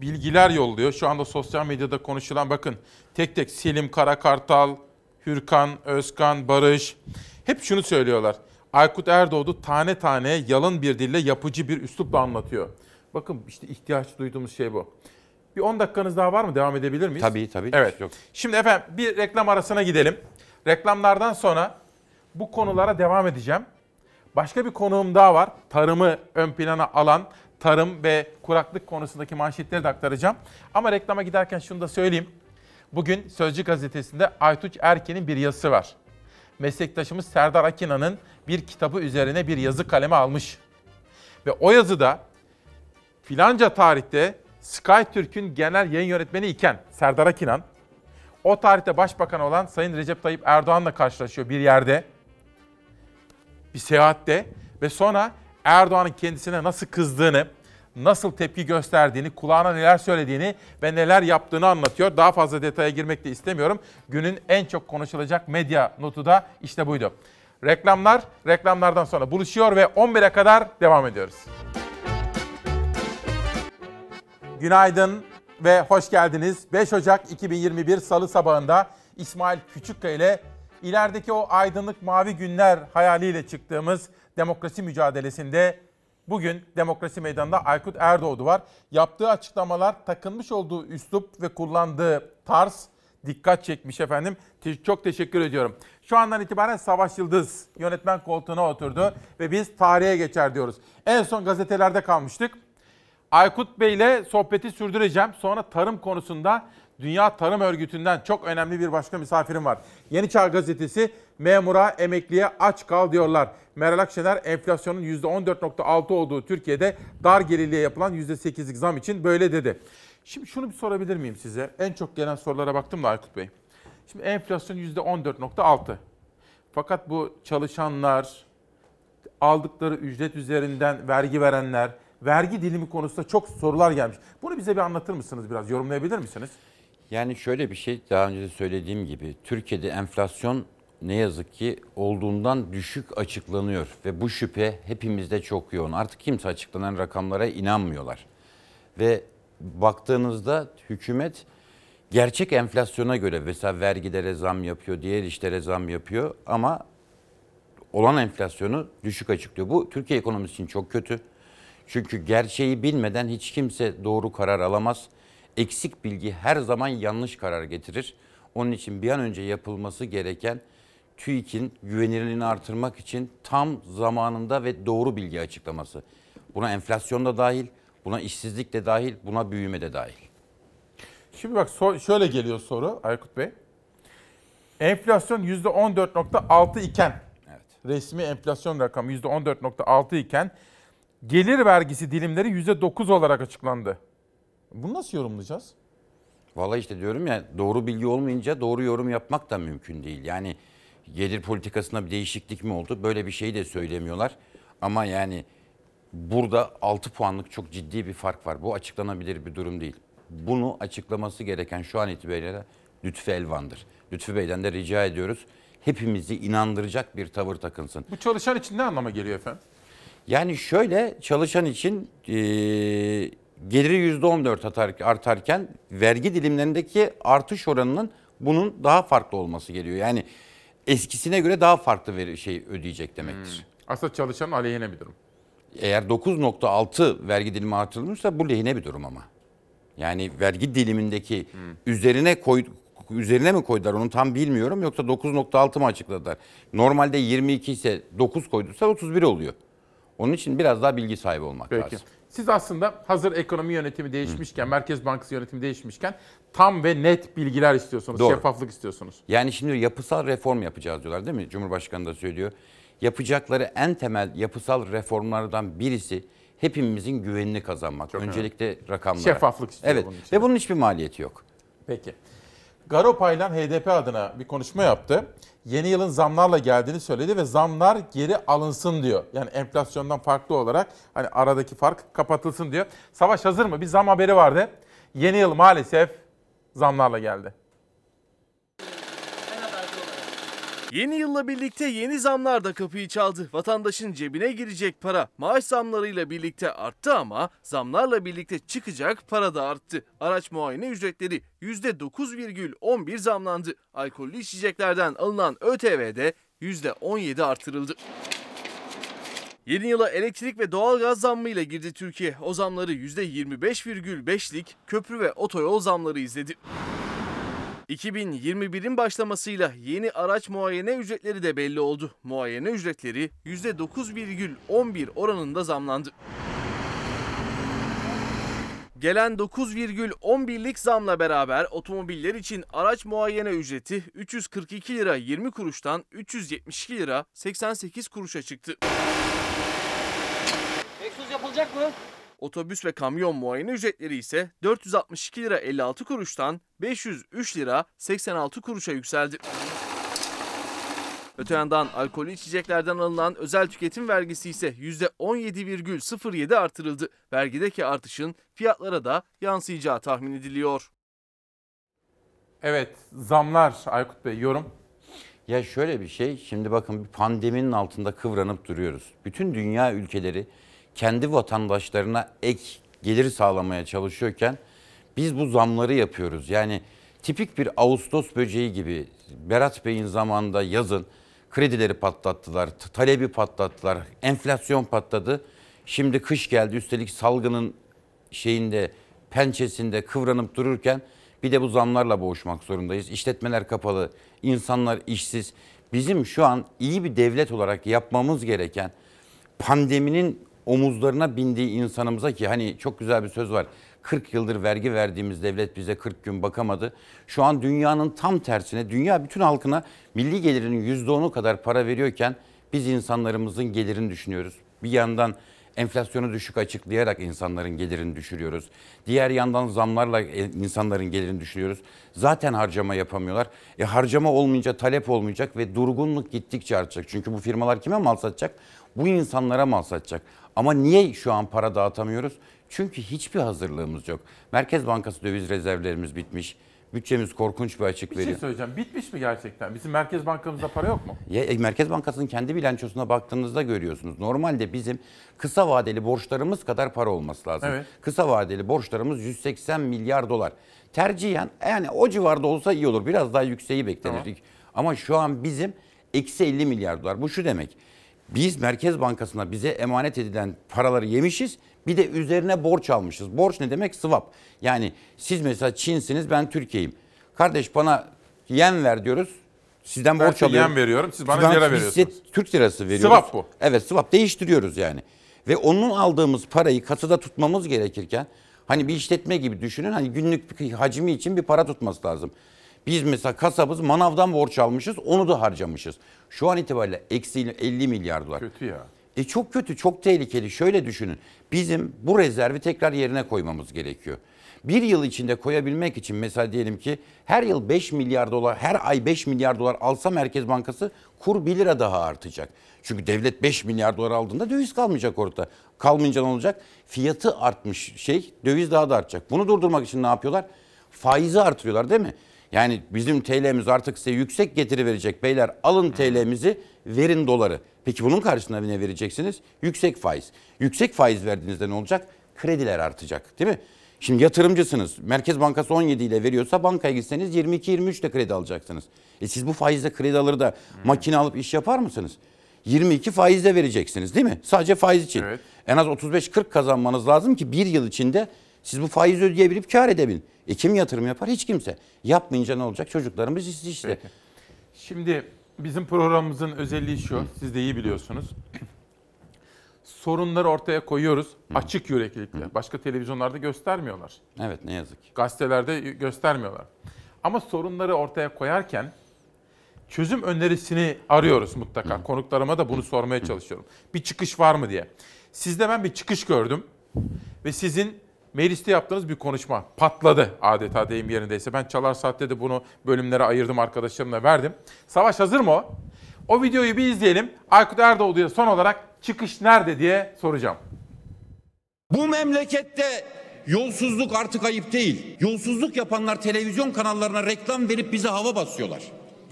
bilgiler yolluyor. Şu anda sosyal medyada konuşulan bakın tek tek Selim Karakartal, Hürkan, Özkan, Barış hep şunu söylüyorlar. Aykut Erdoğdu tane tane yalın bir dille yapıcı bir üslupla anlatıyor. Bakın işte ihtiyaç duyduğumuz şey bu. Bir 10 dakikanız daha var mı? Devam edebilir miyiz? Tabii tabii. Evet. Yok. Şimdi efendim bir reklam arasına gidelim. Reklamlardan sonra bu konulara devam edeceğim. Başka bir konuğum daha var. Tarımı ön plana alan tarım ve kuraklık konusundaki manşetleri de aktaracağım. Ama reklama giderken şunu da söyleyeyim. Bugün Sözcü gazetesinde Aytuç Erken'in bir yazısı var. Meslektaşımız Serdar Akina'nın bir kitabı üzerine bir yazı kaleme almış. Ve o yazıda filanca tarihte SkyTürk'ün genel yayın yönetmeni iken Serdar Akinan, o tarihte başbakan olan Sayın Recep Tayyip Erdoğan'la karşılaşıyor bir yerde, bir seyahatte ve sonra Erdoğan'ın kendisine nasıl kızdığını, nasıl tepki gösterdiğini, kulağına neler söylediğini ve neler yaptığını anlatıyor. Daha fazla detaya girmek de istemiyorum. Günün en çok konuşulacak medya notu da işte buydu. Reklamlar, reklamlardan sonra buluşuyor ve 11'e kadar devam ediyoruz. Günaydın ve hoş geldiniz. 5 Ocak 2021 Salı sabahında İsmail Küçükkaya ile ilerideki o aydınlık mavi günler hayaliyle çıktığımız demokrasi mücadelesinde bugün demokrasi meydanında Aykut Erdoğdu var. Yaptığı açıklamalar, takınmış olduğu üslup ve kullandığı tarz dikkat çekmiş efendim. Çok teşekkür ediyorum. Şu andan itibaren Savaş Yıldız yönetmen koltuğuna oturdu ve biz tarihe geçer diyoruz. En son gazetelerde kalmıştık. Aykut Bey ile sohbeti sürdüreceğim. Sonra tarım konusunda Dünya Tarım Örgütü'nden çok önemli bir başka misafirim var. Yeni Çağ Gazetesi memura, emekliye aç kal diyorlar. Meral Akşener enflasyonun %14.6 olduğu Türkiye'de dar gelirliğe yapılan %8'lik zam için böyle dedi. Şimdi şunu bir sorabilir miyim size? En çok gelen sorulara baktım da Aykut Bey. Şimdi enflasyon %14.6. Fakat bu çalışanlar, aldıkları ücret üzerinden vergi verenler, vergi dilimi konusunda çok sorular gelmiş. Bunu bize bir anlatır mısınız biraz? Yorumlayabilir misiniz? Yani şöyle bir şey daha önce de söylediğim gibi Türkiye'de enflasyon ne yazık ki olduğundan düşük açıklanıyor ve bu şüphe hepimizde çok yoğun. Artık kimse açıklanan rakamlara inanmıyorlar. Ve baktığınızda hükümet gerçek enflasyona göre mesela vergilere zam yapıyor, diğer işlere zam yapıyor ama olan enflasyonu düşük açıklıyor. Bu Türkiye ekonomisi için çok kötü. Çünkü gerçeği bilmeden hiç kimse doğru karar alamaz. Eksik bilgi her zaman yanlış karar getirir. Onun için bir an önce yapılması gereken TÜİK'in güvenilirliğini artırmak için tam zamanında ve doğru bilgi açıklaması. Buna enflasyon da dahil, buna işsizlik de dahil, buna büyüme de dahil. Şimdi bak so- şöyle geliyor soru Aykut Bey. Enflasyon %14.6 iken, resmi enflasyon rakamı %14.6 iken gelir vergisi dilimleri %9 olarak açıklandı. Bunu nasıl yorumlayacağız? Vallahi işte diyorum ya doğru bilgi olmayınca doğru yorum yapmak da mümkün değil. Yani gelir politikasında bir değişiklik mi oldu? Böyle bir şeyi de söylemiyorlar. Ama yani burada 6 puanlık çok ciddi bir fark var. Bu açıklanabilir bir durum değil. Bunu açıklaması gereken şu an itibariyle Lütfü Elvan'dır. Lütfü Bey'den de rica ediyoruz. Hepimizi inandıracak bir tavır takınsın. Bu çalışan için ne anlama geliyor efendim? Yani şöyle çalışan için e, geliri %14 atar, artarken vergi dilimlerindeki artış oranının bunun daha farklı olması geliyor. Yani eskisine göre daha farklı veri, şey ödeyecek demektir. Aslında çalışanın aleyhine bir durum. Eğer 9.6 vergi dilimi artırılmışsa bu lehine bir durum ama. Yani vergi dilimindeki üzerine koy üzerine mi koydular onu tam bilmiyorum yoksa 9.6 mı açıkladılar? Normalde 22 ise 9 koyduysa 31 oluyor. Onun için biraz daha bilgi sahibi olmak Peki. lazım. Siz aslında hazır ekonomi yönetimi değişmişken, Merkez Bankası yönetimi değişmişken tam ve net bilgiler istiyorsunuz, Doğru. şeffaflık istiyorsunuz. Yani şimdi yapısal reform yapacağız diyorlar değil mi? Cumhurbaşkanı da söylüyor. Yapacakları en temel yapısal reformlardan birisi hepimizin güvenini kazanmak. Öncelikle rakamlara. Şeffaflık istiyor Evet bunun için. ve bunun hiçbir maliyeti yok. Peki. Garo Paylan HDP adına bir konuşma yaptı. Yeni yılın zamlarla geldiğini söyledi ve zamlar geri alınsın diyor. Yani enflasyondan farklı olarak hani aradaki fark kapatılsın diyor. Savaş hazır mı? Bir zam haberi vardı. Yeni yıl maalesef zamlarla geldi. Yeni yılla birlikte yeni zamlar da kapıyı çaldı. Vatandaşın cebine girecek para maaş zamlarıyla birlikte arttı ama zamlarla birlikte çıkacak para da arttı. Araç muayene ücretleri %9,11 zamlandı. Alkollü içeceklerden alınan ÖTV'de %17 artırıldı. Yeni yıla elektrik ve doğalgaz zammıyla girdi Türkiye. O zamları %25,5'lik köprü ve otoyol zamları izledi. 2021'in başlamasıyla yeni araç muayene ücretleri de belli oldu. Muayene ücretleri %9,11 oranında zamlandı. Gelen 9,11'lik zamla beraber otomobiller için araç muayene ücreti 342 lira 20 kuruştan 372 lira 88 kuruşa çıktı. Egzoz yapılacak mı? Otobüs ve kamyon muayene ücretleri ise 462 lira 56 kuruştan 503 lira 86 kuruşa yükseldi. Öte yandan alkollü içeceklerden alınan özel tüketim vergisi ise %17,07 artırıldı. Vergideki artışın fiyatlara da yansıyacağı tahmin ediliyor. Evet, zamlar Aykut Bey yorum. Ya şöyle bir şey, şimdi bakın bir pandeminin altında kıvranıp duruyoruz. Bütün dünya ülkeleri kendi vatandaşlarına ek gelir sağlamaya çalışıyorken biz bu zamları yapıyoruz. Yani tipik bir Ağustos böceği gibi Berat Bey'in zamanında yazın kredileri patlattılar, talebi patlattılar, enflasyon patladı. Şimdi kış geldi üstelik salgının şeyinde pençesinde kıvranıp dururken bir de bu zamlarla boğuşmak zorundayız. İşletmeler kapalı, insanlar işsiz. Bizim şu an iyi bir devlet olarak yapmamız gereken pandeminin omuzlarına bindiği insanımıza ki hani çok güzel bir söz var. 40 yıldır vergi verdiğimiz devlet bize 40 gün bakamadı. Şu an dünyanın tam tersine dünya bütün halkına milli gelirinin %10'u kadar para veriyorken biz insanlarımızın gelirini düşünüyoruz. Bir yandan enflasyonu düşük açıklayarak insanların gelirini düşürüyoruz. Diğer yandan zamlarla e, insanların gelirini düşürüyoruz. Zaten harcama yapamıyorlar. E harcama olmayınca talep olmayacak ve durgunluk gittikçe artacak. Çünkü bu firmalar kime mal satacak? Bu insanlara mal satacak. Ama niye şu an para dağıtamıyoruz? Çünkü hiçbir hazırlığımız yok. Merkez Bankası döviz rezervlerimiz bitmiş. Bütçemiz korkunç bir açık Bir şey veriyor. söyleyeceğim. Bitmiş mi gerçekten? Bizim Merkez Bankamızda para yok mu? Ya, e, Merkez Bankası'nın kendi bilançosuna baktığınızda görüyorsunuz. Normalde bizim kısa vadeli borçlarımız kadar para olması lazım. Evet. Kısa vadeli borçlarımız 180 milyar dolar. Tercihen yani o civarda olsa iyi olur. Biraz daha yükseği beklenirdik. Ama şu an bizim eksi 50 milyar dolar. Bu şu demek. Biz Merkez Bankası'na bize emanet edilen paraları yemişiz. Bir de üzerine borç almışız. Borç ne demek? Swap. Yani siz mesela Çin'siniz ben Türkiye'yim. Kardeş bana yen ver diyoruz. Sizden Ben borç alıyorum. yen veriyorum, siz bana Sizden lira biz size veriyorsunuz. Türk lirası veriyoruz. Swap bu. Evet swap değiştiriyoruz yani. Ve onun aldığımız parayı kasada tutmamız gerekirken hani bir işletme gibi düşünün hani günlük bir hacmi için bir para tutması lazım. Biz mesela kasabız manavdan borç almışız onu da harcamışız. Şu an itibariyle eksi 50 milyar dolar. Kötü ya. E çok kötü, çok tehlikeli. Şöyle düşünün. Bizim bu rezervi tekrar yerine koymamız gerekiyor. Bir yıl içinde koyabilmek için mesela diyelim ki her yıl 5 milyar dolar, her ay 5 milyar dolar alsa Merkez Bankası kur 1 lira daha artacak. Çünkü devlet 5 milyar dolar aldığında döviz kalmayacak ortada. Kalmayınca ne olacak? Fiyatı artmış şey, döviz daha da artacak. Bunu durdurmak için ne yapıyorlar? Faizi artırıyorlar değil mi? Yani bizim TL'miz artık size yüksek getiri verecek beyler. Alın TL'mizi, verin doları. Peki bunun karşısına ne vereceksiniz? Yüksek faiz. Yüksek faiz verdiğinizde ne olacak? Krediler artacak değil mi? Şimdi yatırımcısınız. Merkez Bankası 17 ile veriyorsa bankaya gitseniz 22-23 ile kredi alacaksınız. E siz bu faizle kredi alır da makine alıp iş yapar mısınız? 22 faizle vereceksiniz değil mi? Sadece faiz için. En az 35-40 kazanmanız lazım ki bir yıl içinde siz bu faizi ödeyebilip kar edebilin. E kim yatırım yapar? Hiç kimse. Yapmayınca ne olacak? Çocuklarımız işsiz işte. Peki. Şimdi bizim programımızın özelliği şu. Siz de iyi biliyorsunuz. Sorunları ortaya koyuyoruz. Açık yüreklilikle. Başka televizyonlarda göstermiyorlar. Evet ne yazık ki. Gazetelerde göstermiyorlar. Ama sorunları ortaya koyarken çözüm önerisini arıyoruz mutlaka. Konuklarıma da bunu sormaya çalışıyorum. Bir çıkış var mı diye. Sizde ben bir çıkış gördüm ve sizin mecliste yaptığınız bir konuşma patladı adeta deyim yerindeyse. Ben Çalar Saat'te de bunu bölümlere ayırdım arkadaşlarımla verdim. Savaş hazır mı o? O videoyu bir izleyelim. Aykut Erdoğdu'ya son olarak çıkış nerede diye soracağım. Bu memlekette yolsuzluk artık ayıp değil. Yolsuzluk yapanlar televizyon kanallarına reklam verip bize hava basıyorlar.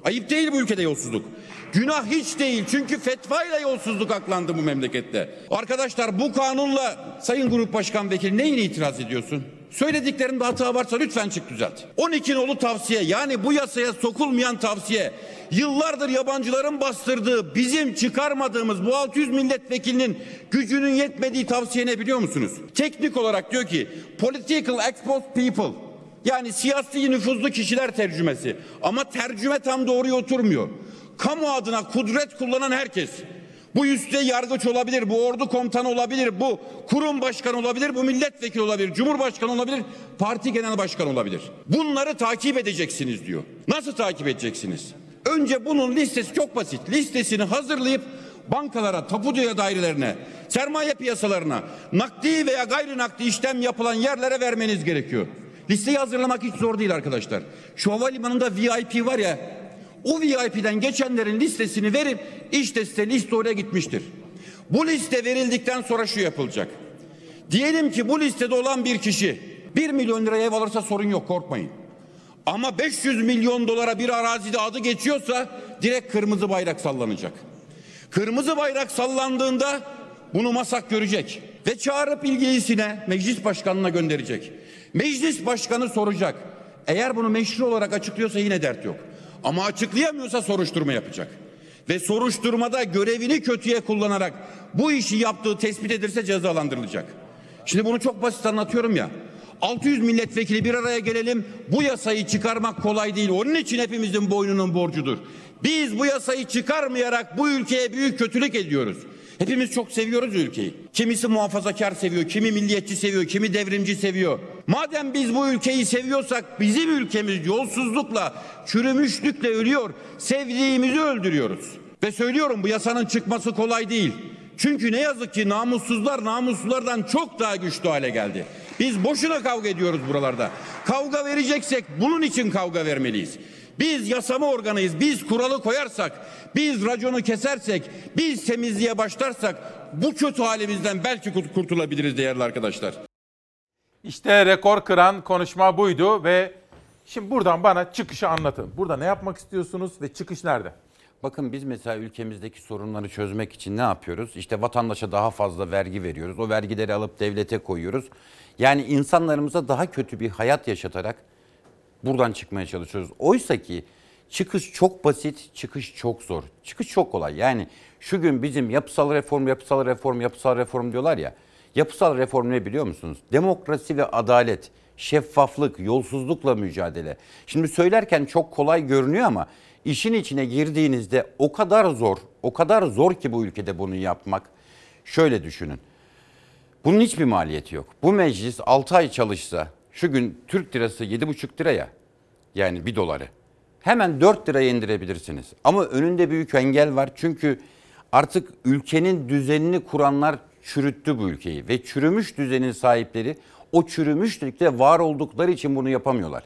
Ayıp değil bu ülkede yolsuzluk. Günah hiç değil çünkü fetvayla yolsuzluk aklandı bu memlekette. Arkadaşlar bu kanunla Sayın Grup Başkan Vekili neyine itiraz ediyorsun? Söylediklerinde hata varsa lütfen çık düzelt. 12 nolu tavsiye yani bu yasaya sokulmayan tavsiye yıllardır yabancıların bastırdığı bizim çıkarmadığımız bu 600 milletvekilinin gücünün yetmediği tavsiye ne biliyor musunuz? Teknik olarak diyor ki political exposed people yani siyasi nüfuzlu kişiler tercümesi ama tercüme tam doğruya oturmuyor. Kamu adına kudret kullanan herkes bu üstte yargıç olabilir, bu ordu komutanı olabilir, bu kurum başkanı olabilir, bu milletvekili olabilir, cumhurbaşkanı olabilir, parti genel başkanı olabilir. Bunları takip edeceksiniz diyor. Nasıl takip edeceksiniz? Önce bunun listesi çok basit. Listesini hazırlayıp bankalara, tapu dairelerine, sermaye piyasalarına, nakdi veya gayri nakdi işlem yapılan yerlere vermeniz gerekiyor. Listeyi hazırlamak hiç zor değil arkadaşlar. Şu havalimanında VIP var ya, o VIP'den geçenlerin listesini verip işte size liste oraya gitmiştir. Bu liste verildikten sonra şu yapılacak. Diyelim ki bu listede olan bir kişi 1 milyon liraya ev alırsa sorun yok korkmayın. Ama 500 milyon dolara bir arazide adı geçiyorsa direkt kırmızı bayrak sallanacak. Kırmızı bayrak sallandığında bunu masak görecek ve çağırıp ilgilisine meclis başkanına gönderecek. Meclis başkanı soracak. Eğer bunu meşru olarak açıklıyorsa yine dert yok. Ama açıklayamıyorsa soruşturma yapacak. Ve soruşturmada görevini kötüye kullanarak bu işi yaptığı tespit edilirse cezalandırılacak. Şimdi bunu çok basit anlatıyorum ya. 600 milletvekili bir araya gelelim. Bu yasayı çıkarmak kolay değil. Onun için hepimizin boynunun borcudur. Biz bu yasayı çıkarmayarak bu ülkeye büyük kötülük ediyoruz. Hepimiz çok seviyoruz ülkeyi. Kimisi muhafazakar seviyor, kimi milliyetçi seviyor, kimi devrimci seviyor. Madem biz bu ülkeyi seviyorsak bizim ülkemiz yolsuzlukla, çürümüşlükle ölüyor. Sevdiğimizi öldürüyoruz. Ve söylüyorum bu yasanın çıkması kolay değil. Çünkü ne yazık ki namussuzlar namuslulardan çok daha güçlü hale geldi. Biz boşuna kavga ediyoruz buralarda. Kavga vereceksek bunun için kavga vermeliyiz. Biz yasama organıyız. Biz kuralı koyarsak, biz raconu kesersek, biz temizliğe başlarsak bu kötü halimizden belki kurt- kurtulabiliriz değerli arkadaşlar. İşte rekor kıran konuşma buydu ve şimdi buradan bana çıkışı anlatın. Burada ne yapmak istiyorsunuz ve çıkış nerede? Bakın biz mesela ülkemizdeki sorunları çözmek için ne yapıyoruz? İşte vatandaşa daha fazla vergi veriyoruz. O vergileri alıp devlete koyuyoruz. Yani insanlarımıza daha kötü bir hayat yaşatarak buradan çıkmaya çalışıyoruz. Oysa ki çıkış çok basit, çıkış çok zor. Çıkış çok kolay. Yani şu gün bizim yapısal reform, yapısal reform, yapısal reform diyorlar ya. Yapısal reform ne biliyor musunuz? Demokrasi ve adalet, şeffaflık, yolsuzlukla mücadele. Şimdi söylerken çok kolay görünüyor ama işin içine girdiğinizde o kadar zor, o kadar zor ki bu ülkede bunu yapmak. Şöyle düşünün. Bunun hiçbir maliyeti yok. Bu meclis 6 ay çalışsa şu gün Türk lirası 7,5 liraya yani 1 doları hemen 4 liraya indirebilirsiniz. Ama önünde büyük engel var çünkü artık ülkenin düzenini kuranlar çürüttü bu ülkeyi ve çürümüş düzenin sahipleri o çürümüşlükte var oldukları için bunu yapamıyorlar.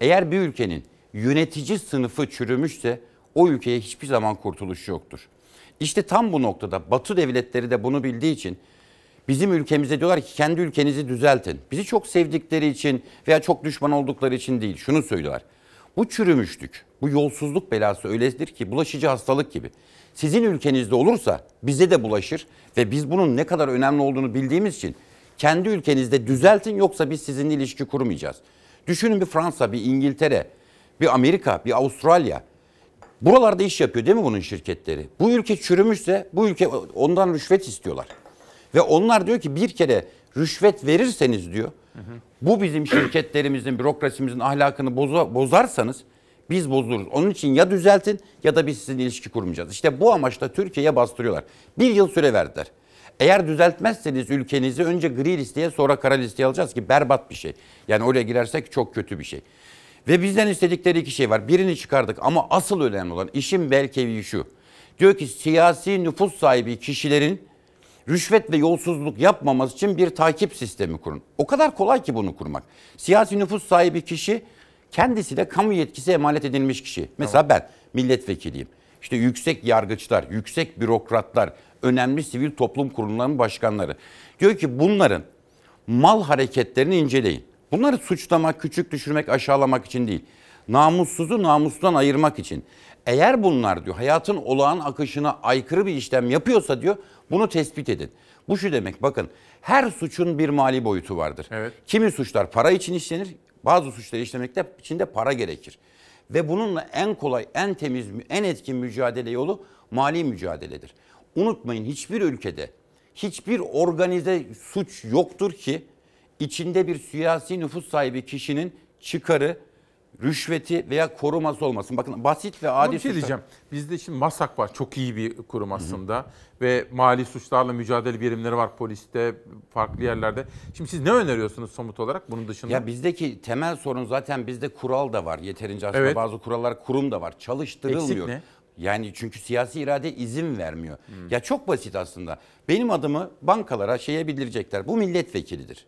Eğer bir ülkenin yönetici sınıfı çürümüşse o ülkeye hiçbir zaman kurtuluş yoktur. İşte tam bu noktada Batı devletleri de bunu bildiği için Bizim ülkemize diyorlar ki kendi ülkenizi düzeltin. Bizi çok sevdikleri için veya çok düşman oldukları için değil. Şunu söylüyorlar. Bu çürümüşlük, bu yolsuzluk belası öyledir ki bulaşıcı hastalık gibi. Sizin ülkenizde olursa bize de bulaşır ve biz bunun ne kadar önemli olduğunu bildiğimiz için kendi ülkenizde düzeltin yoksa biz sizinle ilişki kurmayacağız. Düşünün bir Fransa, bir İngiltere, bir Amerika, bir Avustralya. Buralarda iş yapıyor değil mi bunun şirketleri? Bu ülke çürümüşse bu ülke ondan rüşvet istiyorlar. Ve onlar diyor ki bir kere rüşvet verirseniz diyor bu bizim şirketlerimizin, bürokrasimizin ahlakını boza- bozarsanız biz bozuluruz. Onun için ya düzeltin ya da biz sizinle ilişki kurmayacağız. İşte bu amaçla Türkiye'ye bastırıyorlar. Bir yıl süre verdiler. Eğer düzeltmezseniz ülkenizi önce gri listeye sonra kara listeye alacağız ki berbat bir şey. Yani oraya girersek çok kötü bir şey. Ve bizden istedikleri iki şey var. Birini çıkardık ama asıl önemli olan işin belkevi şu. Diyor ki siyasi nüfus sahibi kişilerin rüşvet ve yolsuzluk yapmaması için bir takip sistemi kurun. O kadar kolay ki bunu kurmak. Siyasi nüfus sahibi kişi kendisi de kamu yetkisi emanet edilmiş kişi. Mesela ben milletvekiliyim. İşte yüksek yargıçlar, yüksek bürokratlar, önemli sivil toplum kurumlarının başkanları. Diyor ki bunların mal hareketlerini inceleyin. Bunları suçlamak, küçük düşürmek, aşağılamak için değil. Namussuzu namustan ayırmak için. Eğer bunlar diyor hayatın olağan akışına aykırı bir işlem yapıyorsa diyor bunu tespit edin. Bu şu demek bakın her suçun bir mali boyutu vardır. Evet. Kimi suçlar para için işlenir, bazı suçları işlemekte içinde para gerekir. Ve bununla en kolay, en temiz, en etkin mücadele yolu mali mücadeledir. Unutmayın hiçbir ülkede hiçbir organize suç yoktur ki içinde bir siyasi nüfus sahibi kişinin çıkarı, rüşveti veya koruması olmasın. Bakın basit ve adi bir şey diyeceğim. Bizde şimdi MASAK var. Çok iyi bir kurum aslında. Ve mali suçlarla mücadele birimleri var poliste, farklı yerlerde. Şimdi siz ne öneriyorsunuz somut olarak bunun dışında? Ya bizdeki temel sorun zaten bizde kural da var. Yeterince aslında Evet. bazı kurallar kurum da var. Çalıştırılmıyor. Eksik Yani çünkü siyasi irade izin vermiyor. Ya çok basit aslında. Benim adımı bankalara şeye bildirecekler. Bu milletvekilidir.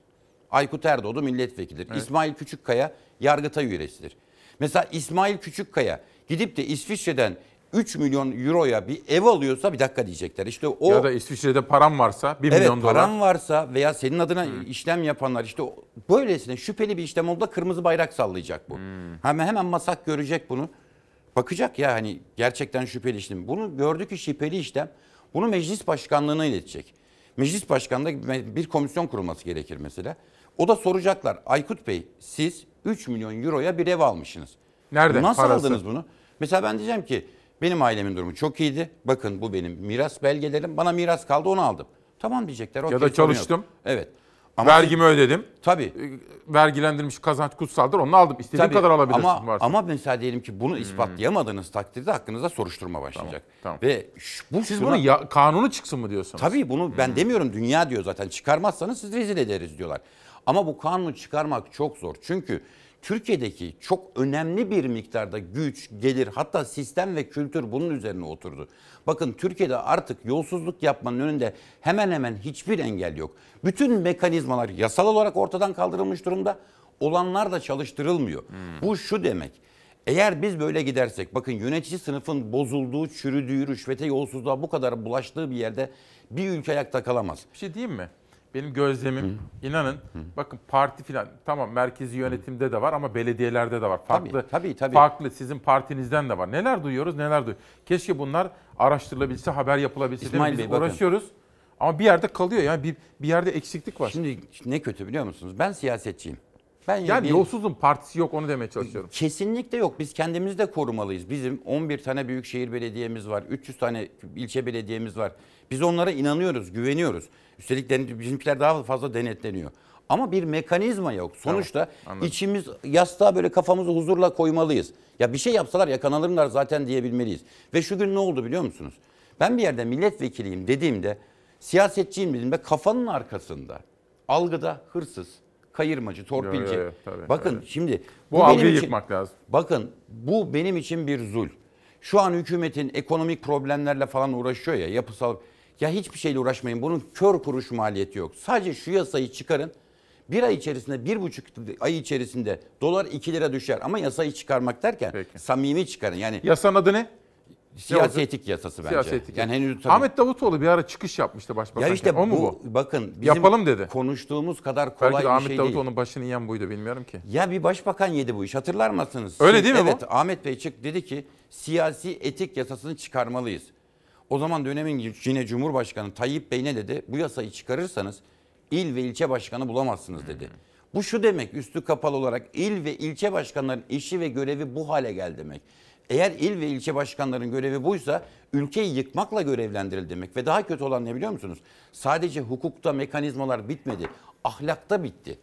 Aykut Erdoğdu milletvekilidir. Evet. İsmail Küçükkaya Yargıtay üyesidir. Mesela İsmail Küçükkaya gidip de İsviçre'den 3 milyon euroya bir ev alıyorsa bir dakika diyecekler. İşte o Ya da İsviçre'de param varsa 1 evet, milyon dolar. paran varsa veya senin adına işlem yapanlar işte o- böylesine şüpheli bir işlem olduğunda kırmızı bayrak sallayacak bu. Hemen hemen masak görecek bunu bakacak ya hani gerçekten şüpheli işlem. Bunu gördü ki şüpheli işlem bunu meclis başkanlığına iletecek. Meclis başkanlığında bir komisyon kurulması gerekir mesela. O da soracaklar Aykut Bey siz 3 milyon euroya bir ev almışsınız. Nerede Nasıl parası? aldınız bunu? Mesela ben diyeceğim ki benim ailemin durumu çok iyiydi. Bakın bu benim miras belgelerim. Bana miras kaldı onu aldım. Tamam diyecekler. okey, da sorun yok. çalıştım. Evet. Vergimi ödedim. Tabii. Vergilendirilmiş kazanç kutsaldır. Onu aldım. İstediğin Tabii. kadar alabilirsin ama, varsa. Ama mesela diyelim ki bunu ispatlayamadığınız takdirde hakkınızda soruşturma başlayacak. tamam. Ve ş- bu Siz şuna- bunu ya, kanunu çıksın mı diyorsunuz? Tabii bunu ben demiyorum dünya diyor zaten çıkarmazsanız siz rezil ederiz diyorlar. Ama bu kanunu çıkarmak çok zor. Çünkü Türkiye'deki çok önemli bir miktarda güç, gelir hatta sistem ve kültür bunun üzerine oturdu. Bakın Türkiye'de artık yolsuzluk yapmanın önünde hemen hemen hiçbir engel yok. Bütün mekanizmalar yasal olarak ortadan kaldırılmış durumda. Olanlar da çalıştırılmıyor. Bu şu demek. Eğer biz böyle gidersek bakın yönetici sınıfın bozulduğu, çürüdüğü, rüşvete, yolsuzluğa bu kadar bulaştığı bir yerde bir ülke ayakta kalamaz. Bir şey diyeyim mi? Benim gözlemim inanın bakın parti filan tamam merkezi yönetimde de var ama belediyelerde de var. Farklı Tabii, tabii, tabii. farklı sizin partinizden de var. Neler duyuyoruz neler duyuyoruz. Keşke bunlar araştırılabilse, haber yapılabilse. İsmail Biz Bey, bakın. uğraşıyoruz ama bir yerde kalıyor yani bir, bir yerde eksiklik var. Şimdi ne kötü biliyor musunuz? Ben siyasetçiyim. Ben yani bir- yolsuzluğun partisi yok onu demeye çalışıyorum. Kesinlikle yok. Biz kendimizi de korumalıyız. Bizim 11 tane büyükşehir belediyemiz var. 300 tane ilçe belediyemiz var. Biz onlara inanıyoruz, güveniyoruz. Üstelik den- bizimkiler daha fazla denetleniyor. Ama bir mekanizma yok. Sonuçta anladım. içimiz yastığa böyle kafamızı huzurla koymalıyız. Ya bir şey yapsalar yakalanırlar zaten diyebilmeliyiz. Ve şu gün ne oldu biliyor musunuz? Ben bir yerde milletvekiliyim dediğimde, siyasetçiyim dediğimde kafanın arkasında, algıda hırsız, kayırmacı, torpilci. yo, yo, tabii, Bakın tabii. şimdi Bu benim algıyı için- yıkmak lazım. Bakın bu benim için bir zul. Şu an hükümetin ekonomik problemlerle falan uğraşıyor ya yapısal. Ya hiçbir şeyle uğraşmayın. Bunun kör kuruş maliyeti yok. Sadece şu yasayı çıkarın. Bir ay içerisinde, bir buçuk ay içerisinde dolar 2 lira düşer. Ama yasayı çıkarmak derken samimi çıkarın. Yani Yasanın adı ne? siyasi etik yasası bence. Siyasi etik. Yani henüz tabii- Ahmet Davutoğlu bir ara çıkış yapmıştı başbakan. ya işte o mu bu, bu? bakın bizim Yapalım dedi. konuştuğumuz kadar kolay Belki de bir Ahmet şey değil. Davutoğlu'nun başını yiyen buydu bilmiyorum ki. Ya bir başbakan yedi bu iş hatırlar mısınız? Öyle Şimdi- değil mi bu? Evet Ahmet Bey çık dedi ki siyasi etik yasasını çıkarmalıyız. O zaman dönemin yine Cumhurbaşkanı Tayyip Bey ne dedi? Bu yasayı çıkarırsanız il ve ilçe başkanı bulamazsınız dedi. Bu şu demek üstü kapalı olarak il ve ilçe başkanların işi ve görevi bu hale geldi demek. Eğer il ve ilçe başkanların görevi buysa ülkeyi yıkmakla görevlendirildi demek. Ve daha kötü olan ne biliyor musunuz? Sadece hukukta mekanizmalar bitmedi. Ahlakta bitti.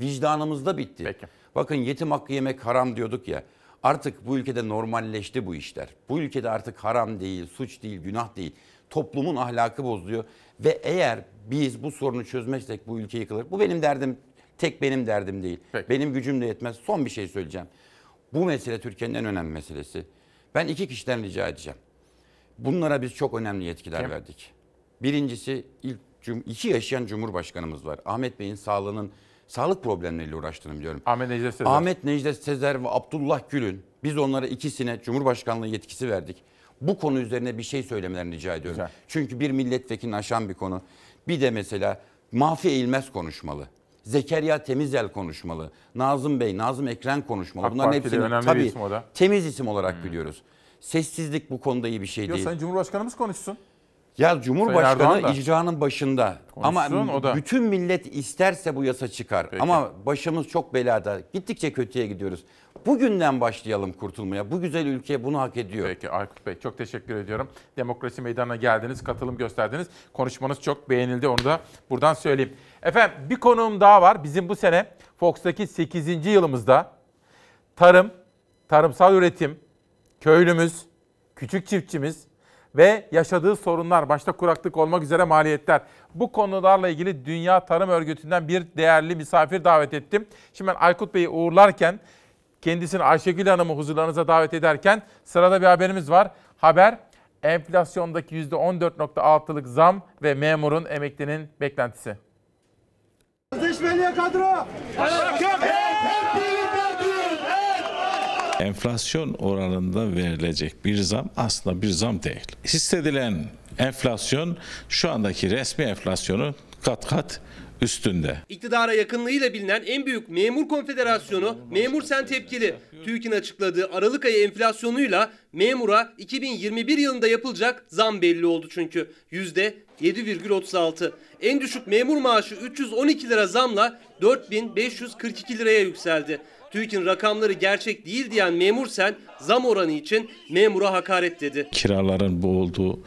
Vicdanımızda bitti. Bakın yetim hakkı yemek haram diyorduk ya. Artık bu ülkede normalleşti bu işler. Bu ülkede artık haram değil, suç değil, günah değil. Toplumun ahlakı bozuluyor. Ve eğer biz bu sorunu çözmezsek bu ülke yıkılır. Bu benim derdim, tek benim derdim değil. Benim gücüm de yetmez. Son bir şey söyleyeceğim. Bu mesele Türkiye'nin en önemli meselesi. Ben iki kişiden rica edeceğim. Bunlara biz çok önemli yetkiler Kim? verdik. Birincisi ilk cum- iki yaşayan Cumhurbaşkanımız var. Ahmet Bey'in sağlığının sağlık problemleriyle uğraştığını biliyorum. Ahmet Necdet Sezer. Ahmet Necdet Sezer ve Abdullah Gül'ün biz onlara ikisine Cumhurbaşkanlığı yetkisi verdik. Bu konu üzerine bir şey söylemelerini rica ediyorum. Güzel. Çünkü bir milletvekilini aşan bir konu. Bir de mesela Mahfi Eğilmez konuşmalı. Zekeriya Temizel konuşmalı. Nazım Bey, Nazım Ekren konuşmalı. AK Bunların Partili hepsini tabii isim o da. temiz isim olarak biliyoruz. Sessizlik bu konuda iyi bir şey Yok değil. Sayın Cumhurbaşkanımız konuşsun. Ya Erdoğan Cumhurbaşkanı da. icranın başında. Ama Konuşsun, o da. bütün millet isterse bu yasa çıkar. Ama başımız çok belada. Gittikçe kötüye gidiyoruz. Bugünden başlayalım kurtulmaya. Bu güzel ülke bunu hak ediyor. Peki Aykut Bey çok teşekkür ediyorum. Demokrasi meydanına geldiniz, katılım gösterdiniz. Konuşmanız çok beğenildi onu da buradan söyleyeyim. Efendim bir konuğum daha var. Bizim bu sene Fox'taki 8. yılımızda tarım, tarımsal üretim, köylümüz, küçük çiftçimiz ve yaşadığı sorunlar başta kuraklık olmak üzere maliyetler. Bu konularla ilgili Dünya Tarım Örgütü'nden bir değerli misafir davet ettim. Şimdi ben Aykut Bey'i uğurlarken kendisini Ayşegül Hanım'ı huzurlarınıza davet ederken sırada bir haberimiz var. Haber enflasyondaki %14.6'lık zam ve memurun emeklinin beklentisi. Sözleşmeliye kadro. Enflasyon oranında verilecek bir zam aslında bir zam değil. Hissedilen enflasyon şu andaki resmi enflasyonu kat kat üstünde. İktidara yakınlığıyla bilinen en büyük memur konfederasyonu Memur Sen Tepkili. TÜİK'in açıkladığı Aralık ayı enflasyonuyla memura 2021 yılında yapılacak zam belli oldu çünkü. %7,36. En düşük memur maaşı 312 lira zamla 4542 liraya yükseldi. TÜİK'in rakamları gerçek değil diyen Memur Sen zam oranı için memura hakaret dedi. Kiraların bu olduğu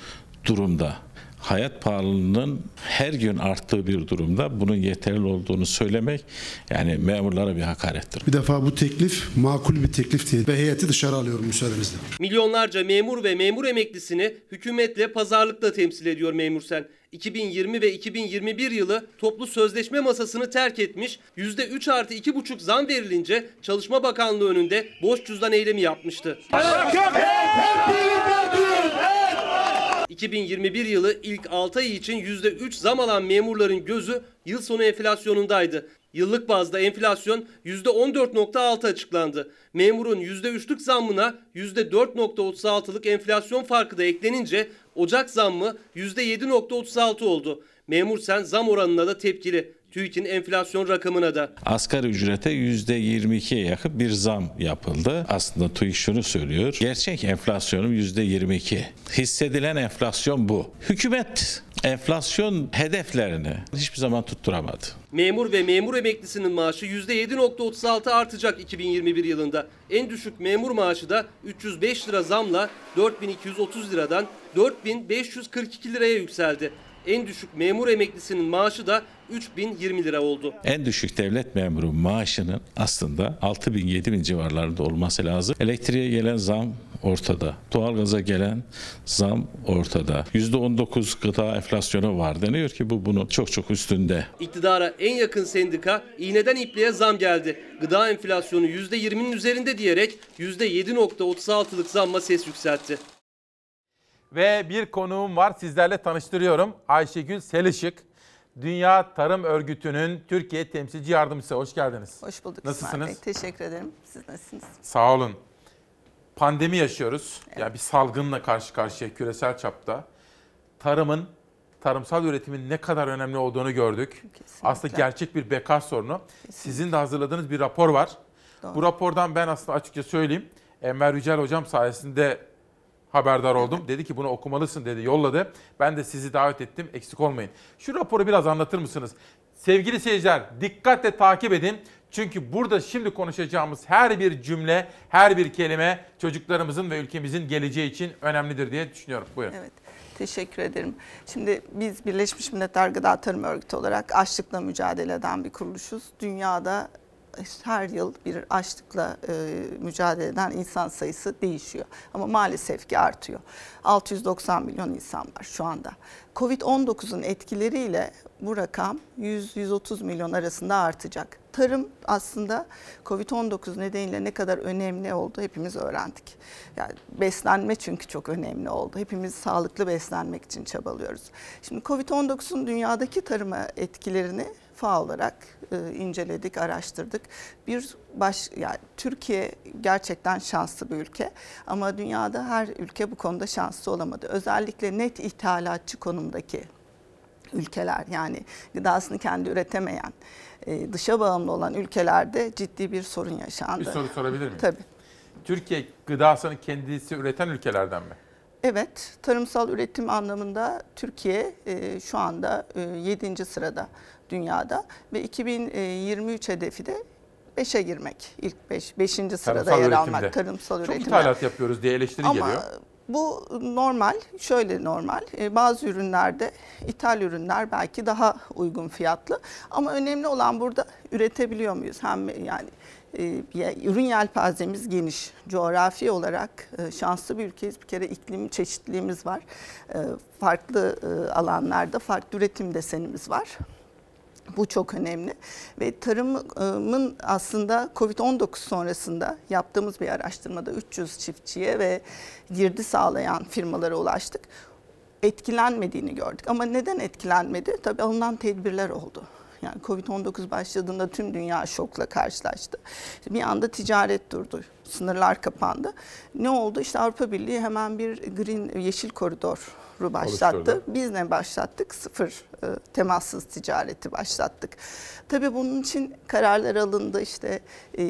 durumda hayat pahalılığının her gün arttığı bir durumda bunun yeterli olduğunu söylemek yani memurlara bir hakarettir. Bir defa bu teklif makul bir teklif değil ve heyeti dışarı alıyorum müsaadenizle. Milyonlarca memur ve memur emeklisini hükümetle pazarlıkla temsil ediyor Memur Sen. 2020 ve 2021 yılı toplu sözleşme masasını terk etmiş, %3 artı 2,5 zam verilince Çalışma Bakanlığı önünde boş cüzdan eylemi yapmıştı. 2021 yılı ilk 6 ay için %3 zam alan memurların gözü yıl sonu enflasyonundaydı. Yıllık bazda enflasyon %14.6 açıklandı. Memurun %3'lük zammına %4.36'lık enflasyon farkı da eklenince Ocak zammı %7.36 oldu. Memur sen zam oranına da tepkili. TÜİK'in enflasyon rakamına da. Asgari ücrete %22'ye yakın bir zam yapıldı. Aslında TÜİK şunu söylüyor. Gerçek enflasyonun %22. Hissedilen enflasyon bu. Hükümet enflasyon hedeflerini hiçbir zaman tutturamadı. Memur ve memur emeklisinin maaşı %7.36 artacak 2021 yılında. En düşük memur maaşı da 305 lira zamla 4230 liradan 4542 liraya yükseldi. En düşük memur emeklisinin maaşı da 3020 lira oldu. En düşük devlet memuru maaşının aslında 6 bin 7 bin civarlarında olması lazım. Elektriğe gelen zam ortada. Doğalgaza gelen zam ortada. %19 gıda enflasyonu var deniyor ki bu bunun çok çok üstünde. İktidara en yakın sendika iğneden ipliğe zam geldi. Gıda enflasyonu %20'nin üzerinde diyerek %7.36'lık zamma ses yükseltti. Ve bir konuğum var sizlerle tanıştırıyorum. Ayşegül Selışık. Dünya Tarım Örgütü'nün Türkiye Temsilci Yardımcısı. Hoş geldiniz. Hoş bulduk Nasılsınız? Bey. Teşekkür ederim. Siz nasılsınız? Sağ olun. Pandemi yaşıyoruz. Yani bir salgınla karşı karşıya küresel çapta. Tarımın, tarımsal üretimin ne kadar önemli olduğunu gördük. Aslında gerçek bir beka sorunu. Sizin de hazırladığınız bir rapor var. Doğru. Bu rapordan ben aslında açıkça söyleyeyim. Enver Yücel Hocam sayesinde haberdar oldum. Dedi ki bunu okumalısın dedi, yolladı. Ben de sizi davet ettim, eksik olmayın. Şu raporu biraz anlatır mısınız? Sevgili seyirciler, dikkatle takip edin. Çünkü burada şimdi konuşacağımız her bir cümle, her bir kelime çocuklarımızın ve ülkemizin geleceği için önemlidir diye düşünüyorum. Buyurun. Evet. Teşekkür ederim. Şimdi biz Birleşmiş Milletler Gıda Tarım Örgütü olarak açlıkla mücadele eden bir kuruluşuz. Dünyada her yıl bir açlıkla e, mücadele eden insan sayısı değişiyor. Ama maalesef ki artıyor. 690 milyon insan var şu anda. Covid-19'un etkileriyle bu rakam 100-130 milyon arasında artacak. Tarım aslında Covid-19 nedeniyle ne kadar önemli oldu hepimiz öğrendik. Yani beslenme çünkü çok önemli oldu. Hepimiz sağlıklı beslenmek için çabalıyoruz. Şimdi Covid-19'un dünyadaki tarıma etkilerini FAO olarak e, inceledik, araştırdık. Bir baş yani Türkiye gerçekten şanslı bir ülke ama dünyada her ülke bu konuda şanslı olamadı. Özellikle net ithalatçı konumdaki ülkeler yani gıdasını kendi üretemeyen, e, dışa bağımlı olan ülkelerde ciddi bir sorun yaşandı. Bir soru sorabilir miyim? Tabii. Türkiye gıdasını kendisi üreten ülkelerden mi? Evet, tarımsal üretim anlamında Türkiye e, şu anda e, 7. sırada dünyada ve 2023 hedefi de 5'e girmek. İlk 5 5. sırada Tarımsal yer üretimde. almak tarımsal Çok üretimde. ithalat yapıyoruz diye eleştiri Ama geliyor. bu normal, şöyle normal. E, bazı ürünlerde ithal ürünler belki daha uygun fiyatlı ama önemli olan burada üretebiliyor muyuz? Hem yani e, ürün yelpazemiz geniş. Coğrafi olarak e, şanslı bir ülkeyiz. Bir kere iklim çeşitliliğimiz var. Farklı alanlarda farklı üretim desenimiz var. Bu çok önemli ve tarımın aslında Covid-19 sonrasında yaptığımız bir araştırmada 300 çiftçiye ve girdi sağlayan firmalara ulaştık. Etkilenmediğini gördük ama neden etkilenmedi? Tabii alınan tedbirler oldu. Yani Covid-19 başladığında tüm dünya şokla karşılaştı. Bir anda ticaret durdu. Sınırlar kapandı. Ne oldu? İşte Avrupa Birliği hemen bir green yeşil koridoru başlattı. Oluşturdu. Biz ne başlattık? Sıfır e, temassız ticareti başlattık. Tabii bunun için kararlar alındı. İşte e,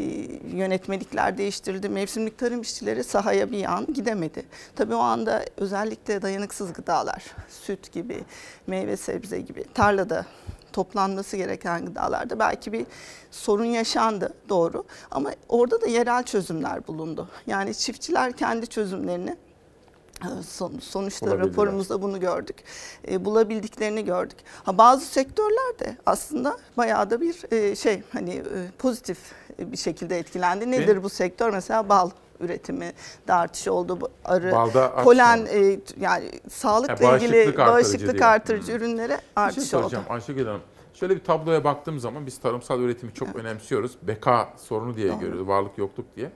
yönetmelikler değiştirildi. Mevsimlik tarım işçileri sahaya bir an gidemedi. Tabii o anda özellikle dayanıksız gıdalar, süt gibi, meyve sebze gibi tarlada toplanması gereken gıdalarda belki bir sorun yaşandı doğru ama orada da yerel çözümler bulundu. Yani çiftçiler kendi çözümlerini son- sonuçta raporumuzda bunu gördük. E, bulabildiklerini gördük. Ha, bazı sektörlerde aslında bayağı da bir e, şey hani e, pozitif bir şekilde etkilendi. Nedir Benim- bu sektör? Mesela bal üretimi de artış oldu. Arı, Balda polen oldu. e, yani sağlıkla bağışıklık ilgili artırıcı bağışıklık artırıcı ürünlere Bir şey artış oldu. soracağım Ayşegül Hanım. Şöyle bir tabloya baktığım zaman biz tarımsal üretimi çok önemsiyoruz. Beka sorunu diye Doğru. görüyoruz, varlık yokluk diye.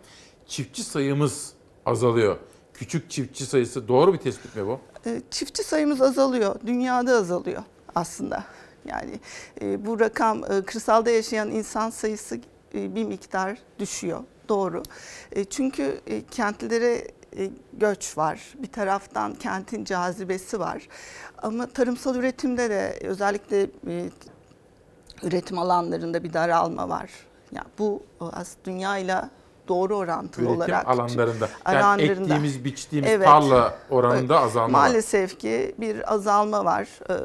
Çiftçi sayımız azalıyor. Küçük çiftçi sayısı doğru bir tespit mi bu? E, Çiftçi sayımız azalıyor. Dünyada azalıyor aslında. Yani e, bu rakam e, kırsalda yaşayan insan sayısı e, bir miktar düşüyor. Doğru. Çünkü kentlere göç var. Bir taraftan kentin cazibesi var. Ama tarımsal üretimde de özellikle üretim alanlarında bir daralma var. Ya bu az dünyayla doğru orantılı Üretim olarak alanlarında. Yani alanlarında. ektiğimiz, biçtiğimiz Evet. tarla oranında azalma var. Maalesef ki bir azalma var, e,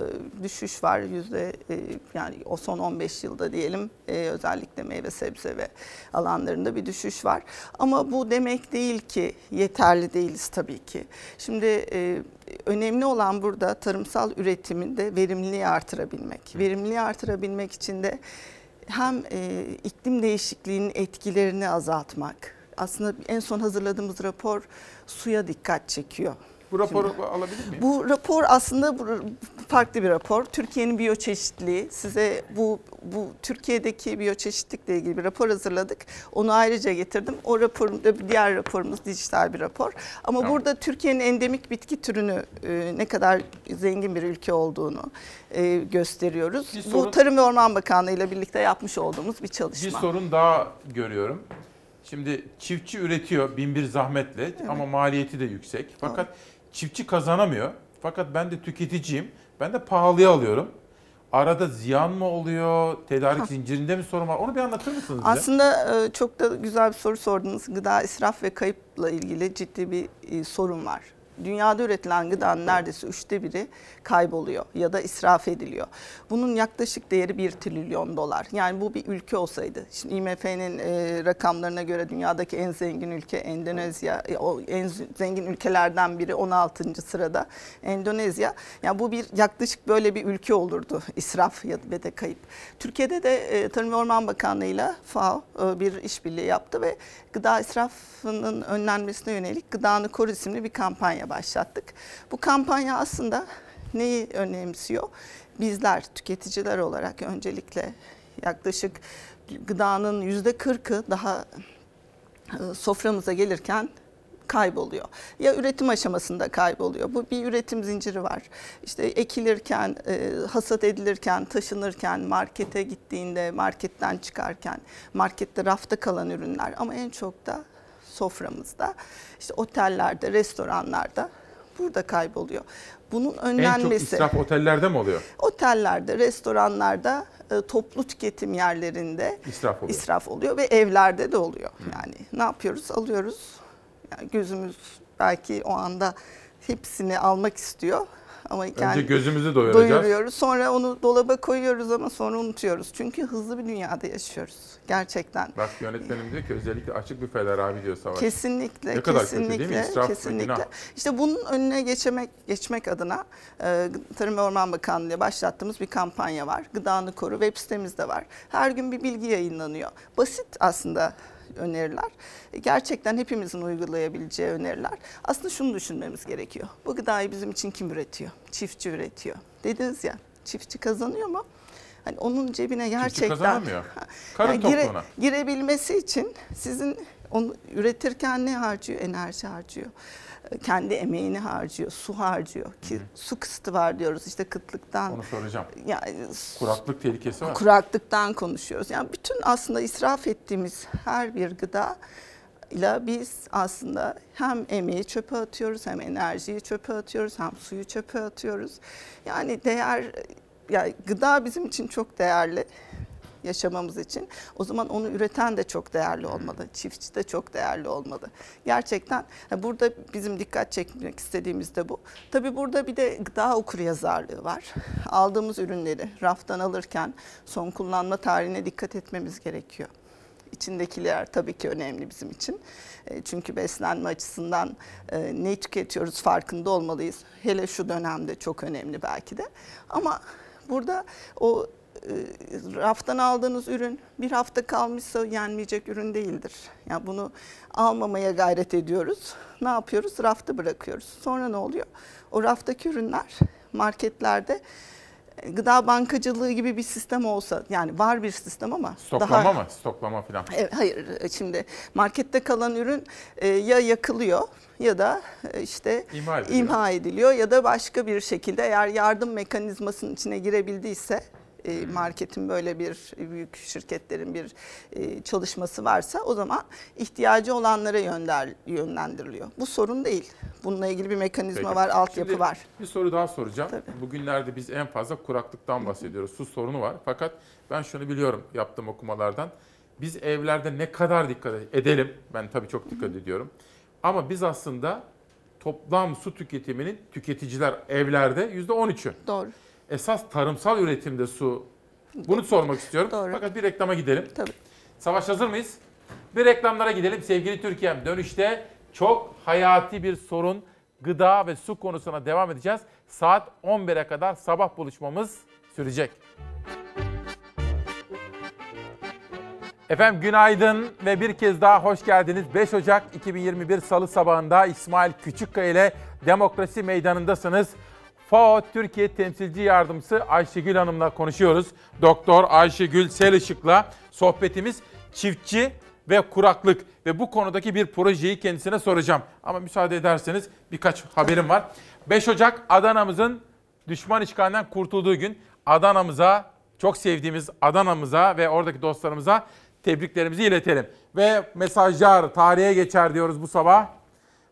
düşüş var yüzde e, yani o son 15 yılda diyelim e, özellikle meyve sebze ve alanlarında bir düşüş var. Ama bu demek değil ki yeterli değiliz tabii ki. Şimdi e, önemli olan burada tarımsal üretimin de verimliliği artırabilmek. Verimliliği artırabilmek için de hem e, iklim değişikliğinin etkilerini azaltmak. Aslında en son hazırladığımız rapor suya dikkat çekiyor. Bu raporu alabilir miyim? Bu rapor aslında bu- farklı bir rapor. Türkiye'nin biyoçeşitliliği. Size bu bu Türkiye'deki biyoçeşitlilikle ilgili bir rapor hazırladık. Onu ayrıca getirdim. O raporun diğer raporumuz dijital bir rapor. Ama Tamam. burada Türkiye'nin endemik bitki türünü e, ne kadar zengin bir ülke olduğunu e, gösteriyoruz. Bir Bu sorun- Tarım ve Orman Bakanlığı ile birlikte yapmış olduğumuz bir çalışma. Bir sorun daha görüyorum. Şimdi çiftçi üretiyor bin bir zahmetle ama maliyeti de yüksek. Fakat çiftçi kazanamıyor. Fakat ben de tüketiciyim. Ben de pahalıya alıyorum. Arada ziyan mı oluyor? Tedarik zincirinde mi sorun var? Onu bir anlatır mısınız bize? Aslında e, çok da güzel bir soru sordunuz. Gıda israf ve kayıpla ilgili ciddi bir e, sorun var. Dünyada üretilen gıdanın neredeyse üçte biri kayboluyor ya da israf ediliyor. Bunun yaklaşık değeri 1 trilyon dolar. Yani bu bir ülke olsaydı. Şimdi IMF'nin e, rakamlarına göre dünyadaki en zengin ülke Endonezya. E, o en zengin ülkelerden biri 16. sırada Endonezya. Yani bu bir yaklaşık böyle bir ülke olurdu israf ya ve de kayıp. Türkiye'de de e, Tarım ve Orman Bakanlığı ile FAO e, bir işbirliği yaptı ve gıda israfının önlenmesine yönelik Gıdanı Koru isimli bir kampanya başlattık. Bu kampanya aslında neyi önemsiyor? Bizler tüketiciler olarak öncelikle yaklaşık gıdanın yüzde kırkı daha e, soframıza gelirken kayboluyor. Ya üretim aşamasında kayboluyor. Bu bir üretim zinciri var. İşte ekilirken, e, hasat edilirken, taşınırken, markete gittiğinde, marketten çıkarken, markette rafta kalan ürünler ama en çok da soframızda, işte otellerde, restoranlarda burada kayboluyor. Bunun en çok önlenmesi israf otellerde mi oluyor? otellerde, restoranlarda, e, toplu tüketim yerlerinde İsraf oluyor. israf oluyor ve evlerde de oluyor. Yani ne yapıyoruz? Alıyoruz. Yani gözümüz belki o anda hepsini almak istiyor. Ama Önce gözümüzü doyuracağız. doyuruyoruz. Sonra onu dolaba koyuyoruz ama sonra unutuyoruz. Çünkü hızlı bir dünyada yaşıyoruz. Gerçekten. Bak yönetmenim diyor ki özellikle açık büfeler abi diyor Savaş. Kesinlikle, Ne kadar kesinlikle, kötü değil mi? İsraf kesinlikle. günah. İşte bunun önüne geçmek geçmek adına e, Tarım ve Orman Bakanlığı ile başlattığımız bir kampanya var. Gıdanı Koru web sitemizde var. Her gün bir bilgi yayınlanıyor. Basit aslında öneriler. Gerçekten hepimizin uygulayabileceği öneriler. Aslında şunu düşünmemiz gerekiyor. Bu gıdayı bizim için kim üretiyor? Çiftçi üretiyor. Dediniz ya, çiftçi kazanıyor mu? Hani onun cebine gerçekten. Karın Yani gire- girebilmesi için sizin onu üretirken ne harcıyor? Enerji harcıyor. Kendi emeğini harcıyor, su harcıyor ki su kısıtı var diyoruz işte kıtlıktan. Onu soracağım. Yani Kuraklık tehlikesi var. kuraklıktan konuşuyoruz. Yani bütün aslında israf ettiğimiz her bir gıda ile biz aslında hem emeği çöpe atıyoruz hem enerjiyi çöpe atıyoruz hem suyu çöpe atıyoruz. Yani değer yani gıda bizim için çok değerli yaşamamız için. O zaman onu üreten de çok değerli olmalı. Çiftçi de çok değerli olmalı. Gerçekten burada bizim dikkat çekmek istediğimiz de bu. Tabii burada bir de gıda okuryazarlığı var. Aldığımız ürünleri raftan alırken son kullanma tarihine dikkat etmemiz gerekiyor. İçindekiler tabii ki önemli bizim için. E, Çünkü beslenme açısından e, ne tüketiyoruz farkında olmalıyız. Hele şu dönemde çok önemli belki de. Ama burada o raftan aldığınız ürün bir hafta kalmışsa yenmeyecek ürün değildir. Yani bunu almamaya gayret ediyoruz. Ne yapıyoruz? Rafta bırakıyoruz. Sonra ne oluyor? O raftaki ürünler marketlerde e, gıda bankacılığı gibi bir sistem olsa yani var bir sistem ama Stoklama daha mı? Stoklama falan. Evet, hayır e, şimdi markette kalan ürün e, ya yakılıyor ya da e, işte İmha ediliyor. imha ediliyor ya da başka bir şekilde eğer yardım mekanizmasının içine girebildiyse e, marketin böyle bir büyük şirketlerin bir e, çalışması varsa o zaman ihtiyacı olanlara yönder, yönlendiriliyor. Bu sorun değil. Bununla ilgili bir mekanizma Peki. var, altyapı Şimdi var. Bir soru daha soracağım. Bugünlerde biz en fazla kuraklıktan bahsediyoruz. Su sorunu var. Fakat ben şunu biliyorum yaptığım okumalardan. Biz evlerde ne kadar dikkat edelim. Ben tabii çok dikkat ediyorum. Ama biz aslında toplam su tüketiminin tüketiciler evlerde yüzde 13'ü. Doğru. Esas tarımsal üretimde su. Bunu sormak istiyorum. Fakat bir reklama gidelim. Tabii. Savaş hazır mıyız? Bir reklamlara gidelim sevgili Türkiye'm. Dönüşte çok hayati bir sorun gıda ve su konusuna devam edeceğiz. Saat 11'e kadar sabah buluşmamız sürecek. Efendim günaydın ve bir kez daha hoş geldiniz. 5 Ocak 2021 Salı sabahında İsmail Küçükkaya ile Demokrasi Meydanı'ndasınız. FAO Türkiye Temsilci Yardımcısı Ayşegül Hanım'la konuşuyoruz. Doktor Ayşegül Selışık'la sohbetimiz çiftçi ve kuraklık ve bu konudaki bir projeyi kendisine soracağım. Ama müsaade ederseniz birkaç haberim var. 5 Ocak Adana'mızın düşman işgalinden kurtulduğu gün Adana'mıza, çok sevdiğimiz Adana'mıza ve oradaki dostlarımıza tebriklerimizi iletelim. Ve mesajlar tarihe geçer diyoruz bu sabah.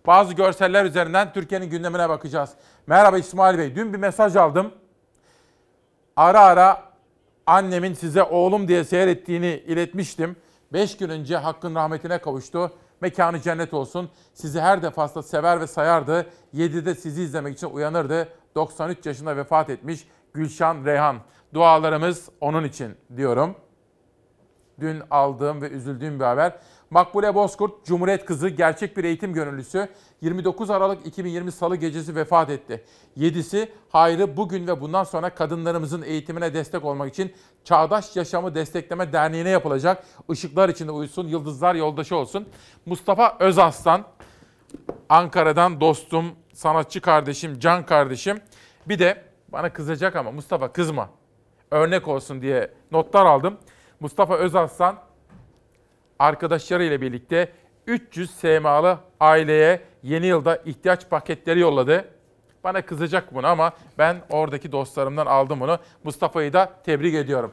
Bazı görseller üzerinden Türkiye'nin gündemine bakacağız. Merhaba İsmail Bey. Dün bir mesaj aldım. Ara ara annemin size oğlum diye seyrettiğini iletmiştim. 5 gün önce hakkın rahmetine kavuştu. Mekanı cennet olsun. Sizi her defasında sever ve sayardı. 7'de sizi izlemek için uyanırdı. 93 yaşında vefat etmiş Gülşan Reyhan. Dualarımız onun için diyorum. Dün aldığım ve üzüldüğüm bir haber. Makbule Bozkurt, Cumhuriyet kızı, gerçek bir eğitim gönüllüsü. 29 Aralık 2020 Salı gecesi vefat etti. Yedisi, hayrı bugün ve bundan sonra kadınlarımızın eğitimine destek olmak için Çağdaş Yaşamı Destekleme Derneği'ne yapılacak. Işıklar içinde uyusun, yıldızlar yoldaşı olsun. Mustafa Özaslan, Ankara'dan dostum, sanatçı kardeşim, can kardeşim. Bir de bana kızacak ama Mustafa kızma. Örnek olsun diye notlar aldım. Mustafa Özaslan arkadaşlarıyla birlikte 300 SMA'lı aileye yeni yılda ihtiyaç paketleri yolladı. Bana kızacak bunu ama ben oradaki dostlarımdan aldım bunu. Mustafa'yı da tebrik ediyorum.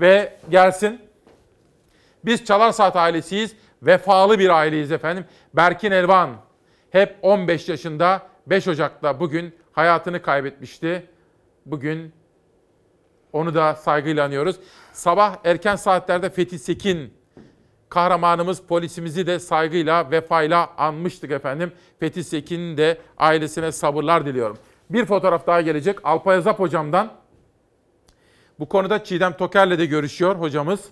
Ve gelsin. Biz Çalar Saat ailesiyiz. Vefalı bir aileyiz efendim. Berkin Elvan hep 15 yaşında 5 Ocak'ta bugün hayatını kaybetmişti. Bugün onu da saygıyla anıyoruz. Sabah erken saatlerde Fethi Sekin kahramanımız polisimizi de saygıyla, vefayla anmıştık efendim. Fethi Sekin'in de ailesine sabırlar diliyorum. Bir fotoğraf daha gelecek Alpay Azap hocamdan. Bu konuda Çiğdem Toker'le de görüşüyor hocamız.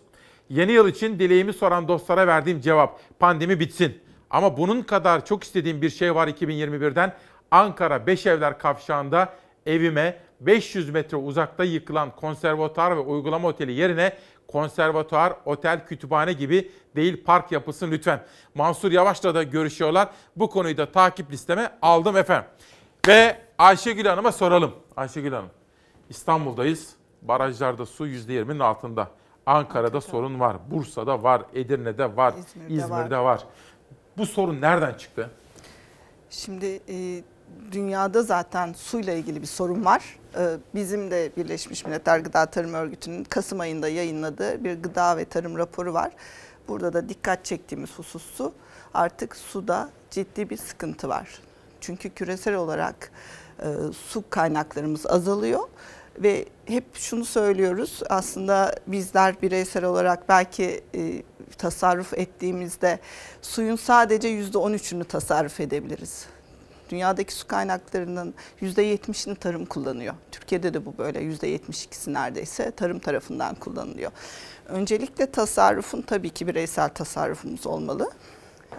Yeni yıl için dileğimi soran dostlara verdiğim cevap pandemi bitsin. Ama bunun kadar çok istediğim bir şey var 2021'den. Ankara Beşevler Kavşağı'nda evime 500 metre uzakta yıkılan konservatuar ve uygulama oteli yerine konservatuar, otel, kütüphane gibi değil park yapılsın lütfen. Mansur Yavaş'la da görüşüyorlar. Bu konuyu da takip listeme aldım efendim. Ve Ayşegül Hanım'a soralım. Ayşegül Hanım, İstanbul'dayız. Barajlarda su %20'nin altında. Ankara'da sorun var, Bursa'da var, Edirne'de var, İzmir'de İzmir'de, var. Bu sorun nereden çıktı? Şimdi e, dünyada zaten suyla ilgili bir sorun var. E, bizim de Birleşmiş Milletler Gıda Tarım Örgütü'nün Kasım ayında yayınladığı bir gıda ve tarım raporu var. Burada da dikkat çektiğimiz husus su. Artık suda ciddi bir sıkıntı var. Çünkü küresel olarak e, su kaynaklarımız azalıyor ve hep şunu söylüyoruz aslında bizler bireysel olarak belki e, tasarruf ettiğimizde suyun sadece yüzde 13'ünü tasarruf edebiliriz. Dünyadaki su kaynaklarının %70'ini tarım kullanıyor. Türkiye'de de bu böyle %72'si neredeyse tarım tarafından kullanılıyor. Öncelikle tasarrufun tabii ki bireysel tasarrufumuz olmalı.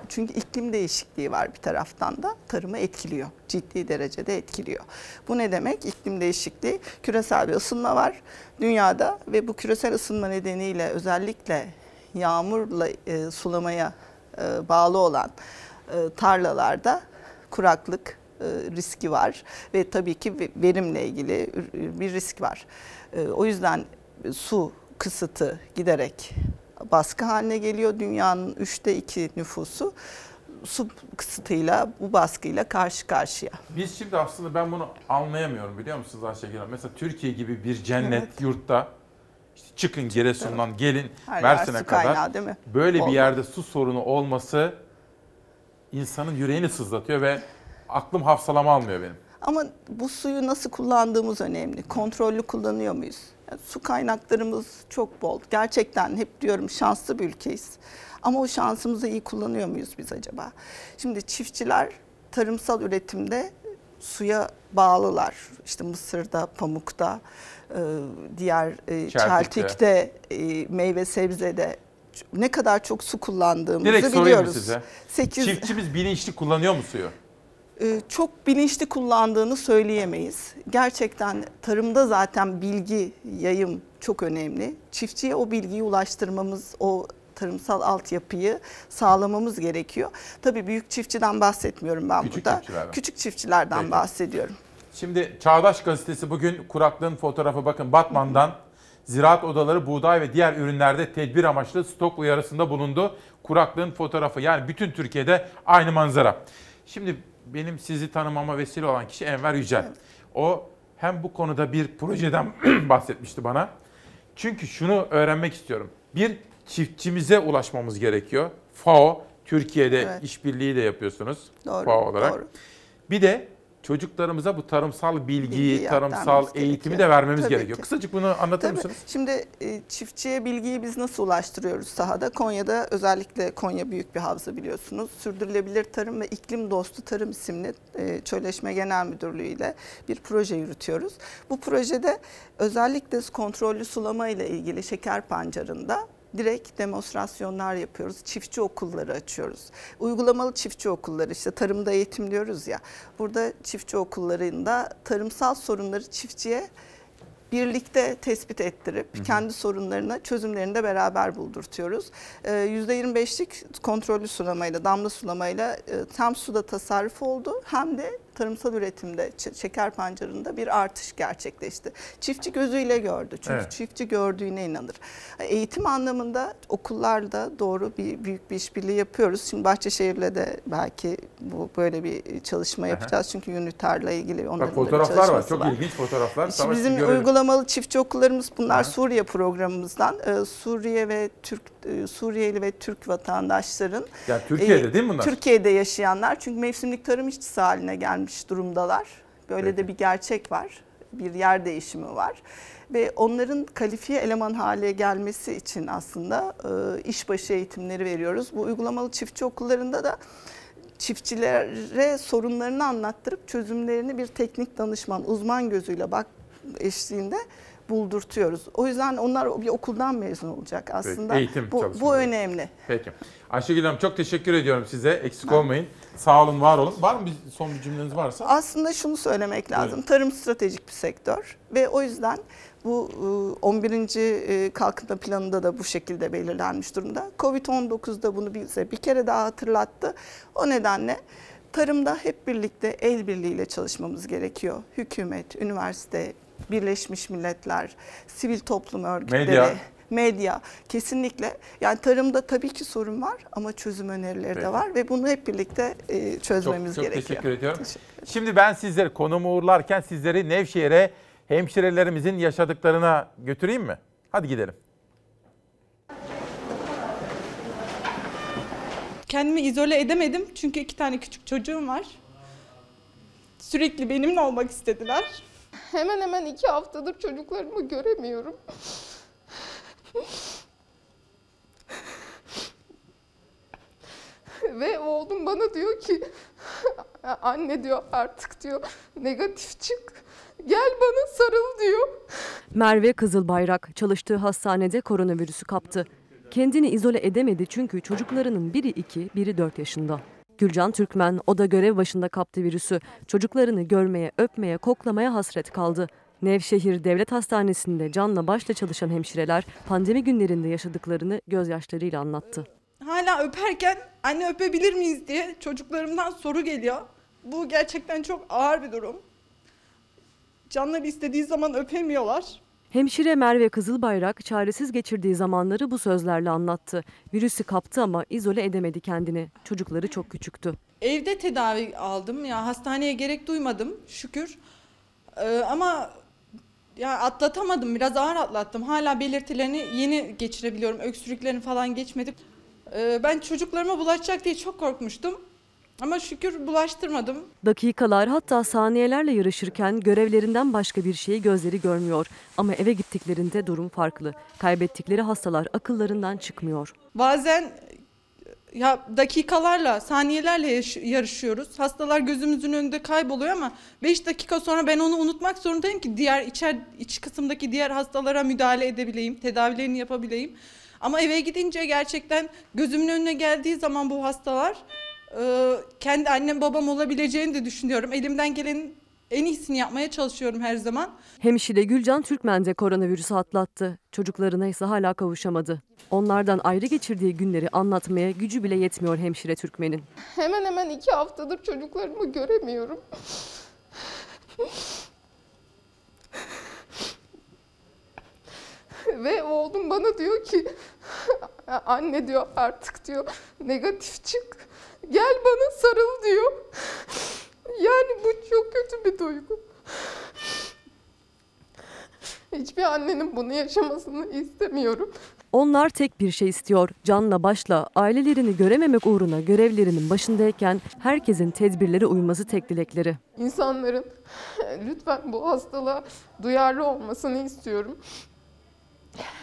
Çünkü iklim değişikliği var bir taraftan da tarımı etkiliyor. Ciddi derecede etkiliyor. Bu ne demek? İklim değişikliği, küresel bir ısınma var dünyada ve bu küresel ısınma nedeniyle özellikle yağmurla e, sulamaya e, bağlı olan e, tarlalarda kuraklık e, riski var ve tabii ki ve- verimle ilgili bir risk var. E, o yüzden su kısıtı giderek baskı haline geliyor. Dünyanın üçte iki nüfusu su kısıtıyla, bu baskıyla karşı karşıya. Biz şimdi aslında ben bunu anlayamıyorum biliyor musunuz Ayşegül Hanım? Mesela Türkiye gibi bir cennet Evet. yurtta işte çıkın Giresun'dan gelin Her Mersin'e kadar kaynağı değil mi? böyle bir Oldu. yerde su sorunu olması insanın yüreğini sızlatıyor ve aklım hafsalama almıyor benim. Ama bu suyu nasıl kullandığımız önemli. Kontrollü kullanıyor muyuz? Yani su kaynaklarımız çok bol. Gerçekten hep diyorum şanslı bir ülkeyiz. Ama o şansımızı iyi kullanıyor muyuz biz acaba? Şimdi çiftçiler tarımsal üretimde suya bağlılar. İşte mısırda, pamukta, diğer Çeltikte. çeltikte, meyve sebzede ne kadar çok su kullandığımızı Direkt biliyoruz. size? Sekiz- Çiftçimiz bilinçli kullanıyor mu suyu? e, çok bilinçli kullandığını söyleyemeyiz. Gerçekten tarımda zaten bilgi yayım çok önemli. Çiftçiye o bilgiyi ulaştırmamız, o tarımsal altyapıyı sağlamamız gerekiyor. Tabii büyük çiftçiden bahsetmiyorum ben Küçük burada. çiftçilerden. Küçük çiftçilerden Peki. bahsediyorum. Şimdi Çağdaş Gazetesi bugün kuraklığın fotoğrafı bakın Batman'dan ziraat odaları buğday ve diğer ürünlerde tedbir amaçlı stok uyarısında bulundu. Kuraklığın fotoğrafı yani bütün Türkiye'de aynı manzara. Şimdi benim sizi tanımama vesile olan kişi Enver Yücel. O hem bu konuda bir projeden bahsetmişti bana. Çünkü şunu öğrenmek istiyorum. Bir çiftçimize ulaşmamız gerekiyor. FAO Türkiye'de Evet. işbirliği de yapıyorsunuz. Doğru, FAO olarak. doğru. Bir de çocuklarımıza bu tarımsal bilgiyi, Bilgiyi tarımsal eğitimi gerekiyor. de vermemiz Tabii gerekiyor. ki. Kısacık bunu anlatır Tabii. mısınız? Şimdi e, çiftçiye bilgiyi biz nasıl ulaştırıyoruz sahada? Konya'da özellikle Konya büyük bir havza biliyorsunuz. Sürdürülebilir Tarım ve İklim Dostu Tarım isimli e, Çölleşme Genel Müdürlüğü ile bir proje yürütüyoruz. Bu projede özellikle kontrollü sulama ile ilgili şeker pancarında direkt demonstrasyonlar yapıyoruz. Çiftçi okulları açıyoruz. Uygulamalı çiftçi okulları işte tarımda eğitim diyoruz ya. Burada çiftçi okullarında tarımsal sorunları çiftçiye birlikte tespit ettirip kendi sorunlarına çözümlerini de beraber buldurtuyoruz. Ee, %25'lik kontrollü sulamayla, damla sulamayla e, hem suda tasarruf oldu hem de tarımsal üretimde şeker pancarında bir artış gerçekleşti. Çiftçi gözüyle gördü çünkü Evet. çiftçi gördüğüne inanır. Eğitim anlamında okullarda doğru bir büyük bir işbirliği yapıyoruz. Şimdi Bahçeşehir'le de belki bu böyle bir çalışma Aha. yapacağız çünkü Unitar'la ilgili onların Bak fotoğraflar var. Çok ilginç fotoğraflar. Şimdi Savaş, bizim görelim. uygulamalı çiftçi okullarımız bunlar Suriye programımızdan. Ee, Suriye ve Türk e, Suriyeli ve Türk vatandaşların Yani Türkiye'de e, değil mi bunlar? Türkiye'de yaşayanlar çünkü mevsimlik tarım işçisi haline gelmiş durumdalar. Böyle Peki. de bir gerçek var. Bir yer değişimi var. Ve onların kalifiye eleman hale gelmesi için aslında e, işbaşı eğitimleri veriyoruz. Bu uygulamalı çiftçi okullarında da çiftçilere sorunlarını anlattırıp çözümlerini bir teknik danışman, uzman gözüyle bak eşliğinde buldurtuyoruz. O yüzden onlar bir okuldan mezun olacak aslında. eğitim bu, bu önemli. Peki. Ayşegül Hanım çok teşekkür ediyorum size. Eksik olmayın. Sağ olun, var olun. Var mı bir son bir cümleniz varsa? Aslında şunu söylemek lazım. Buyurun. Tarım stratejik bir sektör ve o yüzden bu e, 11. e, kalkınma planında da bu şekilde belirlenmiş durumda. Covid-19'da bunu bize bir kere daha hatırlattı. O nedenle tarımda hep birlikte el birliğiyle çalışmamız gerekiyor. Hükümet, üniversite, Birleşmiş Milletler, sivil toplum örgütleri, Medya. Medya kesinlikle. Yani tarımda tabii ki sorun var ama çözüm önerileri Peki. de var ve bunu hep birlikte e, çözmemiz çok, çok gerekiyor. teşekkür ediyorum. Şimdi ben sizleri konumu uğurlarken sizleri Nevşehir'e hemşirelerimizin yaşadıklarına götüreyim mi? Hadi gidelim. Kendimi izole edemedim çünkü iki tane küçük çocuğum var. Sürekli benimle olmak istediler. Hemen hemen iki haftadır çocuklarımı göremiyorum. Ve oğlum bana diyor ki anne diyor artık diyor negatif çık. Gel bana sarıl diyor. Merve Kızılbayrak çalıştığı hastanede koronavirüsü kaptı. Kendini izole edemedi çünkü çocuklarının biri 2, biri 4 yaşında. Gülcan Türkmen o da görev başında kaptı virüsü. Çocuklarını görmeye, öpmeye, koklamaya hasret kaldı. Nevşehir Devlet Hastanesi'nde canla başla çalışan hemşireler pandemi günlerinde yaşadıklarını gözyaşlarıyla anlattı. Hala öperken anne öpebilir miyiz diye çocuklarımdan soru geliyor. Bu gerçekten çok ağır bir durum. Canları istediği zaman öpemiyorlar. Hemşire Merve Kızılbayrak çaresiz geçirdiği zamanları bu sözlerle anlattı. Virüsü kaptı ama izole edemedi kendini. Çocukları çok küçüktü. Evde tedavi aldım. Ya hastaneye gerek duymadım şükür. Ee, ama ya atlatamadım. Biraz ağır atlattım. Hala belirtilerini yeni geçirebiliyorum. Öksürüklerini falan geçmedi. Ee, ben çocuklarıma bulaşacak diye çok korkmuştum. Ama şükür bulaştırmadım. Dakikalar hatta saniyelerle yarışırken görevlerinden başka bir şeyi gözleri görmüyor. Ama eve gittiklerinde durum farklı. Kaybettikleri hastalar akıllarından çıkmıyor. Bazen ya dakikalarla, saniyelerle yarışıyoruz. Hastalar gözümüzün önünde kayboluyor ama 5 dakika sonra ben onu unutmak zorundayım ki diğer içer iç kısımdaki diğer hastalara müdahale edebileyim, tedavilerini yapabileyim. Ama eve gidince gerçekten gözümün önüne geldiği zaman bu hastalar kendi annem babam olabileceğini de düşünüyorum. Elimden gelenin en iyisini yapmaya çalışıyorum her zaman. Hemşire Gülcan Türkmen de koronavirüsü atlattı. Çocuklarına ise hala kavuşamadı. Onlardan ayrı geçirdiği günleri anlatmaya gücü bile yetmiyor hemşire Türkmen'in. Hemen hemen iki haftadır çocuklarımı göremiyorum. Ve oğlum bana diyor ki anne diyor artık diyor negatif çık. Gel bana sarıl diyor. Yani bu çok kötü bir duygu. Hiçbir annenin bunu yaşamasını istemiyorum. Onlar tek bir şey istiyor. Canla başla ailelerini görememek uğruna görevlerinin başındayken herkesin tedbirlere uyması tek dilekleri. İnsanların lütfen bu hastalığa duyarlı olmasını istiyorum.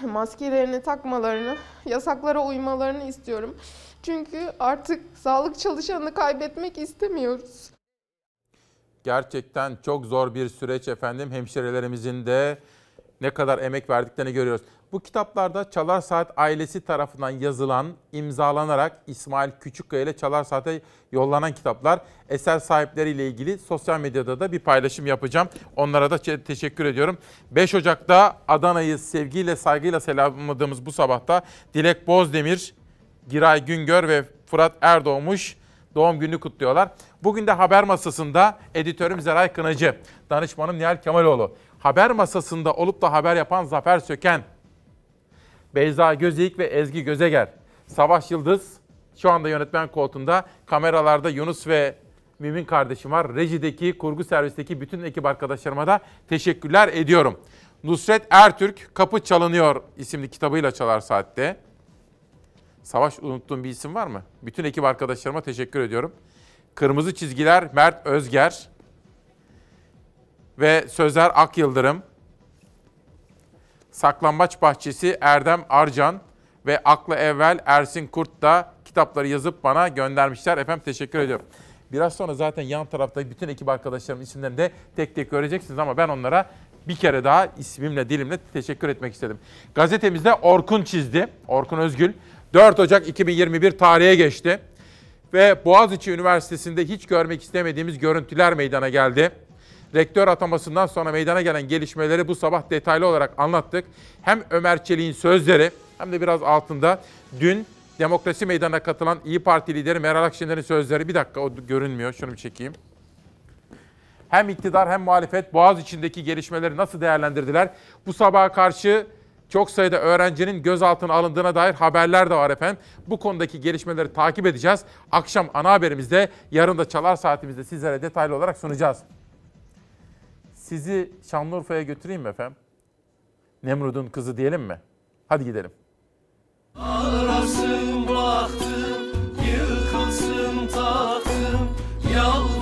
Maskelerini takmalarını, yasaklara uymalarını istiyorum. Çünkü artık sağlık çalışanını kaybetmek istemiyoruz. Gerçekten çok zor bir süreç efendim. Hemşirelerimizin de ne kadar emek verdiklerini görüyoruz. Bu kitaplarda Çalar Saat ailesi tarafından yazılan, imzalanarak İsmail Küçükkaya ile Çalar Saat'e yollanan kitaplar. Eser sahipleriyle ilgili sosyal medyada da bir paylaşım yapacağım. Onlara da te- teşekkür ediyorum. 5 Ocak'ta Adana'yı sevgiyle, saygıyla selamladığımız bu sabahta Dilek Bozdemir, Giray Güngör ve Fırat Erdoğmuş doğum gününü kutluyorlar. Bugün de haber masasında editörüm Zeray Kınacı, danışmanım Nihal Kemaloğlu. Haber masasında olup da haber yapan Zafer Söken, Beyza Gözeyik ve Ezgi Gözeger, Savaş Yıldız şu anda yönetmen koltuğunda. Kameralarda Yunus ve Mümin kardeşim var. Rejideki, kurgu servisteki bütün ekip arkadaşlarıma da teşekkürler ediyorum. Nusret Ertürk, Kapı Çalınıyor isimli kitabıyla çalar saatte. Savaş unuttuğum bir isim var mı? Bütün ekip arkadaşlarıma teşekkür ediyorum. Kırmızı çizgiler Mert Özger ve Sözler Ak Yıldırım. Saklambaç Bahçesi Erdem Arcan ve Aklı Evvel Ersin Kurt da kitapları yazıp bana göndermişler. Efendim teşekkür ediyorum. Biraz sonra zaten yan tarafta bütün ekip arkadaşlarımın isimlerini de tek tek göreceksiniz ama ben onlara bir kere daha ismimle dilimle teşekkür etmek istedim. Gazetemizde Orkun çizdi. Orkun Özgül. 4 Ocak 2021 tarihe geçti. Ve Boğaziçi Üniversitesi'nde hiç görmek istemediğimiz görüntüler meydana geldi. Rektör atamasından sonra meydana gelen gelişmeleri bu sabah detaylı olarak anlattık. Hem Ömer Çelik'in sözleri hem de biraz altında dün Demokrasi Meydanı'na katılan İyi Parti lideri Meral Akşener'in sözleri. Bir dakika o görünmüyor. Şunu bir çekeyim. Hem iktidar hem muhalefet Boğaz içindeki gelişmeleri nasıl değerlendirdiler? Bu sabaha karşı Çok sayıda öğrencinin gözaltına alındığına dair haberler de var efendim. Bu konudaki gelişmeleri takip edeceğiz. Akşam ana haberimizde, yarın da çalar saatimizde sizlere detaylı olarak sunacağız. Sizi Şanlıurfa'ya götüreyim mi efendim? Nemrud'un kızı diyelim mi? Hadi gidelim. Arasın baktım, yıkılsın tahtım Yalvardım